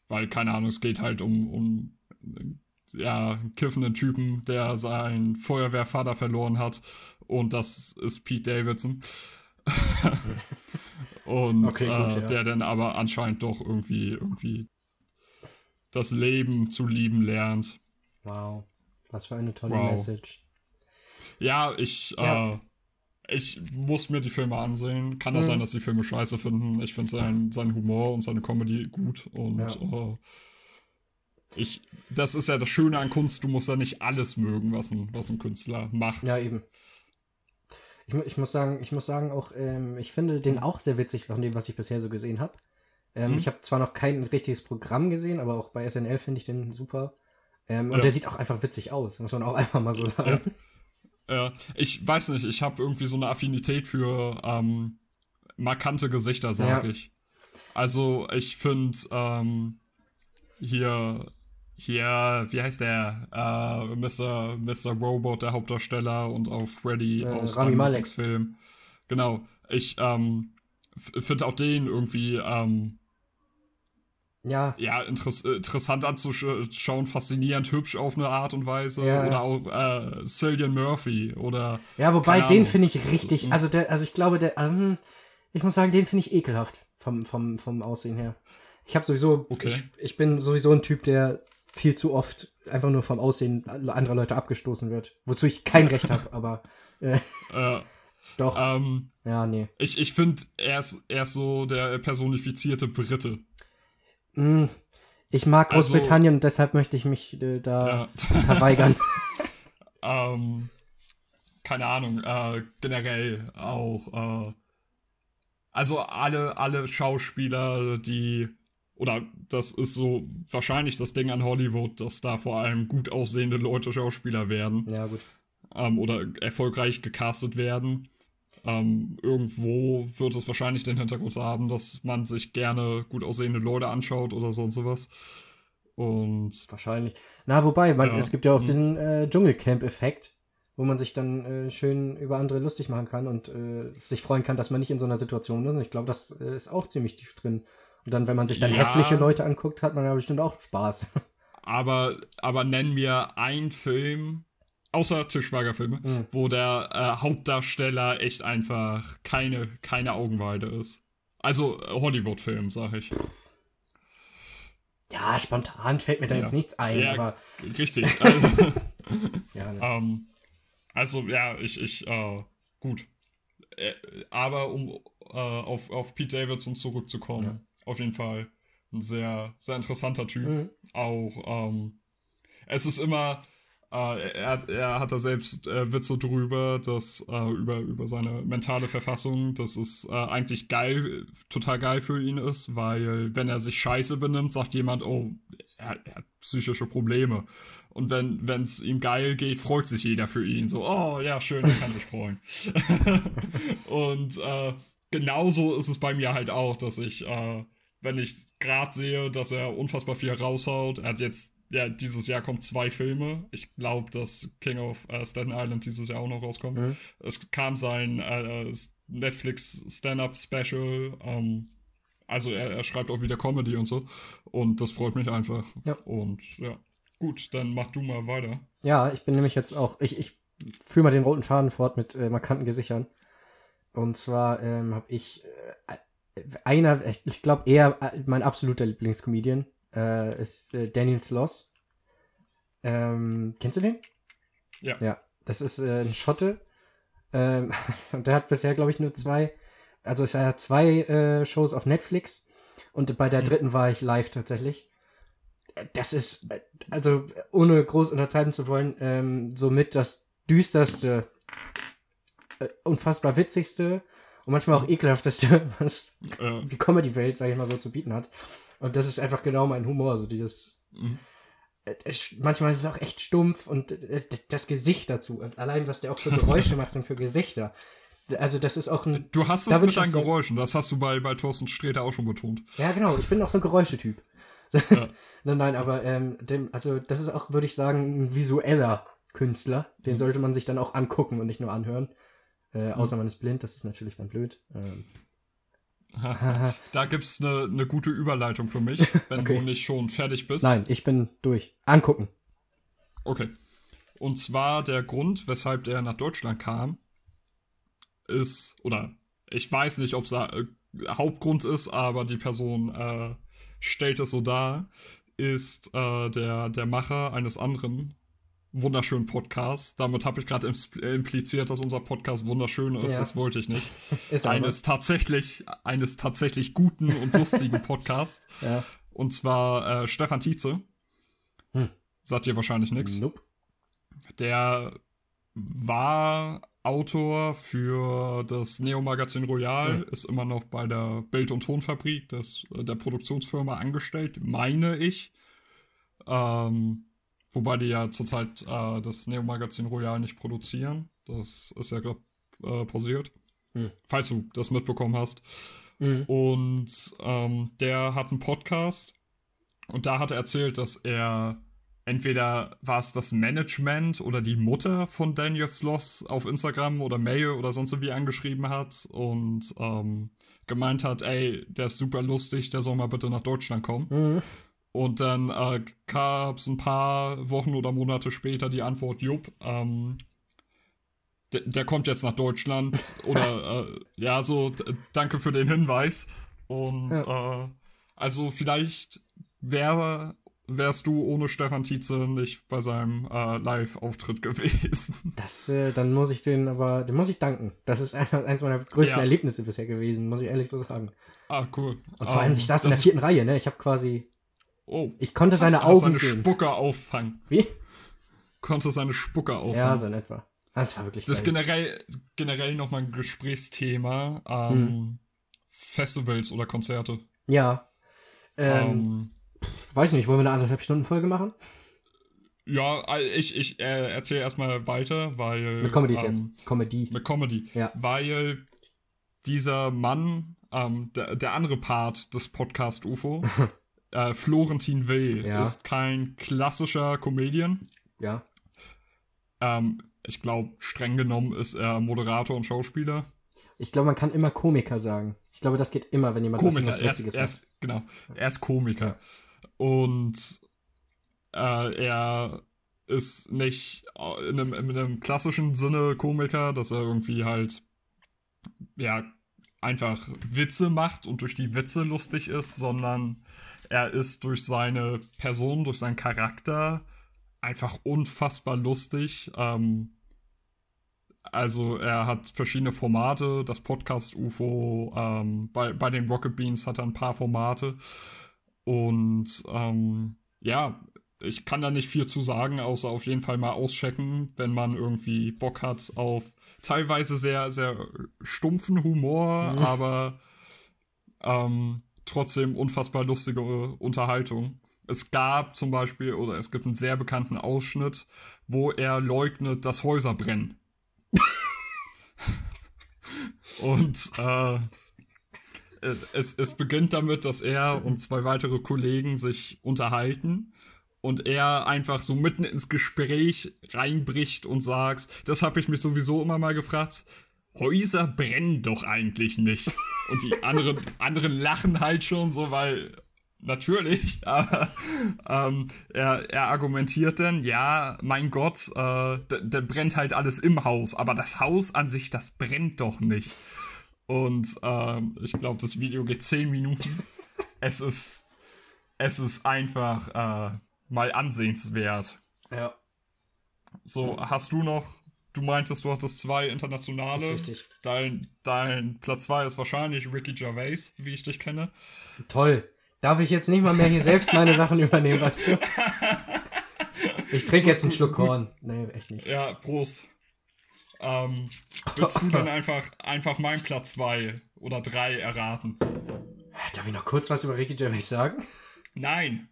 weil, keine Ahnung, es geht halt um, um äh, ja, einen kiffenden Typen, der seinen Feuerwehrvater verloren hat. Und das ist Pete Davidson. Und Okay, gut, äh, ja. der dann aber anscheinend doch irgendwie, irgendwie das Leben zu lieben lernt. Wow. Was für eine tolle Wow. Message. Ja, ich, Ja. Äh, ich muss mir die Filme ansehen. Kann auch Mhm. sein, dass die Filme scheiße finden. Ich finde sein, sein Humor und seine Comedy gut. Und Ja. äh, ich, das ist ja das Schöne an Kunst, du musst ja nicht alles mögen, was ein, was ein Künstler macht. Ja, eben. Ich, ich muss sagen, ich muss sagen auch, ähm, ich finde den auch sehr witzig von dem, was ich bisher so gesehen habe. Ähm, Mhm. Ich habe zwar noch kein richtiges Programm gesehen, aber auch bei SNL finde ich den super. Ähm, und Ja. der sieht auch einfach witzig aus, muss man auch einfach mal so sagen. Äh, ich weiß nicht, ich habe irgendwie so eine Affinität für ähm, markante Gesichter, sag Ja. ich. Also ich finde ähm, hier, hier, wie heißt der? Äh, Mr. Mr. Robot, der Hauptdarsteller und auch Freddy Äh, aus Rami dem Malek. Film. Genau. Ich ähm, finde auch den irgendwie ähm, Ja, ja, interess interessant anzuschauen, faszinierend hübsch auf eine Art und Weise. Ja, ja. oder auch äh, Cillian Murphy oder ja, wobei den finde ich richtig, also der, also ich glaube, der, ähm, ich muss sagen, den finde ich ekelhaft vom, vom, vom Aussehen her. Ich habe sowieso, Okay. ich, ich bin sowieso ein Typ, der viel zu oft einfach nur vom Aussehen anderer Leute abgestoßen wird. Wozu ich kein Recht habe, aber äh, äh, doch, ähm, ja, nee. Ich, ich finde, er ist, er ist so der personifizierte Brite. Mm, Ich mag Also- Großbritannien und deshalb möchte ich mich äh, da Ja. verweigern. ähm, keine Ahnung, äh, generell auch, äh, also alle, alle Schauspieler, die, oder das ist so wahrscheinlich das Ding an Hollywood, dass da vor allem gut aussehende Leute Schauspieler werden ja, gut. ähm, oder erfolgreich gecastet werden. Ähm, irgendwo wird es wahrscheinlich den Hintergrund haben, dass man sich gerne gut aussehende Leute anschaut oder sonst sowas. Und Wahrscheinlich. Na, wobei, man, Ja. es gibt ja auch Hm. diesen äh, Dschungelcamp-Effekt, wo man sich dann äh, schön über andere lustig machen kann und äh, sich freuen kann, dass man nicht in so einer Situation ist. Und ich glaube, das äh, ist auch ziemlich tief drin. Und dann, wenn man sich dann Ja. hässliche Leute anguckt, hat man ja bestimmt auch Spaß. Aber, aber nenn mir einen Film, außer Tischweiger-Filme, Mhm. wo der äh, Hauptdarsteller echt einfach keine, keine Augenweide ist. Also äh, Hollywood-Film, sag ich. Ja, spontan fällt mir da Ja. jetzt nichts ein, Ja, aber Richtig. Also, ja, ne. ähm, also ja, ich, ich, äh, gut. Äh, aber um äh, auf, auf Pete Davidson zurückzukommen, auf jeden Fall ein sehr, sehr interessanter Typ. Mhm. auch, ähm, es ist immer, er, hat- er hat da selbst äh, Witze drüber, dass, äh, über, über seine mentale Verfassung, dass es äh, eigentlich geil, total geil für ihn ist, weil wenn er sich scheiße benimmt, sagt jemand, oh, er, hat- er hat psychische Probleme. Und wenn es ihm geil geht, freut sich jeder für ihn. So, oh ja, schön, er kann sich freuen. Und äh, genauso ist es bei mir halt auch, dass ich, äh, wenn ich gerade sehe, dass er unfassbar viel raushaut, er hat jetzt, ja, dieses Jahr kommt zwei Filme. Ich glaube, dass King of äh, Staten Island dieses Jahr auch noch rauskommt. Mhm. Es kam sein äh, Netflix Stand-Up Special. Ähm, also er, er schreibt auch wieder Comedy und so. Und das freut mich einfach. Ja. Und ja. Gut, dann mach du mal weiter. Ja, ich bin nämlich jetzt auch, ich, ich führe mal den roten Faden fort mit äh, markanten Gesichtern. Und zwar ähm, habe ich äh, einer, ich, ich glaube eher äh, mein absoluter Lieblingscomedian äh, ist äh, Daniel Sloss. Ähm, kennst du den? Ja. Ja, das ist äh, ein Schotte. Ähm, und der hat bisher, glaube ich, nur zwei, also er hat zwei äh, Shows auf Netflix und bei der Mhm. dritten war ich live tatsächlich. das ist, also ohne groß untertreiben zu wollen, ähm, somit das düsterste, äh, unfassbar witzigste und manchmal auch ekelhafteste, was Äh, die Comedy-Welt, sag ich mal so, zu bieten hat. Und das ist einfach genau mein Humor, so dieses. Mhm. äh, Manchmal ist es auch echt stumpf und äh, das Gesicht dazu. Und allein, was der auch für Geräusche macht und für Gesichter. Also, das ist auch ein. du hast es mit deinen Geräuschen, das hast du bei, bei Thorsten Sträter auch schon betont. Ja, genau, ich bin auch so ein Geräuschetyp. Ja. nein, nein, aber ähm, dem, also das ist auch, würde ich sagen, ein visueller Künstler. Den Mhm. sollte man sich dann auch angucken und nicht nur anhören. Äh, außer man ist blind, das ist natürlich dann blöd. Ähm, da gibt's eine ne gute Überleitung für mich, wenn Okay. du nicht schon fertig bist. nein, ich bin durch. Angucken. Okay. Und zwar der Grund, weshalb der nach Deutschland kam, ist, oder ich weiß nicht, ob es äh, Hauptgrund ist, aber die Person äh, stellt es so dar, ist äh, der, der Macher eines anderen wunderschönen Podcasts. Damit habe ich gerade impliziert, dass unser Podcast wunderschön ist. Ja. Das wollte ich nicht. Ist. Eines tatsächlich, eines tatsächlich guten und lustigen Podcasts. Ja. Und zwar äh, Stefan Tietze. Hm. Sagt ihr wahrscheinlich nichts. Nope. Der war Autor für das Neo-Magazin Royal, Hm. ist immer noch bei der Bild- und Tonfabrik des, äh, der Produktionsfirma angestellt, meine ich. Ähm, wobei die ja zurzeit äh, das Neo-Magazin Royal nicht produzieren. Das ist ja gerade äh, pausiert. Hm. Falls du das mitbekommen hast. Mhm. Und ähm, der hat einen Podcast und da hat er erzählt, dass er entweder war es das Management oder die Mutter von Daniel Sloss auf Instagram oder Mail oder sonst wie angeschrieben hat und ähm, gemeint hat, ey, der ist super lustig, der soll mal bitte nach Deutschland kommen. Mhm. Und dann äh, gab es ein paar Wochen oder Monate später die Antwort, Jupp, ähm, der, der kommt jetzt nach Deutschland. oder äh, ja, so, danke für den Hinweis. Und äh, also vielleicht wär, wärst du ohne Stefan Tietze nicht bei seinem äh, Live-Auftritt gewesen. Das, äh, dann muss ich den aber, dem muss ich danken. Das ist ein- eins meiner größten Ja. Erlebnisse bisher gewesen, muss ich ehrlich so sagen. ah, cool. Und vor allem, Ähm, ich saß in der vierten Reihe, ne? Ich habe quasi, Oh, ich konnte seine hast- Augen seine sehen. Spucke auffangen. Wie? Konnte seine Spucke auffangen. Ja, so in etwa. Das war wirklich Das ist generell, generell nochmal ein Gesprächsthema. Ähm, Hm. Festivals oder Konzerte. Ja. Ähm, Ähm, weiß nicht, wollen wir eine anderthalb Stunden Folge machen? ja, ich, ich äh, erzähle erstmal weiter, weil. Mit Comedy ähm, jetzt. Comedy. Mit Comedy. Ja. Weil dieser Mann, ähm, der, der andere Part des Podcast UFO, äh, Florentin Will, Ja. ist kein klassischer Comedian. Ja. Ähm, ich glaube, streng genommen ist er Moderator und Schauspieler. Ich glaube, man kann immer Komiker sagen. Ich glaube, das geht immer, wenn jemand was Komiker, irgendwas er ist, Witziges er ist, genau, er ist Komiker. Und äh, er ist nicht äh, in einem, in einem klassischen Sinne Komiker, dass er irgendwie halt, ja, einfach Witze macht und durch die Witze lustig ist, sondern er ist durch seine Person, durch seinen Charakter einfach unfassbar lustig. Ähm, also er hat verschiedene Formate, das Podcast UFO, ähm, bei, bei den Rocket Beans hat er ein paar Formate und ähm, ja, ich kann da nicht viel zu sagen, außer auf jeden Fall mal auschecken, wenn man irgendwie Bock hat auf teilweise sehr, sehr stumpfen Humor, Mhm. aber ähm, trotzdem unfassbar lustige äh, Unterhaltung. Es gab zum Beispiel, oder es gibt einen sehr bekannten Ausschnitt, wo er leugnet, dass Häuser brennen. Und äh, es, es beginnt damit, dass er und zwei weitere Kollegen sich unterhalten und er einfach so mitten ins Gespräch reinbricht und sagt, das habe ich mich sowieso immer mal gefragt, Häuser brennen doch eigentlich nicht. Und die anderen, anderen lachen halt schon so, weil natürlich, aber ähm, er, er argumentiert dann, ja, mein Gott, äh, da, da brennt halt alles im Haus, aber das Haus an sich, das brennt doch nicht. Und ähm, ich glaube, das Video geht 10 Minuten. es ist, es ist einfach äh, mal ansehenswert. Ja, So, hast du noch, du meintest, du hattest zwei internationale. ist richtig. Dein, dein Platz 2 ist wahrscheinlich Ricky Gervais, wie ich dich kenne. Toll. darf ich jetzt nicht mal mehr hier selbst meine Sachen übernehmen, weißt du? Ich trinke So, jetzt einen Schluck gut. Korn. Nee, echt nicht. Ja, Prost. Ähm, willst du dann einfach, einfach meinen Platz 2 oder 3 erraten? Darf ich noch kurz was über Ricky Gervais sagen? Nein.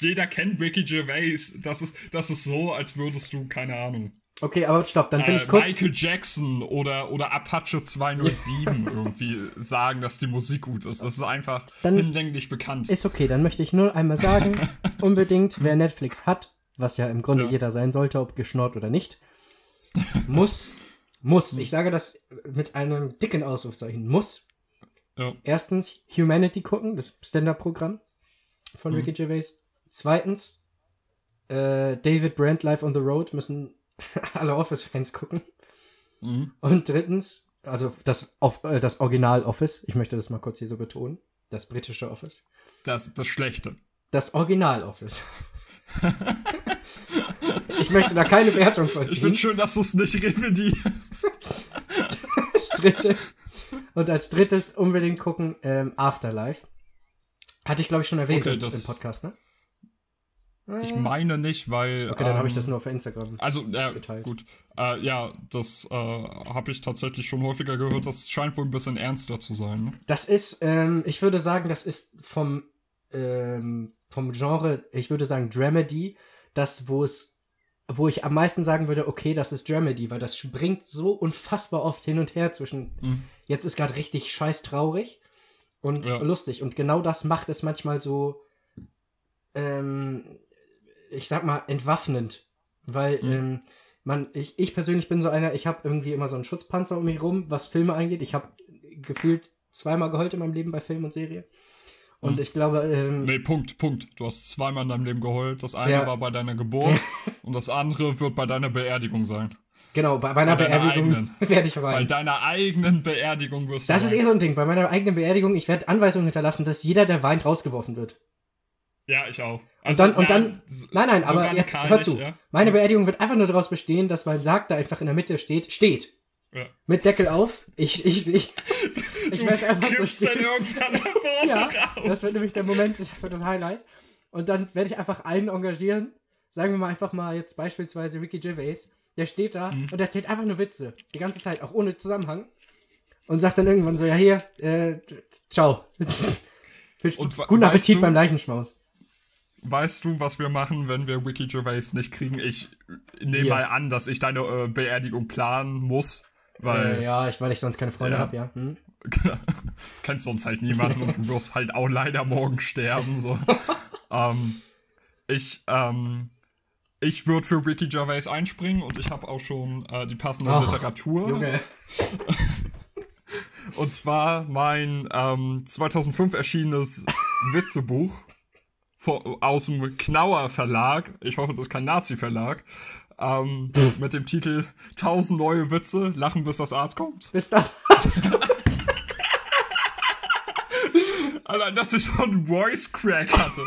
Jeder kennt Ricky Gervais. Das ist, das ist so, als würdest du, keine Ahnung, Okay, aber stopp, dann will äh, ich kurz. Michael Jackson oder, oder Apache 207 irgendwie sagen, dass die Musik gut ist. Das ist einfach Dann- hinlänglich bekannt. Ist okay, dann möchte ich nur einmal sagen, unbedingt, wer Netflix hat, was ja im Grunde Ja. jeder sein sollte, ob geschnort oder nicht, muss, muss, ich sage das mit einem dicken Ausrufzeichen, muss Ja. erstens Humanity gucken, das Stand-Up-Programm von Mhm. Ricky Gervais. Zweitens, äh, David Brandt Live on the Road müssen alle Office-Fans gucken. Mhm. Und drittens, also das, äh, das Original-Office, ich möchte das mal kurz hier so betonen, das britische Office. Das, das Schlechte. Das Original-Office. ich möchte da keine Wertung Ich vollziehen. finde schön, dass du es nicht revidierst. Das dritte. Und als drittes unbedingt gucken ähm, Afterlife. Hatte ich, glaube ich, schon erwähnt Okay, im Podcast, ne? Ich meine nicht, weil. Okay, dann habe ich ähm, das nur auf Instagram. Also, ja, geteilt. gut. Äh, ja, das äh, habe ich tatsächlich schon häufiger gehört. Das scheint wohl ein bisschen ernster zu sein. Ne? Das ist, ähm, ich würde sagen, das ist vom, ähm, vom Genre, ich würde sagen Dramedy, das, wo es, wo ich am meisten sagen würde, okay, das ist Dramedy, weil das springt so unfassbar oft hin und her zwischen, Mhm. jetzt ist gerade richtig scheiß traurig und Ja. lustig. Und genau das macht es manchmal so, ähm, ich sag mal, entwaffnend. Weil, Mhm. ähm, man, ich, ich persönlich bin so einer, ich habe irgendwie immer so einen Schutzpanzer um mich rum, was Filme angeht. Ich habe gefühlt zweimal geheult in meinem Leben bei Film und Serie. Und Mhm. ich glaube, ähm, Nee, Punkt, Punkt. Du hast zweimal in deinem Leben geheult. Das eine Ja. war bei deiner Geburt und das andere wird bei deiner Beerdigung sein. genau, bei meiner bei deiner Beerdigung werde ich Bei weinen. deiner eigenen Beerdigung wirst Das du ist eh weinen. so ein Ding. Bei meiner eigenen Beerdigung, ich werde Anweisungen hinterlassen, dass jeder, der weint, rausgeworfen wird. Ja, ich auch. Und dann, und dann, nein, nein, so aber jetzt hör nicht, zu. Ja? Meine Beerdigung wird einfach nur daraus bestehen, dass mein Sarg da einfach in der Mitte steht. Steht. Ja. Mit Deckel auf. Ich, ich, ich, ich Du werde einfach so dann irgendwann Ja, raus. das wird nämlich der Moment, das wird das Highlight. Und dann werde ich einfach einen engagieren. Sagen wir mal einfach mal jetzt beispielsweise Ricky Gervais. Der steht da Mhm. und erzählt einfach nur Witze. Die ganze Zeit, auch ohne Zusammenhang. Und sagt dann irgendwann so, ja hier, äh, ciao. Und Guten Appetit du- beim Leichenschmaus. Weißt du, was wir machen, wenn wir Wiki Gervais nicht kriegen? Ich nehme mal an, dass ich deine äh, Beerdigung planen muss, weil Äh, ja, ich, weil ich sonst keine Freunde Ja. habe, ja. Hm? kennst sonst halt niemanden und du wirst halt auch leider morgen sterben. So. ähm, ich ähm, ich würde für Ricky Gervais einspringen und ich habe auch schon äh, die passende Ach, Literatur. Junge. Und zwar mein ähm, 2005 erschienenes Witzebuch aus dem Knauer Verlag. Ich hoffe, das ist kein Nazi-Verlag. Ähm, mit dem Titel 1000 neue Witze, lachen bis das Arzt kommt. Bis das. Allein, dass ich schon einen Voice Crack hatte.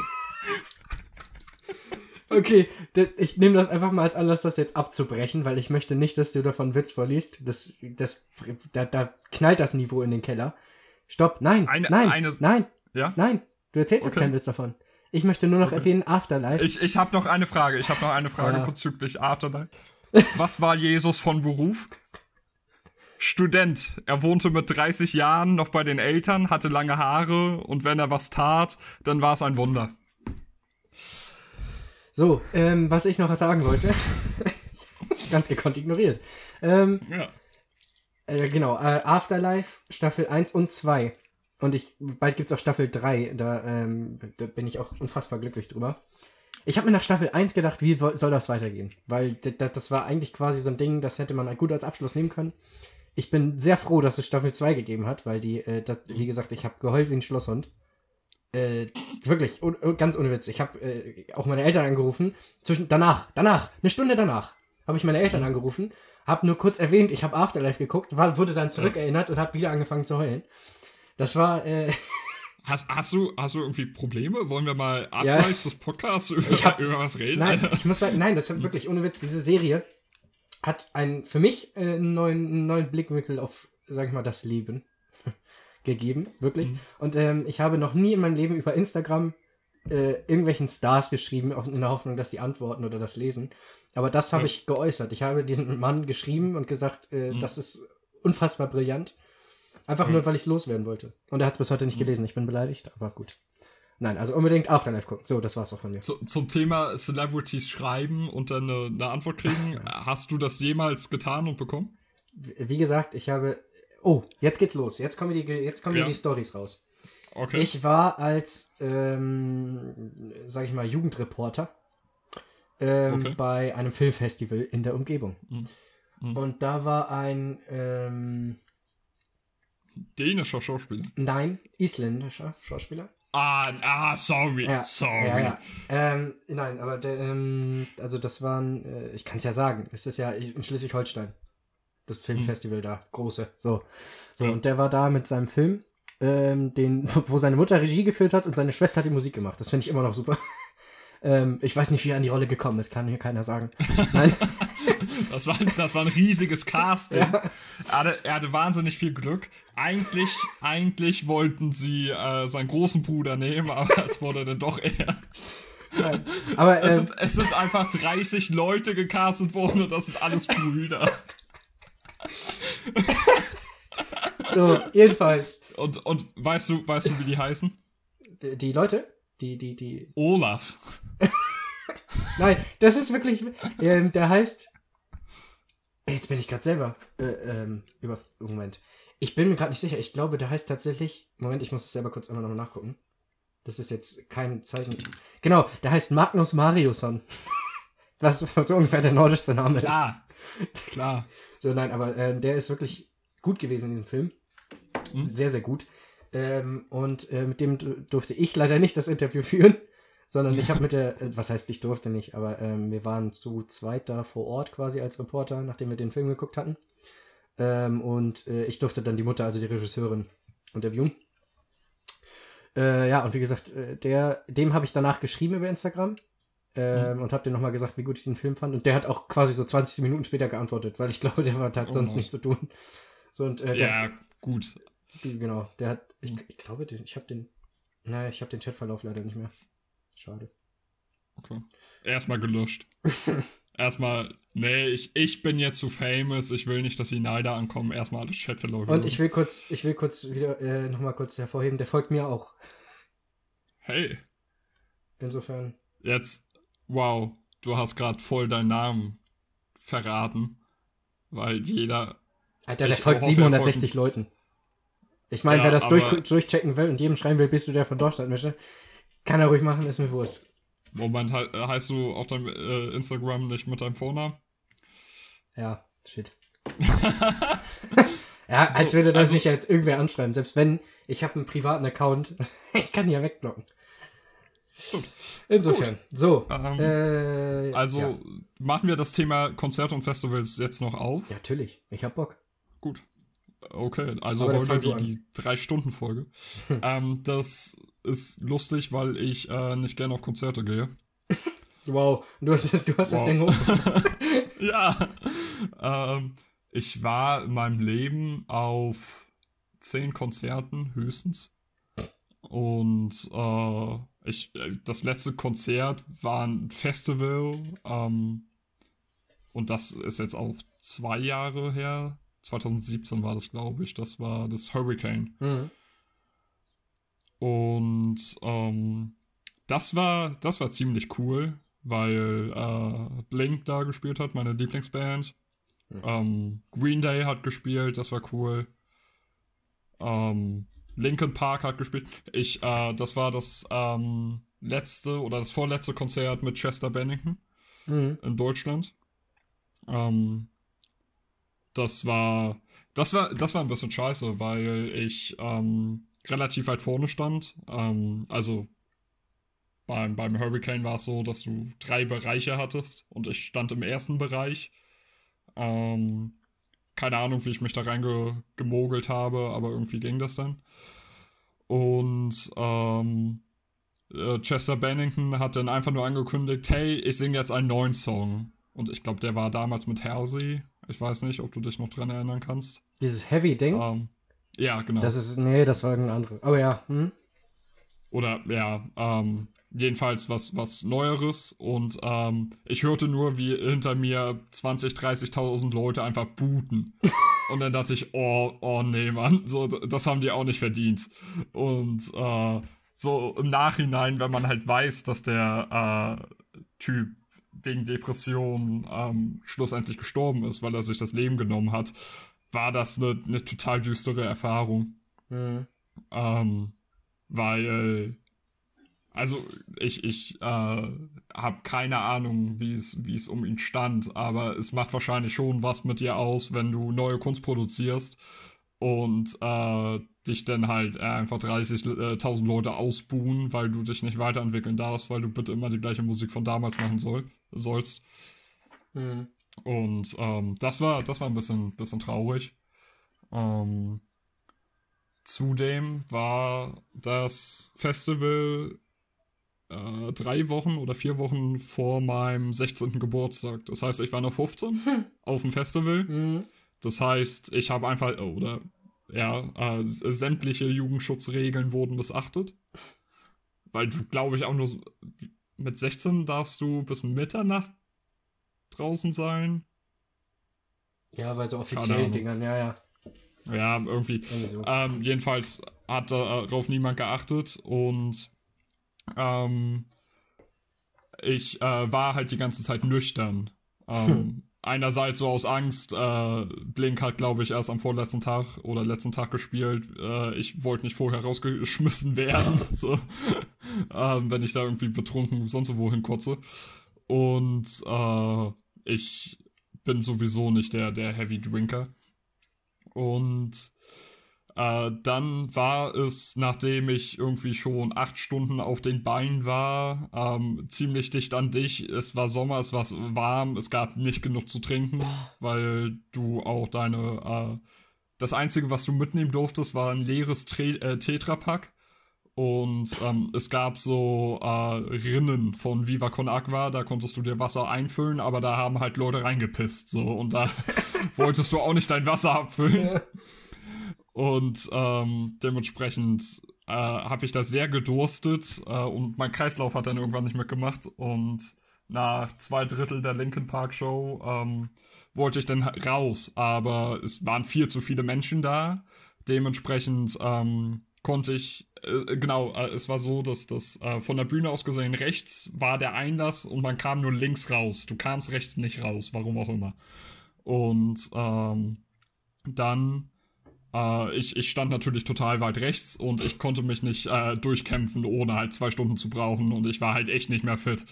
Okay, ich nehme das einfach mal als Anlass, das jetzt abzubrechen, weil ich möchte nicht, dass du davon Witz vorliest. Das, das, da, da knallt das Niveau in den Keller. Stopp, nein, Eine- nein, eine- nein, Ja? nein. Du erzählst jetzt Okay. keinen Witz davon. Ich möchte nur noch erwähnen Afterlife. Ich, ich habe noch eine Frage. Ich habe noch eine Frage Ja. bezüglich Afterlife. Was war Jesus von Beruf? Student. Er wohnte mit 30 Jahren noch bei den Eltern, hatte lange Haare und wenn er was tat, dann war es ein Wunder. So, ähm, was ich noch sagen wollte. Ganz gekonnt ignoriert. Ähm, Ja. Äh, genau, äh, Afterlife, Staffel 1 und 2. Und ich, bald gibt's auch Staffel 3. Da, ähm, da bin ich auch unfassbar glücklich drüber. Ich habe mir nach Staffel 1 gedacht, wie soll das weitergehen? Weil das war eigentlich quasi so ein Ding, das hätte man gut als Abschluss nehmen können. Ich bin sehr froh, dass es Staffel 2 gegeben hat, weil die, äh, das, wie gesagt, ich habe geheult wie ein Schlosshund. Äh, wirklich, un, ganz ohne Witz. Ich habe äh, auch meine Eltern angerufen. Zwischen, danach, danach, eine Stunde danach, habe ich meine Eltern angerufen, habe nur kurz erwähnt, ich habe Afterlife geguckt, war, wurde dann zurückerinnert und habe wieder angefangen zu heulen. Das war, äh, Hast, hast, du, hast du irgendwie Probleme? Wollen wir mal abseits des Podcasts über, hab- über was reden? nein, ich muss sagen, nein, das hat wirklich, ohne Witz, diese Serie hat einen, für mich äh, einen neuen, einen neuen Blickwinkel auf, sag ich mal, das Leben gegeben, wirklich. Mhm. Und ähm, ich habe noch nie in meinem Leben über Instagram äh, irgendwelchen Stars geschrieben, auf, in der Hoffnung, dass die antworten oder das lesen. Aber das habe ich geäußert. Ich habe diesen Mann geschrieben und gesagt, äh, mhm. das ist unfassbar brillant. Einfach mhm. nur, weil ich es loswerden wollte. Und er hat es bis heute nicht mhm. gelesen. Ich bin beleidigt, aber gut. Nein, also unbedingt Afterlife gucken. So, das war's auch von mir. Zu, zum Thema Celebrities schreiben und dann eine, eine Antwort kriegen. Hast du das jemals getan und bekommen? Wie gesagt, ich habe. Oh, jetzt geht's los. Jetzt kommen die, jetzt kommen ja. die Stories raus. Okay. Ich war als, ähm, sag ich mal, Jugendreporter ähm, okay. bei einem Filmfestival in der Umgebung. Mhm. Mhm. Und da war ein ähm, dänischer Schauspieler. Nein, isländischer Schauspieler. Ah, ah sorry, ja, sorry. Ja, ja. Ähm, nein, aber der, ähm, also das waren, äh, ich kann es ja sagen, es ist ja in Schleswig-Holstein. Das Filmfestival mhm. da, große. So. So, und der war da mit seinem Film, ähm, den, wo seine Mutter Regie geführt hat und seine Schwester hat die Musik gemacht. Das finde ich immer noch super. Ähm, ich weiß nicht, wie er an die Rolle gekommen ist, kann hier keiner sagen. Nein. Das, war, das war ein riesiges Casting. Ja. Er, hatte, er, hatte, wahnsinnig viel Glück. Eigentlich, eigentlich wollten sie äh, seinen großen Bruder nehmen, aber es wurde dann doch er. Nein. Aber, es, ähm, sind, es sind einfach 30 Leute gecastet worden und das sind alles Brüder. so, jedenfalls. Und, und weißt du, weißt du, wie die heißen? Die, die Leute? Die, die, die. Olaf. Nein, das ist wirklich. Ähm, der heißt. Jetzt bin ich gerade selber. Äh, ähm, über. Moment. Ich bin mir gerade nicht sicher. Ich glaube, der heißt tatsächlich. Moment, ich muss es selber kurz einmal nochmal nachgucken. Das ist jetzt kein Zeichen. Genau, der heißt Magnus Mariusson. Was so ungefähr der nordischste Name Klar. ist. Klar. So, nein, aber äh, der ist wirklich gut gewesen in diesem Film. Hm? Sehr, sehr gut. Ähm, und äh, mit dem durfte ich leider nicht das Interview führen, sondern ich habe mit der, äh, was heißt ich durfte nicht, aber ähm, wir waren zu zweit da vor Ort quasi als Reporter, nachdem wir den Film geguckt hatten. Ähm, und äh, ich durfte dann die Mutter, also die Regisseurin, interviewen. Äh, ja, und wie gesagt, äh, der, dem habe ich danach geschrieben über Instagram. Ähm, mhm. Und habe dir nochmal gesagt, wie gut ich den Film fand. Und der hat auch quasi so 20 Minuten später geantwortet, weil ich glaube, der hat oh, sonst nichts zu tun. So, und, äh, der, ja, gut. Genau, der hat, ich, hm. ich glaube, ich habe den, naja, ich habe den Chatverlauf leider nicht mehr. Schade. Okay. Erstmal gelöscht. Erstmal, nee, ich, ich bin jetzt zu famous, ich will nicht, dass die Neider ankommen. Erstmal alles Chatverlauf. Und ich will kurz, ich will kurz wieder, äh, nochmal kurz hervorheben, der folgt mir auch. Hey. Insofern. Jetzt, wow, du hast gerade voll deinen Namen verraten. Weil jeder. Alter, der folgt 760 Leuten. Ich meine, ja, wer das durch, durchchecken will und jedem schreiben will, bist du der von Deutschland mische, kann er ruhig machen, ist mir Wurst. Moment, he heißt du auf deinem äh, Instagram nicht mit deinem Vornamen? Ja, shit. ja, so, als würde das also, nicht jetzt irgendwer anschreiben. Selbst wenn, ich habe einen privaten Account, ich kann ja wegblocken. Gut. Insofern, Gut. so. Ähm, äh, also ja. machen wir das Thema Konzerte und Festivals jetzt noch auf? Ja, natürlich. Ich hab Bock. Gut. Okay, also heute die, die Drei-Stunden-Folge. ähm, das ist lustig, weil ich äh, nicht gerne auf Konzerte gehe. Wow, du hast das, du hast wow. das Ding hoch. ja. Ähm, ich war in meinem Leben auf zehn Konzerten höchstens. Und äh, ich, äh, das letzte Konzert war ein Festival. Ähm, und das ist jetzt auch zwei Jahre her. 2017 war das, glaube ich. Das war das Hurricane. Mhm. Und ähm, das war, das war ziemlich cool, weil äh, Blink da gespielt hat, meine Lieblingsband. Mhm. Ähm, Green Day hat gespielt, das war cool. Ähm, Linkin Park hat gespielt. Ich, äh, das war das ähm, letzte oder das vorletzte Konzert mit Chester Bennington mhm. in Deutschland. Ähm, das war, das war, das war ein bisschen scheiße, weil ich ähm, relativ weit vorne stand. Ähm, also beim, beim Hurricane war es so, dass du drei Bereiche hattest und ich stand im ersten Bereich. Ähm, keine Ahnung, wie ich mich da reingemogelt habe, aber irgendwie ging das dann. Und ähm, äh, Chester Bennington hat dann einfach nur angekündigt, hey, ich singe jetzt einen neuen Song. Und ich glaube, der war damals mit Halsey ich weiß nicht, ob du dich noch dran erinnern kannst. Dieses Heavy-Ding? Ähm, Ja, genau. Das ist, nee, das war irgendein anderer. Aber ja, hm? Oder ja, ähm, jedenfalls was, was Neueres. Und ähm, ich hörte nur, wie hinter mir 20, 30.000 Leute einfach booten. Und dann dachte ich, oh, oh nee, Mann, so, das haben die auch nicht verdient. Und äh, so im Nachhinein, wenn man halt weiß, dass der äh, Typ wegen Depression ähm, schlussendlich gestorben ist, weil er sich das Leben genommen hat, war das eine, eine total düstere Erfahrung. Mhm. Ähm, weil, also ich, ich äh, habe keine Ahnung, wie es, wie es um ihn stand, aber es macht wahrscheinlich schon was mit dir aus, wenn du neue Kunst produzierst und äh, dich dann halt einfach 30.000 Leute ausbuhen, weil du dich nicht weiterentwickeln darfst, weil du bitte immer die gleiche Musik von damals machen soll, sollst. Mhm. Und ähm, das war, das war ein bisschen, bisschen traurig. Ähm, zudem war das Festival äh, drei Wochen oder vier Wochen vor meinem 16. Geburtstag. Das heißt, ich war noch 15 Hm. auf dem Festival. Mhm. Das heißt, ich habe einfach, oder ja, äh, sämtliche Jugendschutzregeln wurden missachtet. Weil du, glaube ich, auch nur mit 16 darfst du bis Mitternacht draußen sein. Ja, bei so offiziellen. Dingern, ja, ja. Ja, irgendwie. Irgendwie so. Ähm, jedenfalls hat darauf niemand geachtet und ähm, ich äh, war halt die ganze Zeit nüchtern. Ähm, Einerseits so aus Angst, äh, Blink hat, glaube ich, erst am vorletzten Tag oder letzten Tag gespielt. Äh, ich wollte nicht vorher rausgeschmissen werden, so, ähm, wenn ich da irgendwie betrunken sonst wohin kotze. Und äh, ich bin sowieso nicht der, der Heavy Drinker. Und äh, dann war es, nachdem ich irgendwie schon acht Stunden auf den Beinen war, ähm, ziemlich dicht an dich. Es war Sommer, es war warm, es gab nicht genug zu trinken, weil du auch deine. Äh, das Einzige, was du mitnehmen durftest, war ein leeres äh, Tetrapack. Und ähm, es gab so äh, Rinnen von Viva Con Aqua, da konntest du dir Wasser einfüllen, aber da haben halt Leute reingepisst. So, und da wolltest du auch nicht dein Wasser abfüllen. Und ähm, dementsprechend äh, habe ich da sehr gedurstet äh, und mein Kreislauf hat dann irgendwann nicht mitgemacht. Und nach zwei Drittel der Linkin Park Show ähm, wollte ich dann raus, aber es waren viel zu viele Menschen da. Dementsprechend ähm, konnte ich, äh, genau, äh, es war so, dass das äh, von der Bühne aus gesehen rechts war der Einlass und man kam nur links raus. Du kamst rechts nicht raus, warum auch immer. Und ähm, dann äh, ich, ich stand natürlich total weit rechts und ich konnte mich nicht äh, durchkämpfen, ohne halt zwei Stunden zu brauchen und ich war halt echt nicht mehr fit.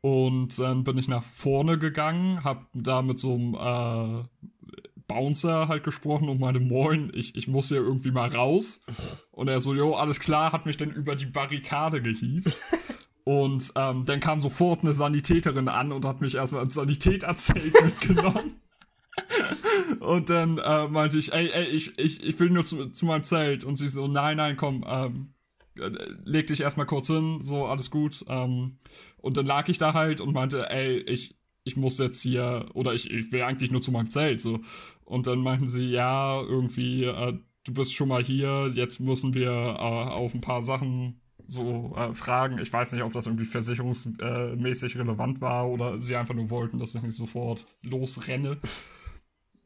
Und dann bin ich nach vorne gegangen, hab da mit so einem äh, Bouncer halt gesprochen und meinte, moin, ich, ich muss hier irgendwie mal raus. Und er so, jo, alles klar, hat mich dann über die Barrikade gehievt. Und ähm, dann kam sofort eine Sanitäterin an und hat mich erstmal ins Sanitäterzelt mitgenommen. Und dann äh, meinte ich, ey, ey, ich, ich, ich will nur zu, zu meinem Zelt. Und sie so, nein, nein, komm, ähm, äh, leg dich erstmal kurz hin, so, alles gut. Ähm, und dann lag ich da halt und meinte, ey, ich, ich muss jetzt hier, oder ich, ich will eigentlich nur zu meinem Zelt, so. Und dann meinten sie, ja, irgendwie, äh, du bist schon mal hier, jetzt müssen wir äh, auf ein paar Sachen so äh, fragen. Ich weiß nicht, ob das irgendwie versicherungsmäßig relevant war oder sie einfach nur wollten, dass ich nicht sofort losrenne.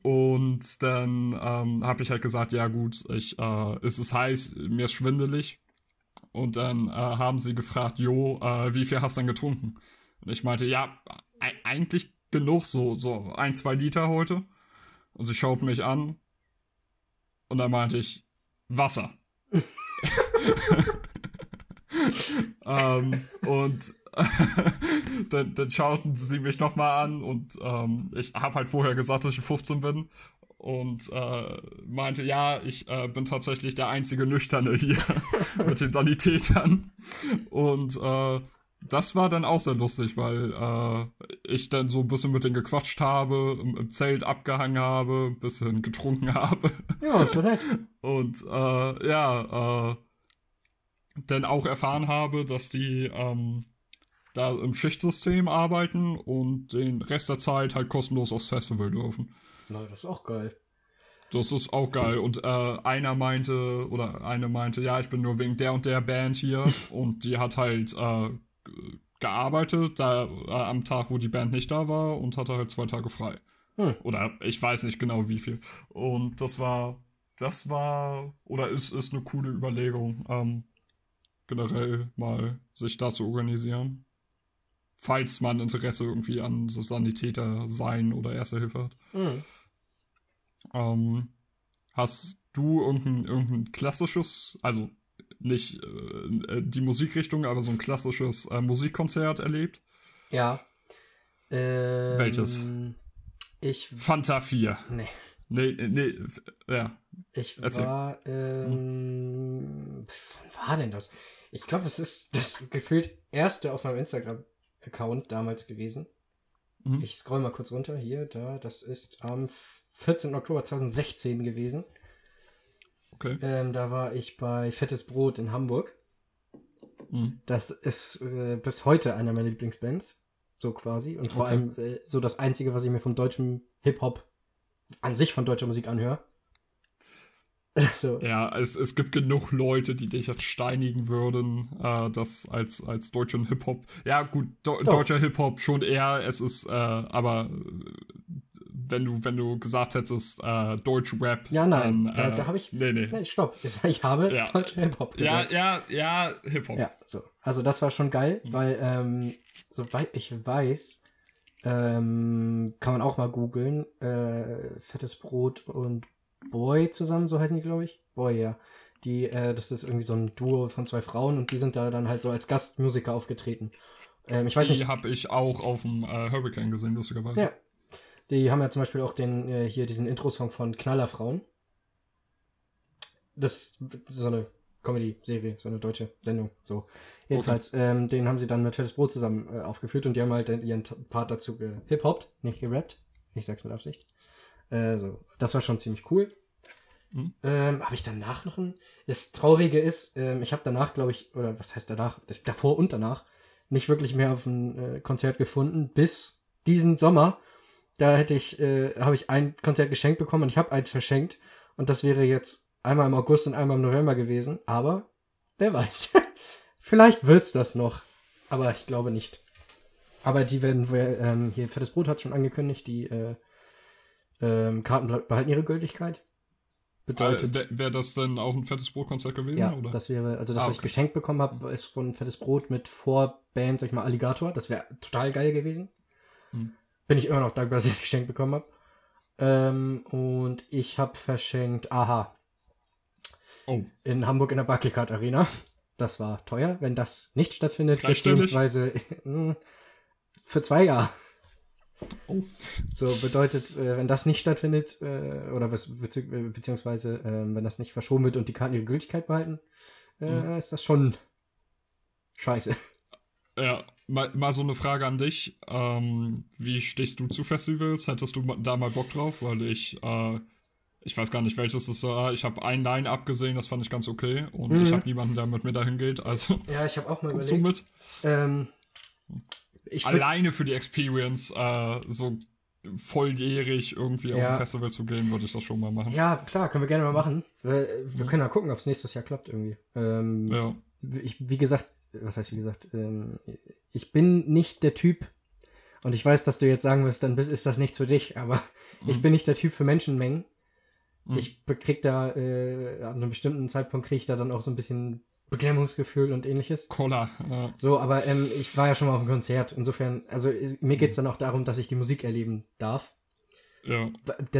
Und dann ähm, habe ich halt gesagt, ja gut, ich, äh, es ist heiß, mir ist schwindelig. Und dann äh, haben sie gefragt, Jo, äh, wie viel hast du denn getrunken? Und ich meinte, ja, e eigentlich genug, so, so ein, zwei Liter heute. Und sie schaut mich an. Und dann meinte ich, Wasser. ähm, und dann, dann schauten sie mich nochmal an und ähm, ich habe halt vorher gesagt, dass ich 15 bin und äh, meinte, ja, ich äh, bin tatsächlich der einzige Nüchterne hier mit den Sanitätern. Und äh, das war dann auch sehr lustig, weil äh, ich dann so ein bisschen mit denen gequatscht habe, im, im Zelt abgehangen habe, ein bisschen getrunken habe. Ja, so nett. Und äh, ja, äh, dann auch erfahren habe, dass die ähm, da im Schichtsystem arbeiten und den Rest der Zeit halt kostenlos aufs Festival dürfen. Na, das ist auch geil. Das ist auch geil. Und äh, einer meinte, oder eine meinte, ja, ich bin nur wegen der und der Band hier. und die hat halt äh, gearbeitet, da äh, am Tag, wo die Band nicht da war, und hatte halt zwei Tage frei. Hm. Oder ich weiß nicht genau wie viel. Und das war, das war, oder ist, ist eine coole Überlegung, ähm, generell mal sich da zu organisieren. Falls man Interesse irgendwie an so Sanitäter sein oder Erste Hilfe hat. Hm. Ähm, hast du irgendein, irgendein klassisches, also nicht äh, äh, die Musikrichtung, aber so ein klassisches äh, Musikkonzert erlebt? Ja. Ähm, Welches? Ich. Fanta 4. Nee. Nee, nee, ja. Ich Erzähl. war, ähm, wann war denn das? Ich glaube, das ist das gefühlt erste auf meinem Instagram-Account damals gewesen. Mhm. Ich scroll mal kurz runter. Hier, da, das ist am 14. Oktober 2016 gewesen. Okay. Ähm, da war ich bei Fettes Brot in Hamburg. Mhm. Das ist äh, bis heute einer meiner Lieblingsbands. So quasi. Und vor okay. allem äh, so das Einzige, was ich mir von deutschem Hip-Hop an sich von deutscher Musik anhöre. so. Ja, es, es gibt genug Leute, die dich jetzt steinigen würden, äh, das als, als deutschen Hip-Hop. Ja, gut, do, deutscher Hip-Hop schon eher, es ist, äh, aber wenn du, wenn du gesagt hättest, äh, Deutsch-Rap. Ja, nein, dann, da, äh, da habe ich. Nee, nee. nee stopp. Ich habe ja. deutscher Hip-Hop gesagt. Ja, ja, ja, Hip-Hop. Ja, so. Also, das war schon geil, mhm. weil, ähm, soweit ich weiß, ähm, kann man auch mal googeln. Äh, Fettes Brot und Boy zusammen, so heißen die, glaube ich. Boy, ja. Die, äh, das ist irgendwie so ein Duo von zwei Frauen und die sind da dann halt so als Gastmusiker aufgetreten. Ähm, ich weiß die habe ich auch auf dem äh, Hurricane gesehen, lustigerweise. Ja. Die haben ja zum Beispiel auch den, äh, hier diesen Intro-Song von Knallerfrauen. Das ist so eine Comedy-Serie, so eine deutsche Sendung. So. Jedenfalls, okay. ähm, den haben sie dann mit Fettes Brot zusammen äh, aufgeführt und die haben halt ihren Part dazu gehip-hoppt, nicht gerappt. Ich sag's mit Absicht. Äh, so. Das war schon ziemlich cool. Mhm. Ähm, habe ich danach noch ein. Das Traurige ist, ähm, ich habe danach, glaube ich, oder was heißt danach? Das, davor und danach nicht wirklich mehr auf ein äh, Konzert gefunden, bis diesen Sommer. Da hätte ich, äh, habe ich ein Konzert geschenkt bekommen und ich habe eins verschenkt. Und das wäre jetzt einmal im August und einmal im November gewesen. Aber wer weiß. Vielleicht wird's das noch. Aber ich glaube nicht. Aber die werden, ähm, hier Fettes Brot hat schon angekündigt, die äh, ähm, Karten behalten ihre Gültigkeit. Bedeutet. Äh, Wäre das denn auch ein fettes Brot-Konzert gewesen? Ja, oder? das wäre, also das, ah, okay. was ich geschenkt bekommen habe, ist von fettes Brot mit Vorband, sag ich mal, Alligator. Das wäre total geil gewesen. Hm. Bin ich immer noch dankbar, dass ich es geschenkt bekommen habe. Ähm, und ich habe verschenkt Aha. Oh. In Hamburg in der Barclaycard Arena. Das war teuer, wenn das nicht stattfindet, beziehungsweise für zwei Jahre. Oh. So bedeutet, äh, wenn das nicht stattfindet, äh, oder bezieh beziehungsweise äh, wenn das nicht verschoben wird und die Karten ihre Gültigkeit behalten, mhm. ist das schon scheiße. Ja, mal, mal so eine Frage an dich. Ähm, wie stehst du zu Festivals? Hättest du da mal Bock drauf? Weil ich, äh, ich weiß gar nicht, welches es war. Ich habe ein Line abgesehen, das fand ich ganz okay. Und mhm. ich habe niemanden, der mit mir dahin geht. Also, ja, ich habe auch mal überlegt. Du mit? Ähm, Alleine für die Experience äh, so volljährig irgendwie ja. auf ein Festival zu gehen, würde ich das schon mal machen. Ja, klar, können wir gerne mal machen. Wir, wir können mal gucken, ob es nächstes Jahr klappt irgendwie. Ähm, ja. Ich, wie gesagt, was heißt wie gesagt, ähm, ich bin nicht der Typ, und ich weiß, dass du jetzt sagen wirst, dann ist das nichts für dich, aber mhm. ich bin nicht der Typ für Menschenmengen. Mhm. Ich krieg da, äh, an einem bestimmten Zeitpunkt kriege ich da dann auch so ein bisschen Beklemmungsgefühl und ähnliches. Cola. Ja. So, aber ähm, ich war ja schon mal auf einem Konzert. Insofern, also mir geht es dann auch darum, dass ich die Musik erleben darf. Ja.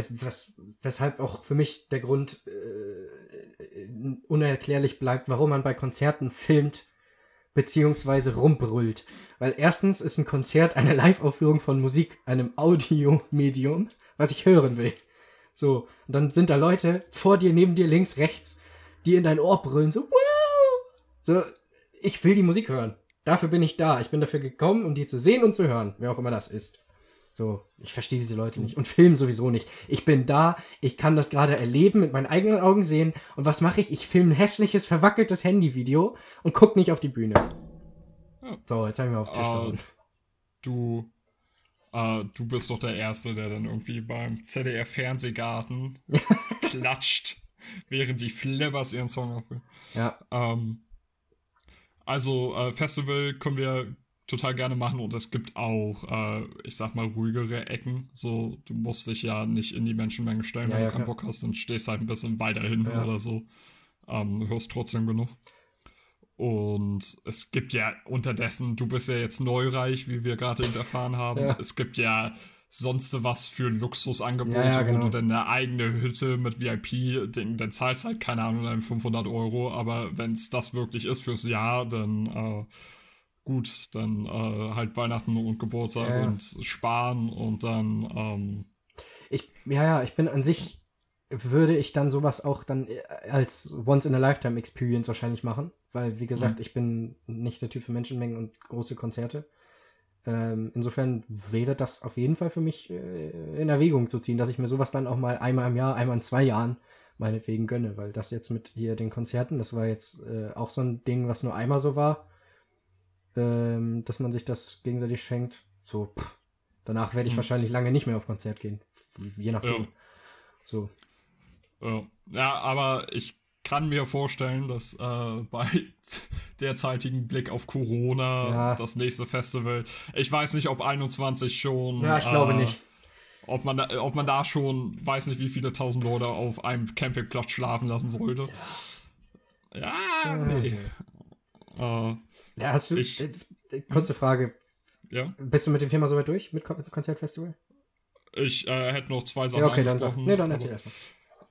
Was, weshalb auch für mich der Grund äh, unerklärlich bleibt, warum man bei Konzerten filmt beziehungsweise rumbrüllt. Weil erstens ist ein Konzert eine Live-Aufführung von Musik, einem Audiomedium, was ich hören will. So, und dann sind da Leute vor dir, neben dir, links, rechts, die in dein Ohr brüllen, so, wow! So, ich will die Musik hören. Dafür bin ich da. Ich bin dafür gekommen, um die zu sehen und zu hören, wer auch immer das ist. So, ich verstehe diese Leute nicht. Und Film sowieso nicht. Ich bin da, ich kann das gerade erleben, mit meinen eigenen Augen sehen. Und was mache ich? Ich filme ein hässliches, verwackeltes Handyvideo und gucke nicht auf die Bühne. So, jetzt haben wir auf den Tisch uh, Du äh, du bist doch der Erste, der dann irgendwie beim ZDF-Fernsehgarten klatscht, während die Flippers ihren Song aufführen. Ja. Ähm, also, äh, Festival können wir total gerne machen und es gibt auch, äh, ich sag mal, ruhigere Ecken. So, du musst dich ja nicht in die Menschenmenge stellen, Ja, wenn ja, du keinen. Bock hast, dann stehst halt ein bisschen weiter hinten Ja. oder so. Ähm, du hörst trotzdem genug. Und es gibt ja unterdessen, du bist ja jetzt neureich, wie wir gerade erfahren haben. Es gibt ja sonst was für Luxusangebote, Ja, ja, wo genau. du dann eine eigene Hütte mit VIP, den, dann zahlst halt, keine Ahnung, dann 500 Euro, aber wenn es das wirklich ist fürs Jahr, dann äh, gut, dann äh, halt Weihnachten und Geburtstag Ja, ja. und sparen und dann, ähm, Ich, ja, ja, ich bin an sich, würde ich dann sowas auch dann äh, als Once-in-a-Lifetime-Experience wahrscheinlich machen, weil, wie gesagt, Mhm. ich bin nicht der Typ für Menschenmengen und große Konzerte. Ähm, insofern wäre das auf jeden Fall für mich äh, in Erwägung zu ziehen, dass ich mir sowas dann auch mal einmal im Jahr, einmal in zwei Jahren meinetwegen gönne, weil das jetzt mit hier den Konzerten, das war jetzt äh, auch so ein Ding, was nur einmal so war, ähm, dass man sich das gegenseitig schenkt. So, pff, danach werde ich Mhm. wahrscheinlich lange nicht mehr auf Konzert gehen. Je nachdem. Ja. So. Ja, ja, aber ich kann mir vorstellen, dass äh, bei derzeitigem Blick auf Corona, Ja. das nächste Festival, ich weiß nicht, ob 21 schon. Ja, ich glaube äh, nicht. Ob man, da, ob man da schon, weiß nicht, wie viele tausend Leute auf einem Campingplatz schlafen lassen sollte. Ja, Ja, nee. nee. Äh, Ja, hast du. Ich- äh, äh, kurze Frage. ja, Bist du mit dem Thema soweit durch? Mit Kon Konzertfestival? ich hätte noch zwei Sachen Ja, okay, dann sag. Nee, dann erzähl erstmal.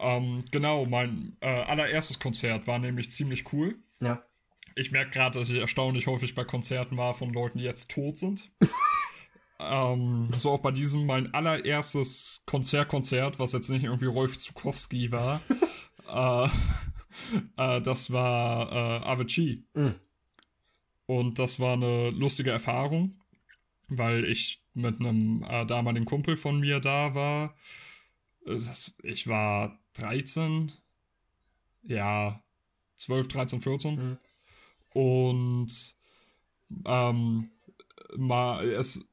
Ähm, genau, mein äh, allererstes Konzert war nämlich ziemlich cool. Ja. Ich merke gerade, dass ich erstaunlich häufig bei Konzerten war von Leuten, die jetzt tot sind. ähm, so auch bei diesem mein allererstes Konzertkonzert, was jetzt nicht irgendwie Rolf Zukowski war. äh, äh, das war äh, Avicii. Mhm. Und das war eine lustige Erfahrung, weil ich mit einem äh, damaligen Kumpel von mir da war. Äh, Das, ich war 13, ja, 12, 13, 14. Mhm. Und ähm, mal, es,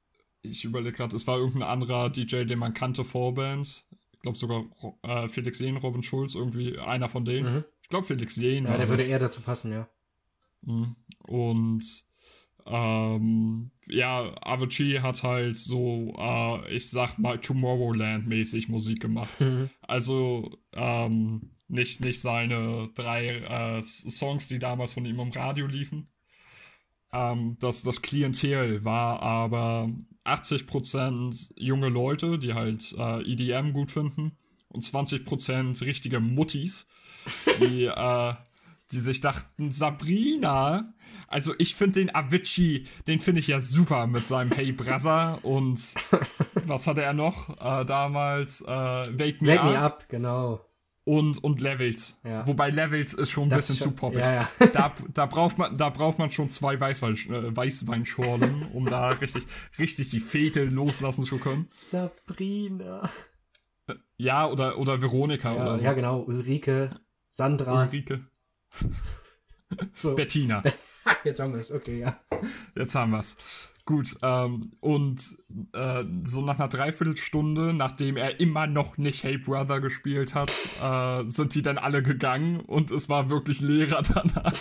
ich überlege gerade, es war irgendein anderer DJ, den man kannte, Vorband. Ich glaube sogar äh, Felix Jähn, Robin Schulz, irgendwie einer von denen. Mhm. Ich glaube Felix Jähn. Ja, der würde eher dazu passen, ja. Mhm. Und ähm, ja, Avicii hat halt so, äh, ich sag mal, Tomorrowland-mäßig Musik gemacht. Mhm. Also ähm, nicht, nicht seine drei äh, Songs, die damals von ihm im Radio liefen. Ähm, das, das Klientel war aber 80% junge Leute, die halt äh, EDM gut finden und 20% richtige Muttis, die, äh, die sich dachten, Sabrina, also ich finde den Avicii, den finde ich ja super mit seinem Hey Brother und was hatte er noch äh, damals? Äh, Wake Me Wake Up me up, genau. und, und Levels. Ja. Wobei Levels ist schon ein Das bisschen schon- zu poppig. Ja, ja. Da, da, braucht man, da braucht man schon zwei Weißwein, äh, Weißweinschorlen, um da richtig, richtig die Fete loslassen zu können. Sabrina. Ja, oder, oder Veronika Ja, oder so. ja, genau. Ulrike, Sandra. Ulrike. So. Bettina. Jetzt haben wir es, okay, ja. Jetzt haben wir's. Gut, ähm, und äh, so nach einer Dreiviertelstunde, nachdem er immer noch nicht Hey Brother gespielt hat, äh, sind die dann alle gegangen und es war wirklich leerer danach.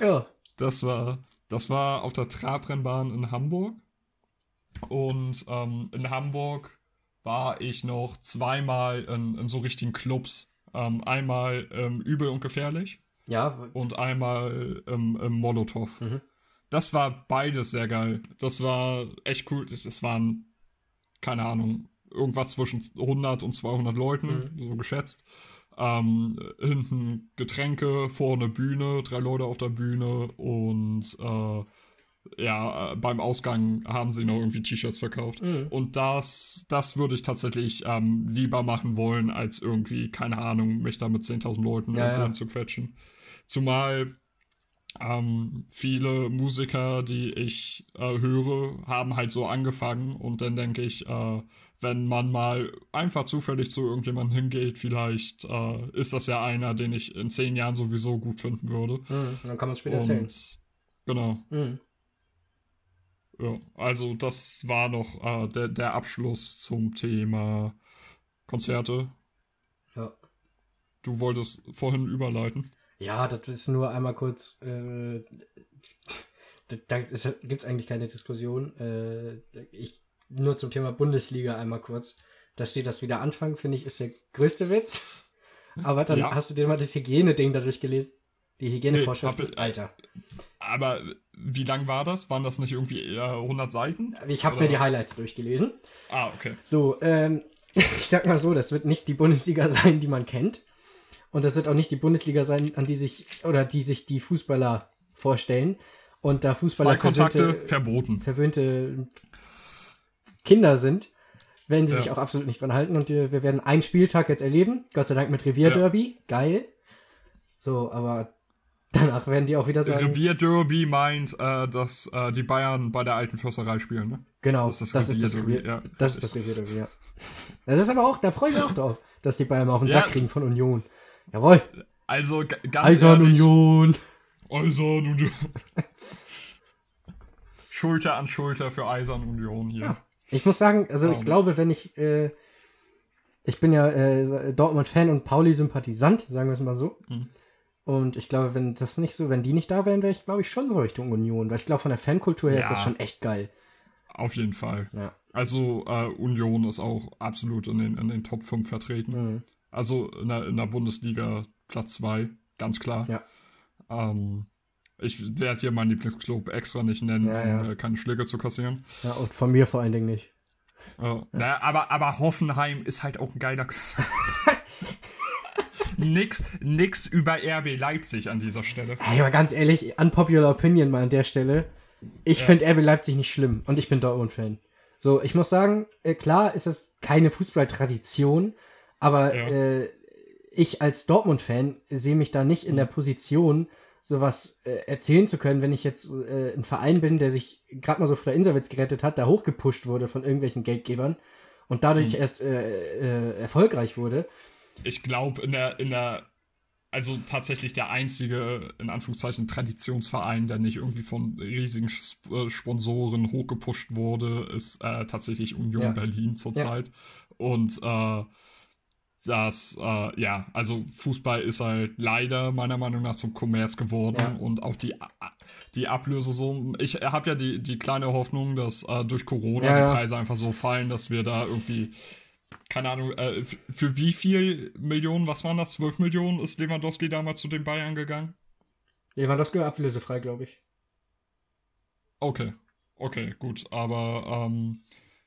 Ja. Das war, das war auf der Trabrennbahn in Hamburg. Und ähm, in Hamburg war ich noch zweimal in, in so richtigen Clubs. Ähm, einmal ähm, übel und gefährlich Ja, und einmal im, im Molotow. Mhm. Das war beides sehr geil. Das war echt cool. Es, es waren, keine Ahnung, irgendwas zwischen 100 und 200 Leuten, so geschätzt. Ähm, hinten Getränke, vorne Bühne, drei Leute auf der Bühne und äh, ja, beim Ausgang haben sie noch irgendwie T-Shirts verkauft. Mhm. Und das, das würde ich tatsächlich ähm, lieber machen wollen, als irgendwie, keine Ahnung, mich da mit 10.000 Leuten Ja, ja. hinzuquetschen. Zumal ähm, viele Musiker, die ich äh, höre, haben halt so angefangen und dann denke ich, äh, wenn man mal einfach zufällig zu irgendjemandem hingeht, vielleicht äh, ist das ja einer, den ich in zehn Jahren sowieso gut finden würde. Mhm. Dann kann man es später erzählen. Genau. Mhm. Ja, also das war noch äh, der, der Abschluss zum Thema Konzerte. Ja. Du wolltest vorhin überleiten. Ja, das ist nur einmal kurz. Äh, da gibt es eigentlich keine Diskussion. Äh, ich, nur zum Thema Bundesliga einmal kurz. Dass sie das wieder anfangen, finde ich, ist der größte Witz. Aber dann ja. hast du dir mal das Hygieneding dadurch gelesen? Die Hygienevorschrift, nee, Alter. Aber wie lang war das? Waren das nicht irgendwie eher 100 Seiten? Ich habe mir die Highlights durchgelesen. Ah, okay. So, ähm, ich sag mal so, das wird nicht die Bundesliga sein, die man kennt. Und das wird auch nicht die Bundesliga sein, an die sich, oder die sich die Fußballer vorstellen. Und da Fußballer verwöhnte, verboten. verwöhnte Kinder sind, werden sie ja. sich auch absolut nicht dran halten. Und wir, wir, werden einen Spieltag jetzt erleben. Gott sei Dank mit Revierderby. Ja. Geil. So, aber danach werden die auch wieder sagen. Revierderby meint, äh, dass äh, die Bayern bei der alten Försterei spielen, ne? Genau. Das ist das, das, Revier, ja. Das ist das Revierderby, ja. Das ist aber auch, da freue ich mich auch drauf, dass die Bayern mal auf den Sack kriegen von Union. Jawohl. Also ganz Eisern ehrlich, Union. Eisern Union. Schulter an Schulter für Eisern Union hier. Ich muss sagen, also ich glaube, wenn ich äh, ich bin ja äh, Dortmund-Fan und Pauli-Sympathisant, sagen wir es mal so. Mhm. Und ich glaube, wenn das nicht so, wenn die nicht da wären, wäre ich, glaube ich, schon so Richtung Union. Weil ich glaube, von der Fankultur her ja. ist das schon echt geil. Auf jeden Fall. Ja. Also äh, Union ist auch absolut in den, in den Top 5 vertreten. Mhm. Also in der, in der Bundesliga Platz 2, ganz klar. Ja. Ähm, ich werde hier meinen Lieblingsclub extra nicht nennen, ja, ja. um äh, keine Schläge zu kassieren. Ja, und von mir vor allen Dingen nicht. Ja. Naja, aber, aber Hoffenheim ist halt auch ein geiler. nix, nix über RB Leipzig an dieser Stelle. Hey, aber ganz ehrlich, unpopular opinion mal an der Stelle. Ich ja. finde RB Leipzig nicht schlimm und ich bin Dortmund-Fan. So, ich muss sagen, äh, klar ist es keine Fußballtradition, aber ja. äh, ich als Dortmund-Fan sehe mich da nicht in der Position, sowas äh, erzählen zu können, wenn ich jetzt äh, ein Verein bin, der sich gerade mal so vor der Insolvenz gerettet hat, da hochgepusht wurde von irgendwelchen Geldgebern und dadurch mhm. erst äh, äh, erfolgreich wurde. Ich glaube, in der, in der, also tatsächlich der einzige, in Anführungszeichen, Traditionsverein, der nicht irgendwie von riesigen äh, Sponsoren hochgepusht wurde, ist äh, tatsächlich Union ja. Berlin zurzeit. Ja. Und dass, äh, ja, also Fußball ist halt leider meiner Meinung nach zum Kommerz geworden ja. und auch die, die Ablösesummen. Ich habe ja die, die kleine Hoffnung, dass äh, durch Corona ja, die Preise einfach so fallen, dass wir da irgendwie, keine Ahnung, äh, für wie viel Millionen, was waren das, 12 Millionen ist Lewandowski damals zu den Bayern gegangen? Lewandowski ablösefrei, glaube ich. Okay, okay, gut, aber ähm,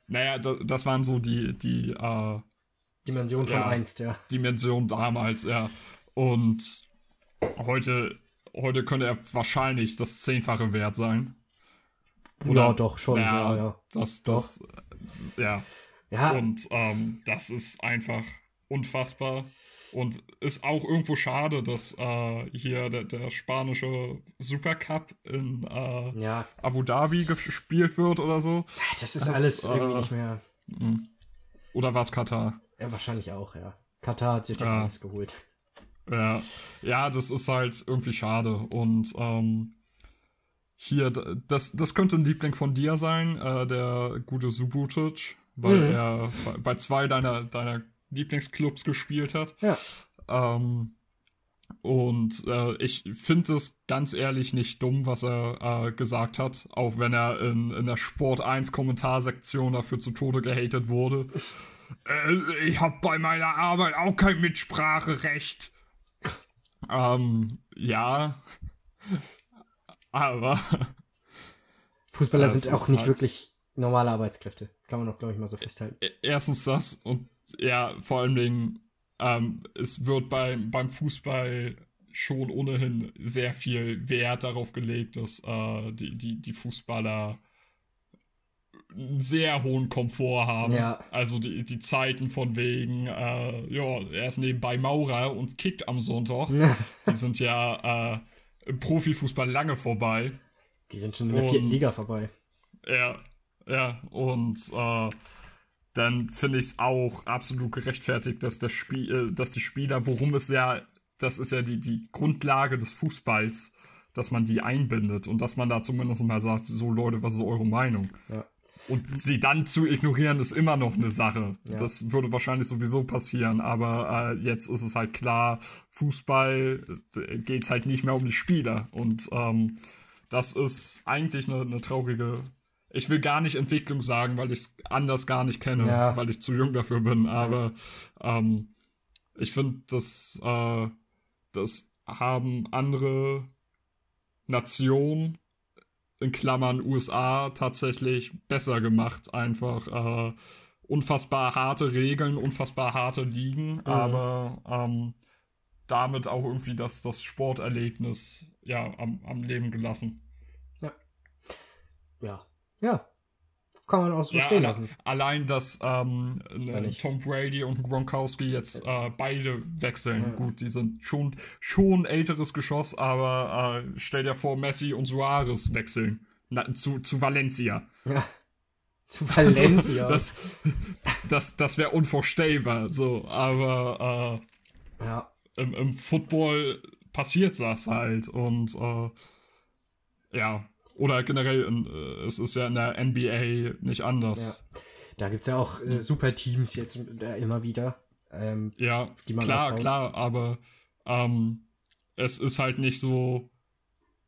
naja, das, das waren so die, die, äh, Dimension von ja, einst, ja. Dimension damals, ja. Und heute, heute könnte er wahrscheinlich das Zehnfache wert sein. Oder, ja, doch, schon. Ja, ja, ja. Das, das, doch. ja. Ja. Und ähm, das ist einfach unfassbar. Und ist auch irgendwo schade, dass äh, hier der, der, spanische Supercup in äh, ja. Abu Dhabi gespielt wird oder so. Das ist das, alles irgendwie äh, nicht mehr. Hm. Oder war es Katar? Ja, wahrscheinlich auch, ja. Katar hat sich doch ja. alles geholt. Ja, ja, das ist halt irgendwie schade. Und ähm, hier, das, das könnte ein Liebling von dir sein, äh, der gute Subutic, weil mhm. er bei, bei, zwei deiner, deiner Lieblingsclubs gespielt hat. Ja. Ähm, und äh, ich finde es ganz ehrlich nicht dumm, was er äh, gesagt hat, auch wenn er in, in der Sport 1 Kommentarsektion dafür zu Tode gehatet wurde. Äh, ich habe bei meiner Arbeit auch kein Mitspracherecht. Ähm, ja. Aber. Fußballer sind auch nicht halt wirklich normale Arbeitskräfte. Kann man doch, glaube ich, mal so festhalten. Erstens das und ja, vor allen Dingen, ähm, es wird bei, beim Fußball schon ohnehin sehr viel Wert darauf gelegt, dass äh, die, die, die Fußballer einen sehr hohen Komfort haben. Ja. Also die, die Zeiten von wegen, äh, ja, er ist nebenbei Maurer und kickt am Sonntag. Ja. Die sind ja äh, im Profifußball lange vorbei. Die sind schon in der und, vierten Liga vorbei. Ja, ja, und äh, dann finde ich es auch absolut gerechtfertigt, dass das Spiel, äh, dass die Spieler, worum es ja, das ist ja die, die Grundlage des Fußballs, dass man die einbindet und dass man da zumindest mal sagt, so Leute, was ist eure Meinung? Ja. Und sie dann zu ignorieren, ist immer noch eine Sache. Ja. Das würde wahrscheinlich sowieso passieren, aber äh, jetzt ist es halt klar, Fußball geht es halt nicht mehr um die Spieler. Und ähm, das ist eigentlich eine, eine traurige. Ich will gar nicht Entwicklung sagen, weil ich es anders gar nicht kenne, Ja. weil ich zu jung dafür bin, aber ähm, ich finde, das, äh, das haben andere Nationen in Klammern USA tatsächlich besser gemacht. Einfach äh, unfassbar harte Regeln, unfassbar harte Ligen, aber ähm, damit auch irgendwie das, das Sporterlebnis ja, am, am Leben gelassen. Ja. Ja. Kann man auch so Ja, stehen lassen. Allein, dass ähm, Ja, ne. Tom Brady und Gronkowski jetzt äh, beide wechseln. Ja. Gut, die sind schon, schon älteres Geschoss, aber äh, stell dir vor, Messi und Suarez wechseln Na, zu, zu Valencia. Ja. Zu Valencia. Also, das das, das wäre unvorstellbar. So, aber ja. äh, im, im Football passiert das halt und äh, ja. Oder generell, in, äh, es ist ja in der NBA nicht anders. Da gibt es ja auch äh, super Teams jetzt äh, immer wieder. Ähm, Ja, klar, klar, aber ähm, es ist halt nicht so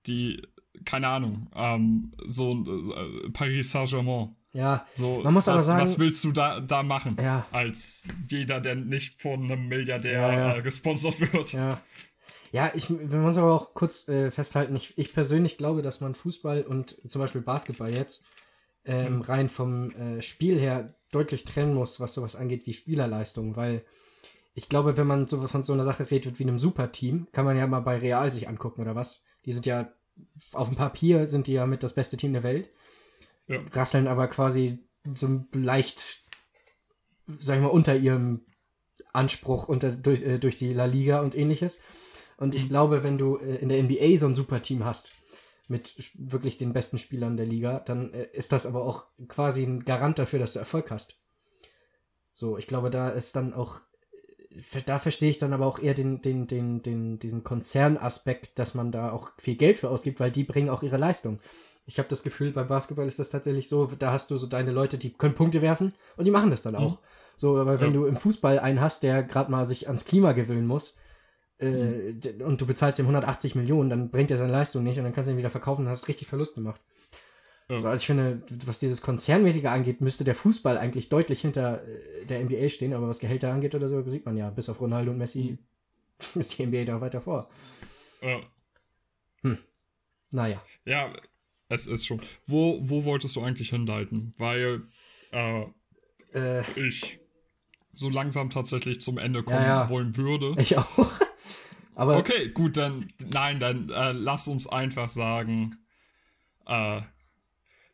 die, keine Ahnung, ähm, so äh, Paris Saint-Germain. ja, So, Man muss was, aber sagen- was willst du da, da machen? ja, Als jeder, der nicht von einem Milliardär Ja, ja. Äh, gesponsert wird. ja. Ja, ich, wir müssen aber auch kurz äh, festhalten, ich, ich persönlich glaube, dass man Fußball und zum Beispiel Basketball jetzt ähm, rein vom äh, Spiel her deutlich trennen muss, was sowas angeht wie Spielerleistung, weil ich glaube, wenn man so von so einer Sache redet wie einem Superteam, kann man ja mal bei Real sich angucken oder was. Die sind ja auf dem Papier sind die ja mit das beste Team der Welt, Ja. rasseln aber quasi so leicht, sag ich mal, unter ihrem Anspruch unter, durch, äh, durch die La Liga und ähnliches. Und ich glaube, wenn du äh, in der NBA so ein Superteam hast, mit wirklich den besten Spielern der Liga, dann äh, ist das aber auch quasi ein Garant dafür, dass du Erfolg hast. So, ich glaube, da ist dann auch, äh, da verstehe ich dann aber auch eher den, den, den, den, diesen Konzernaspekt, dass man da auch viel Geld für ausgibt, weil die bringen auch ihre Leistung. Ich habe das Gefühl, bei Basketball ist das tatsächlich so, da hast du so deine Leute, die können Punkte werfen und die machen das dann auch. So, aber wenn Ja. du im Fußball einen hast, der gerade mal sich ans Klima gewöhnen muss, äh, d- und du bezahlst ihm 180 Millionen, dann bringt er seine Leistung nicht und dann kannst du ihn wieder verkaufen und hast richtig Verlust gemacht. Ja. So, also ich finde, was dieses Konzernmäßige angeht, müsste der Fußball eigentlich deutlich hinter äh, der NBA stehen, aber was Gehälter angeht oder so, sieht man ja, bis auf Ronaldo und Messi ist die NBA da weiter vor. Ja. Naja. ja, es ist schon. Wo, wo wolltest du eigentlich hinleiten? Weil äh, Äh, ich so langsam tatsächlich zum Ende kommen Ja, ja. wollen würde. ich auch. Aber Okay, gut, dann, nein, dann äh, lass uns einfach sagen, äh,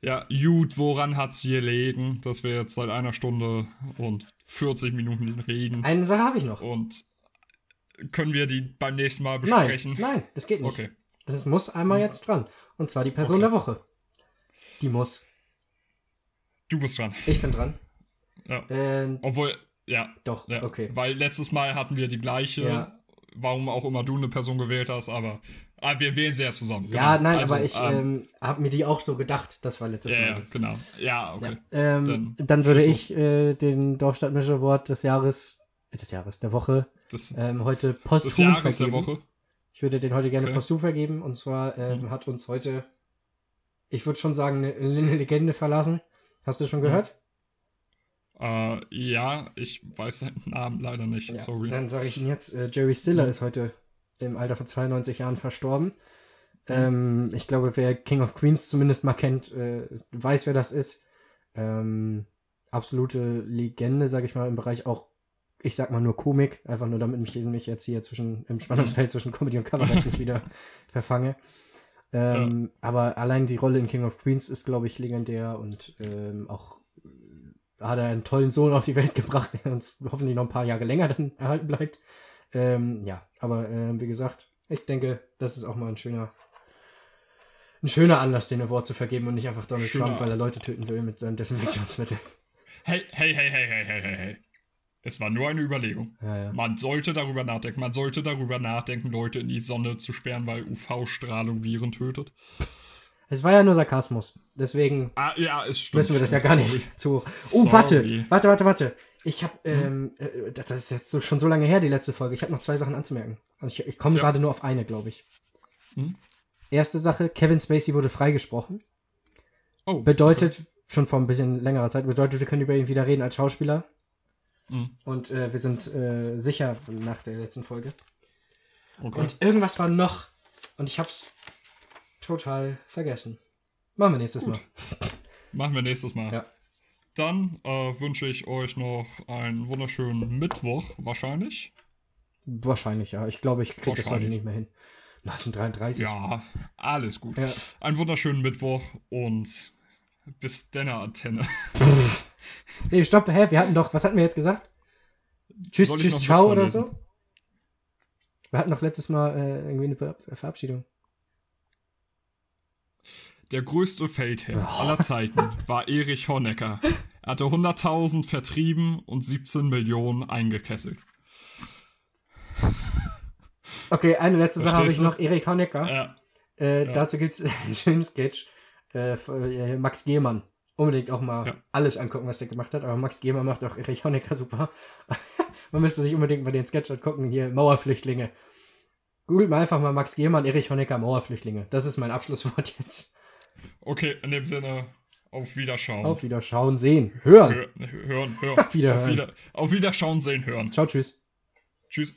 ja, gut, woran hat's gelegen, dass wir jetzt seit einer Stunde und 40 Minuten reden eine Sache habe ich noch. und können wir die beim nächsten Mal Nein, besprechen? nein, das geht nicht. Okay, Das muss einmal jetzt dran. Und zwar die Person Okay. der Woche. Die muss. du bist dran. Ich bin dran. Ja. Äh, Obwohl, ja, doch, ja, okay. weil letztes Mal hatten wir die gleiche, Ja. Warum auch immer du eine Person gewählt hast, aber ah, wir wählen sie ja zusammen. Ja, genau. nein, Also, aber ich ähm, ähm, habe mir die auch so gedacht. Das war letztes ja, Mal ja, so. genau. Ja, okay. Ja. Ähm, Dann dann, würde ich äh, den Dorfstadtmischer Award des Jahres, äh, des Jahres, der Woche, Das, ähm, heute des posthum Jahres vergeben. der Woche. Ich würde den heute gerne Okay. posthum vergeben. Und zwar ähm, Mhm. hat uns heute, ich würde schon sagen, eine, eine Legende verlassen. Hast du schon Mhm. Äh, ja, ich weiß seinen Namen leider nicht. Sorry. Dann sage ich Ihnen jetzt, äh, Jerry Stiller Mhm. ist heute im Alter von 92 Jahren verstorben. Ähm, ich glaube, wer King of Queens zumindest mal kennt, äh, weiß, wer das ist. Ähm, absolute Legende, sage ich mal, im Bereich auch, ich sag mal nur Komik, einfach nur damit ich mich jetzt hier zwischen, im Spannungsfeld zwischen Comedy und Kabarett nicht wieder verfange. Ähm, Aber allein die Rolle in King of Queens ist, glaube ich, legendär und ähm, auch äh, hat er einen tollen Sohn auf die Welt gebracht, der uns hoffentlich noch ein paar Jahre länger dann erhalten bleibt. Ähm, ja, aber ähm, wie gesagt, ich denke, das ist auch mal ein schöner, ein schöner Anlass, den Award zu vergeben und nicht einfach Donald Schöner- Trump, weil er Leute töten will mit seinem Desinfektionsmittel. Hey, hey, hey, hey, hey, hey, hey, hey. Es war nur eine Überlegung. Ja, ja. Man sollte darüber nachdenken. Man sollte darüber nachdenken, Leute in die Sonne zu sperren, weil UV-Strahlung Viren tötet. Es war ja nur Sarkasmus. Deswegen Ah, ja, es stimmt. müssen wir das ja gar sorry. nicht zu. Oh, warte, Sorry. warte, warte, warte. Ich habe, ähm, äh, das ist jetzt so, schon so lange her, die letzte Folge. Ich habe noch zwei Sachen anzumerken. Und ich, ich komme Ja. gerade nur auf eine, glaube ich. Hm? Erste Sache, Kevin Spacey wurde freigesprochen. Oh, Bedeutet, schon vor ein bisschen längerer Zeit, bedeutet, wir können über ihn wieder reden als Schauspieler. Mhm. Und äh, wir sind äh, sicher nach der letzten Folge. Okay. Und irgendwas war noch. Und ich hab's total vergessen. Machen wir nächstes Mal. Machen wir nächstes Mal. Ja. Dann äh, wünsche ich euch noch einen wunderschönen Mittwoch, wahrscheinlich. Wahrscheinlich, ja. Ich glaube, ich krieg das heute nicht mehr hin. 1933. Ja, alles gut. Ja. Einen wunderschönen Mittwoch und bis denne Antenne. Nee, stopp, hä? Wir hatten doch, was hatten wir jetzt gesagt? Tschüss, tschüss, ciao oder so? Wir hatten doch letztes Mal äh, irgendwie eine Ver Verabschiedung. Der größte Feldherr Oh. aller Zeiten war Erich Honecker. Er hatte 100.000 vertrieben und 17 Millionen eingekesselt. Okay, eine letzte Sache habe ich noch. Erik Honecker. Ja, Äh, Ja. Dazu gibt es einen schönen Sketch. Äh, äh, Max Gehmann. Unbedingt auch mal Ja. alles angucken, was der gemacht hat. Aber Max Gehmann macht auch Erich Honecker super. Man müsste sich unbedingt mal den Sketch angucken. Hier, Mauerflüchtlinge. Googelt mal einfach mal Max Gehmann, Erich Honecker, Mauerflüchtlinge. Das ist mein Abschlusswort jetzt. Okay, in dem Sinne, auf Wiederschauen. Auf Wiederschauen, sehen, hören. Hör, hören, hören. Wiederhören. Auf, wieder, auf Wiederschauen, sehen, hören. Ciao, tschüss. Tschüss.